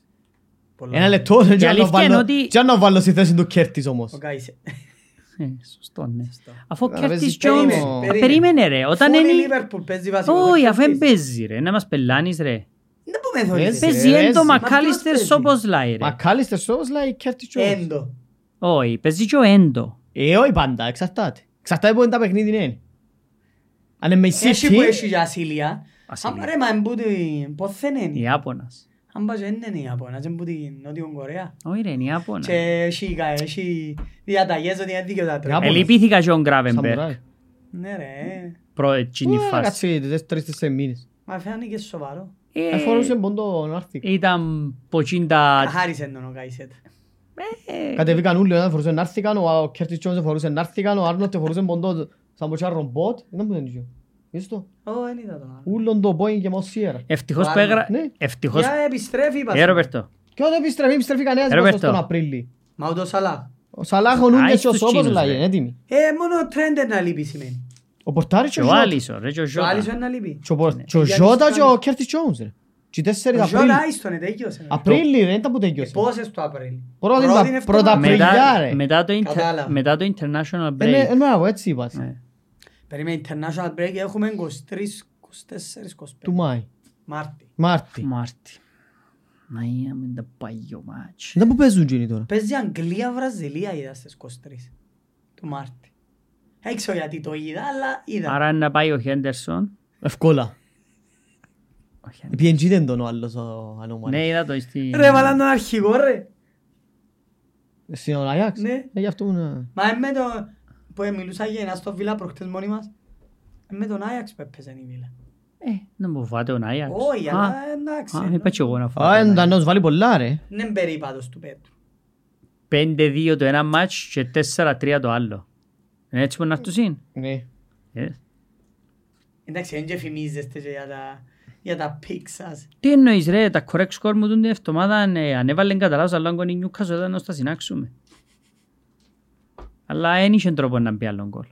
Πολλά. Ένα λεπτό, δεν ξέρω να αλήθεια είναι βάλω- ότι- ξέρω να βάλω στη θέση του Κέρτης όμως. Ο Κάισε. Ε, Σωστό, ναι. Αφού ο Να Curtis παίζει Jones... περίμενε, Α, Περίμενε ρε, όταν Φωνή είναι... Λίβερπουλ παίζει βασικό. Όχι, το αφού δεν Curtis. παίζει ρε, να μας πελάνεις ρε. Δεν που με θωρείς. Παίζει. Παίζει ρε, έντο έτσι. Μα Μακάλιστερ ποιος παίζει; όπως λέει ρε. Μακάλιστερ σώπως λέει Κέρτης Jones. Έντο. Όχι, παίζει και ο έντο. Ε, όχι πάντα, εξαρτάται. Εξαρτάται που είναι τα παιχνίδι είναι. Αν είναι με η Έχει που City, έχει για ασύλια. Ασύλια. Αν ρε μα εμπούτη, πώς δεν είναι. Ιάπωνας. Αν πας δεν είναι η Ιαπωνάς, εμπούτη Νότιο Κορέα. Όχι ρε, είναι Ιάπωνας. Και έχει, κα- έχει διαταγές ότι είναι δίκαιο τα τρώει. Ιάπωνας. Ελυπήθηκα και ο Γκράβενμπεργκ. Σαμουράι. Ναι ρε. Πρώτη τσίνη Ε, φάση. Κάτσε τες- τρεις-τέσσερις μήνες. Μα φαίνεται σοβαρό. Ε, Εφορούσε πόντο Άρθικ. Ήταν ποτσίντα... Καθάρισε τον ο Κάισετ. Ε, Κατεβήκαν όλοι, ένας φορούσε Άρθικαν, ο Κέρτης Jones φορούσε Άρθικαν, ο Άρνοτ φορούσε πόντο σαν ποτσά ρομπότ. Ήταν που δεν είχε. Είδες το; Ω, δεν είδα τον άλλο. Ούλον το Boeing και Mossier. Ευτυχώς που Βάλε. έγρα... Ναι. Ευτυχώς... Για επιστρέφει, είπα. Ε, Ροπέρτο. Και όταν επιστρέφει, επιστρέφει κανένας Ρε, είπα Μπερτό. στον Απρίλη. Μα ούτως αλλά. Ο Σαλάχ, ο Νούνιες Άις και ο τους Σόπος Τσίνους, λάγε, ρε. έτοιμοι. Ε, μόνο ο Τρέντερ να λείπει σημαίνει. Ο Πορτάρης και Και ο ο Ζώτα. Άλισον, ρε, και ο Ο Ζώτα. άλλος να λείπει. Και ο Πορ- και ο γιατί Ζώτα και ο κάνει- Κέρτις Τζόουνς, ρε. Και οι τέσσερις Ο Απρίλη. Ζώτα άιστον, τέλειωσε. Απρίλη, ρε, δεν ήταν που Ε, τέλειωσε. Πόσες του Απρίλη. Πρώτη- Πρώτη είναι πρώτα εβδομάδα. Απριλιά, ρε. Μετά, μετά, το inter... Κατάλαβα. μετά το international Ε, ναι, break. ε, μπράβο, έτσι είπα. Ναι. Περίμενε international break έχουμε 23, 24, 25. Του Μάη. Μάρτι. Μάρτι. Μάρτι. Να είμαι το παλιό μάτσο. Δεν που παίζουν εκείνοι τώρα. Παίζει Αγγλία, Βραζιλία είδα στις 23 του Μάρτη. Δεν ξέρω γιατί το είδα, αλλά είδα. Άρα να πάει ο Χέντερσον. Εύκολα. Ο Χέντερσον. Επειδή δεν τον ο άλλος ο ανώμαλος. Ναι, είδα το στη... Ρε, βάλαν τον αρχηγό ρε. Στην Αγιάξ. Ναι. Ε, γι' αυτό είναι... Μα ε, με το... που ε, μιλούσα για ένα στο Βίλα προχτές μόνοι μας. ε, Με τον Άγιαξ που έπαιζε η Βίλα. Ε, να μου φάτε ο Νάιαξ. Όχι, αλλά εντάξει. Α, είπα και εγώ να Α, φάτε. εν τα νος βάλει πολλά ρε. Είναι περίπατος του Πέτρου. 5-2 το ένα μάτς και 4-3 το άλλο. Είναι έτσι που να έρθουν συν. Ναι. Ε. Εντάξει, δεν και φημίζεστε και για τα, για τα picks σας. Τι εννοείς ρε, τα correct score μου την εβδομάδα ε, ανέβαλε κατά λάθος, αλλά αν η Newcastle ήταν να τα συνάξουμε. Αλλά δεν είχε τρόπο να μπει άλλο γκολ.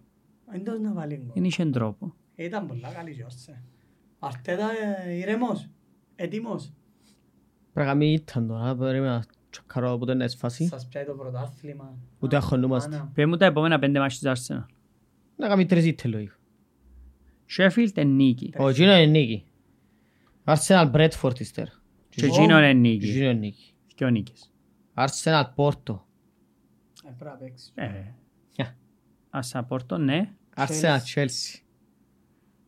Δεν τόσο να βάλει γκολ. Δεν είχε τρόπο. Ήταν πολλά καλή Γιώργη. Αρτέτα ε, ηρεμός. Έτοιμος. Πρέπει να μην ήταν τώρα, πρέπει να τσακαρώ από την έσφαση. Σας πιάει το πρωτάθλημα. Ούτε αγχωνούμαστε. Μάνα. Πες μου τα επόμενα πέντε μάτς της Arsenal. Να κάνουμε τρεις ήττες λογικά. Sheffield εν νίκη. Ο Τζίνο είναι νίκη. Arsenal Bradford ύστερα. Και εκείνο εν Και νίκη. Τζίνο είναι νίκη. Δυο νίκες. Arsenal Porto. Ε, πρέπει να παίξει. Ε, Για. Άσα Πόρτο, ναι. Arsenal Chelsea.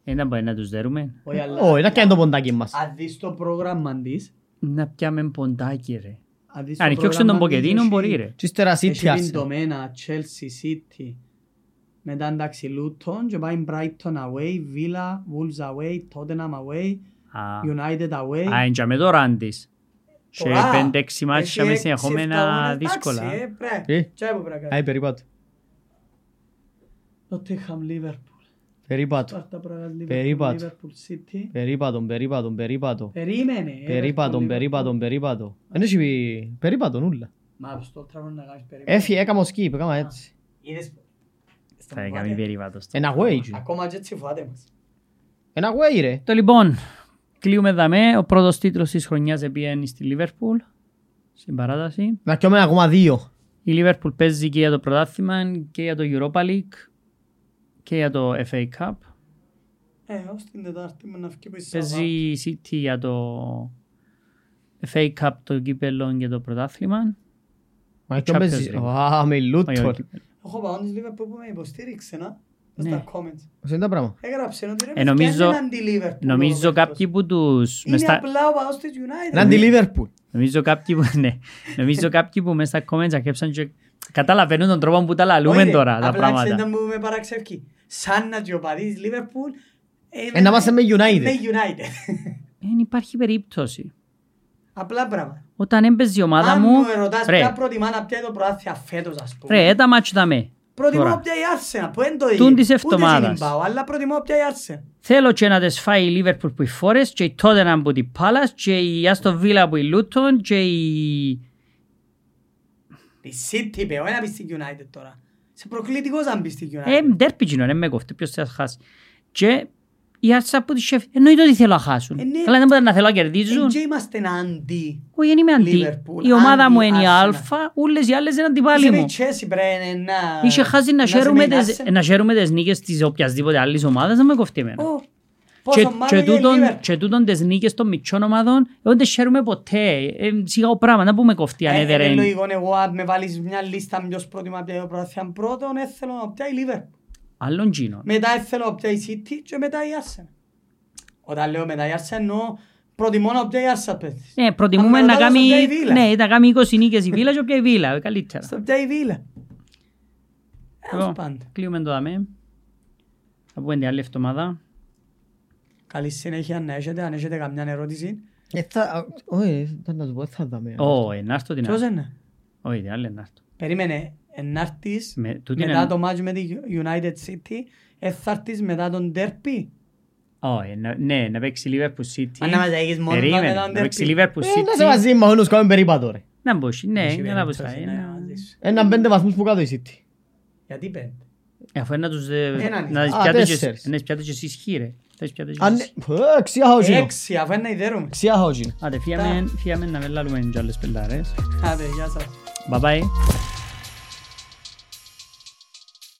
Δεν μπορεί να τους δέρουμε. Όχι, αλλά- Όχι, να κάνει το ποντάκι μας. Αν δεις το πρόγραμμα της, Να πιάμε ποντάκι ρε. αν δεις το Αν διώξει τον πρόγραμμα της, Ποκετίνο έχει- μπορεί ρε. Και ύστερα City Έχει Arsenal. πιντομένα, Chelsea, City. Μετά εντάξει Luton και πάει Brighton away, Villa, Wolves away, Tottenham away, Α, United away. Α, είναι με το Ράντις. Σε Τώρα, πέντε-έξι μάτια έχει μες έξι, εφτά συνεχόμενα αγώνες, δύσκολα. εντάξει, ε, πρέπει. Ε. Τι που πρέπει να Άι, κάνει. περίπατο. Nottingham, Liverpool. Περίπατο. Σπάρτα Πράγας, Liverpool, Περίπατο. Liverpool, City. Περίπατο, περίπατο, περίπατο. Περίμενε. Περίπατο, Everton, περίπατο, Liverpool. περίπατο. Δεν έχει πει περίπατο νουλα. Μα στο Trafford να κάνεις περίπατο. Έφυγε, έκαμε ο skip, έκαμε έτσι. Είδες. Θα έκαμε περίπατο στο. Ένα away. τζι. Ακόμα και έτσι φοβάται μας. Ένα away ρε. Το λοιπόν, κλείουμε δαμέ. Ο πρώτος τίτλος της χρονιάς επίενει στη Λίβερπουλ. Στην παράταση. Να πιούμε ακόμα δύο. Η Λίβερπουλ παίζει και για το πρωτάθλημα και για το Europa League και για το FA Cup. Ε, ως την Τετάρτη μου να φύγει που είσαι Παίζει η City για το FA Cup, το κύπελλο και το πρωτάθλημα. Μα και Champions παίζει; League. Α, με Όχι, Λούτορ. όχι. Έχω πάω της Liverpool που με υποστήριξε, να. Ναι. Στα comments. Πώς είναι τα πράγματα. Έγραψε ότι ρε Ε, νομίζω- παιδιά, είναι αντι-Liverpool ο Νομίζω Ρόμπερτος. κάποιοι που τους... μες Είναι στα- απλά ο παδός της United. Είναι αντι Liverpool. Νομίζω κάποιοι που, ναι, νομίζω κάποιοι που μέσα στα comments ακέψαν και καταλαβαίνουν τον τρόπο που τα λαλούμε Όχι, ρε, τώρα τα απλά πράγματα. ξέρετε που με παραξεύκει. Σαν να και ο παδί της Liverpool Ε, να είμαστε με United. Με United. Δεν υπάρχει περίπτωση. Απλά πράγμα. Όταν έμπαιζε η ομάδα Αν μου, μου ρωτάς ρε, ποια προτιμά να πιάει το πρωτάθλια φέτος ας πούμε. ρε, έτα μάτσο τα με. Προτιμώ τώρα. να πιάει η Arsenal που δεν το Τούν είδε. της Ούτε εβδομάδας. εκείνη πάω, αλλά προτιμώ να πιάει η Arsenal. Θέλω και να τις φάει η Λίβερπουλ που η Φόρες και η Tottenham που η Πάλας και η Άστο Βίλα που η Λούτον και η... Τη City είπε, όχι να πει στην United τώρα. Σε προκλητικός αν πει στην Ε, United. ντέρπι κοινό, δεν με κόφτει, ποιος θα χάσει. Και η Άρτσα που τη Σεφ, εννοείται ότι θέλω να χάσουν. Ε, ναι. Αλλά δεν μπορεί να θέλω να Ε, κερδίζουν. και είμαστε αντί. Όχι, δεν είμαι αντί. Liverpool, Η ομάδα αντί μου είναι η Arsenal. Αλφα, όλες οι άλλες είναι αντιπάλοι Είσαι με μου. η Chelsea πρέπει να... Είχε χάσεις να σε χαίρουμε με η τις- Arsenal. να χαίρουμε τις νίκες της οποιασδήποτε άλλης ομάδας, δεν με κοφτεί εμένα. Ω, Και, Πόσο μάλλον και, για η τούτον, Liverpool. και τούτον τις νίκες των μητσών ομάδων, εγώ δεν τις χαίρομαι ποτέ. Ε, σιγά ο πράγμα, να πούμε κοφτεί αν Ε, έδερε. Είναι λογικό εγώ αν με βάλεις μια λίστα ποιος προτιμά πια το πρωτάθλημα πρώτον, ε, θέλω να πιάει η Liverpool. Άλλον τζίνο. Μετά ε, θέλω να πιάει η City και μετά η Arsenal. Όταν λέω μετά η Arsenal εννοώ προτιμώ να πιάει η Arsenal παίζεις. Ναι, προτιμούμε Αν με να ρωτάς, κάνει, θα πιάει η Villa. ναι, να κάνει 20 νίκες η Βίλα και όποια η Βίλα, ε, καλύτερα. Στο πιάει η Villa. Έως Λοιπόν, πάντα. Κλείουμε το δαμέ. Θα πούμε την άλλη εβδομάδα. Καλή συνέχεια να έχετε, αν έχετε καμιά ερώτηση. Ε, θα- Όχι, ήταν να σου πω, θα δάμε. Ω, ε, να έρθω την Ποιος άλλη. είναι; Όχι, την άλλη να έρθω. Περίμενε, να έρθεις Με- τούτη μετά είναι- το μάτσο με τη United City, ε, θα έρθεις μετά τον Derby. Όχι, να- ναι, να παίξει Liverpool City. Αν να μας έχεις μόνο Περίμενε, τον να παίξει derby. Liverpool Ε, Να σε City. μαζί μόνος κάνουμε περίπατο ρε. Να μπούσει, ναι, Έχει καλά πως θα περίπτωση, είναι. ναι, μαζί σου. Έναν πέντε βαθμούς που κάτω η City. Γιατί πέντε; Ε, Αφού είναι να τους... ε, Έναν Να τις Α, πιάτε και- τέσσερις. να τις πιάτε και εσείς χι, ρε. Θα τις πιάτε και Αν- εσείς. Ε, Ξιάχα ο Τζίνο. Έξι, αφού είναι ιδέρουμε. Ξιάχα ο Τζίνο. Άντε, φύγαμε- φύγαμε να μην λαλούμε και άλλες πελάρες. Άντε, γεια σας. Bye bye.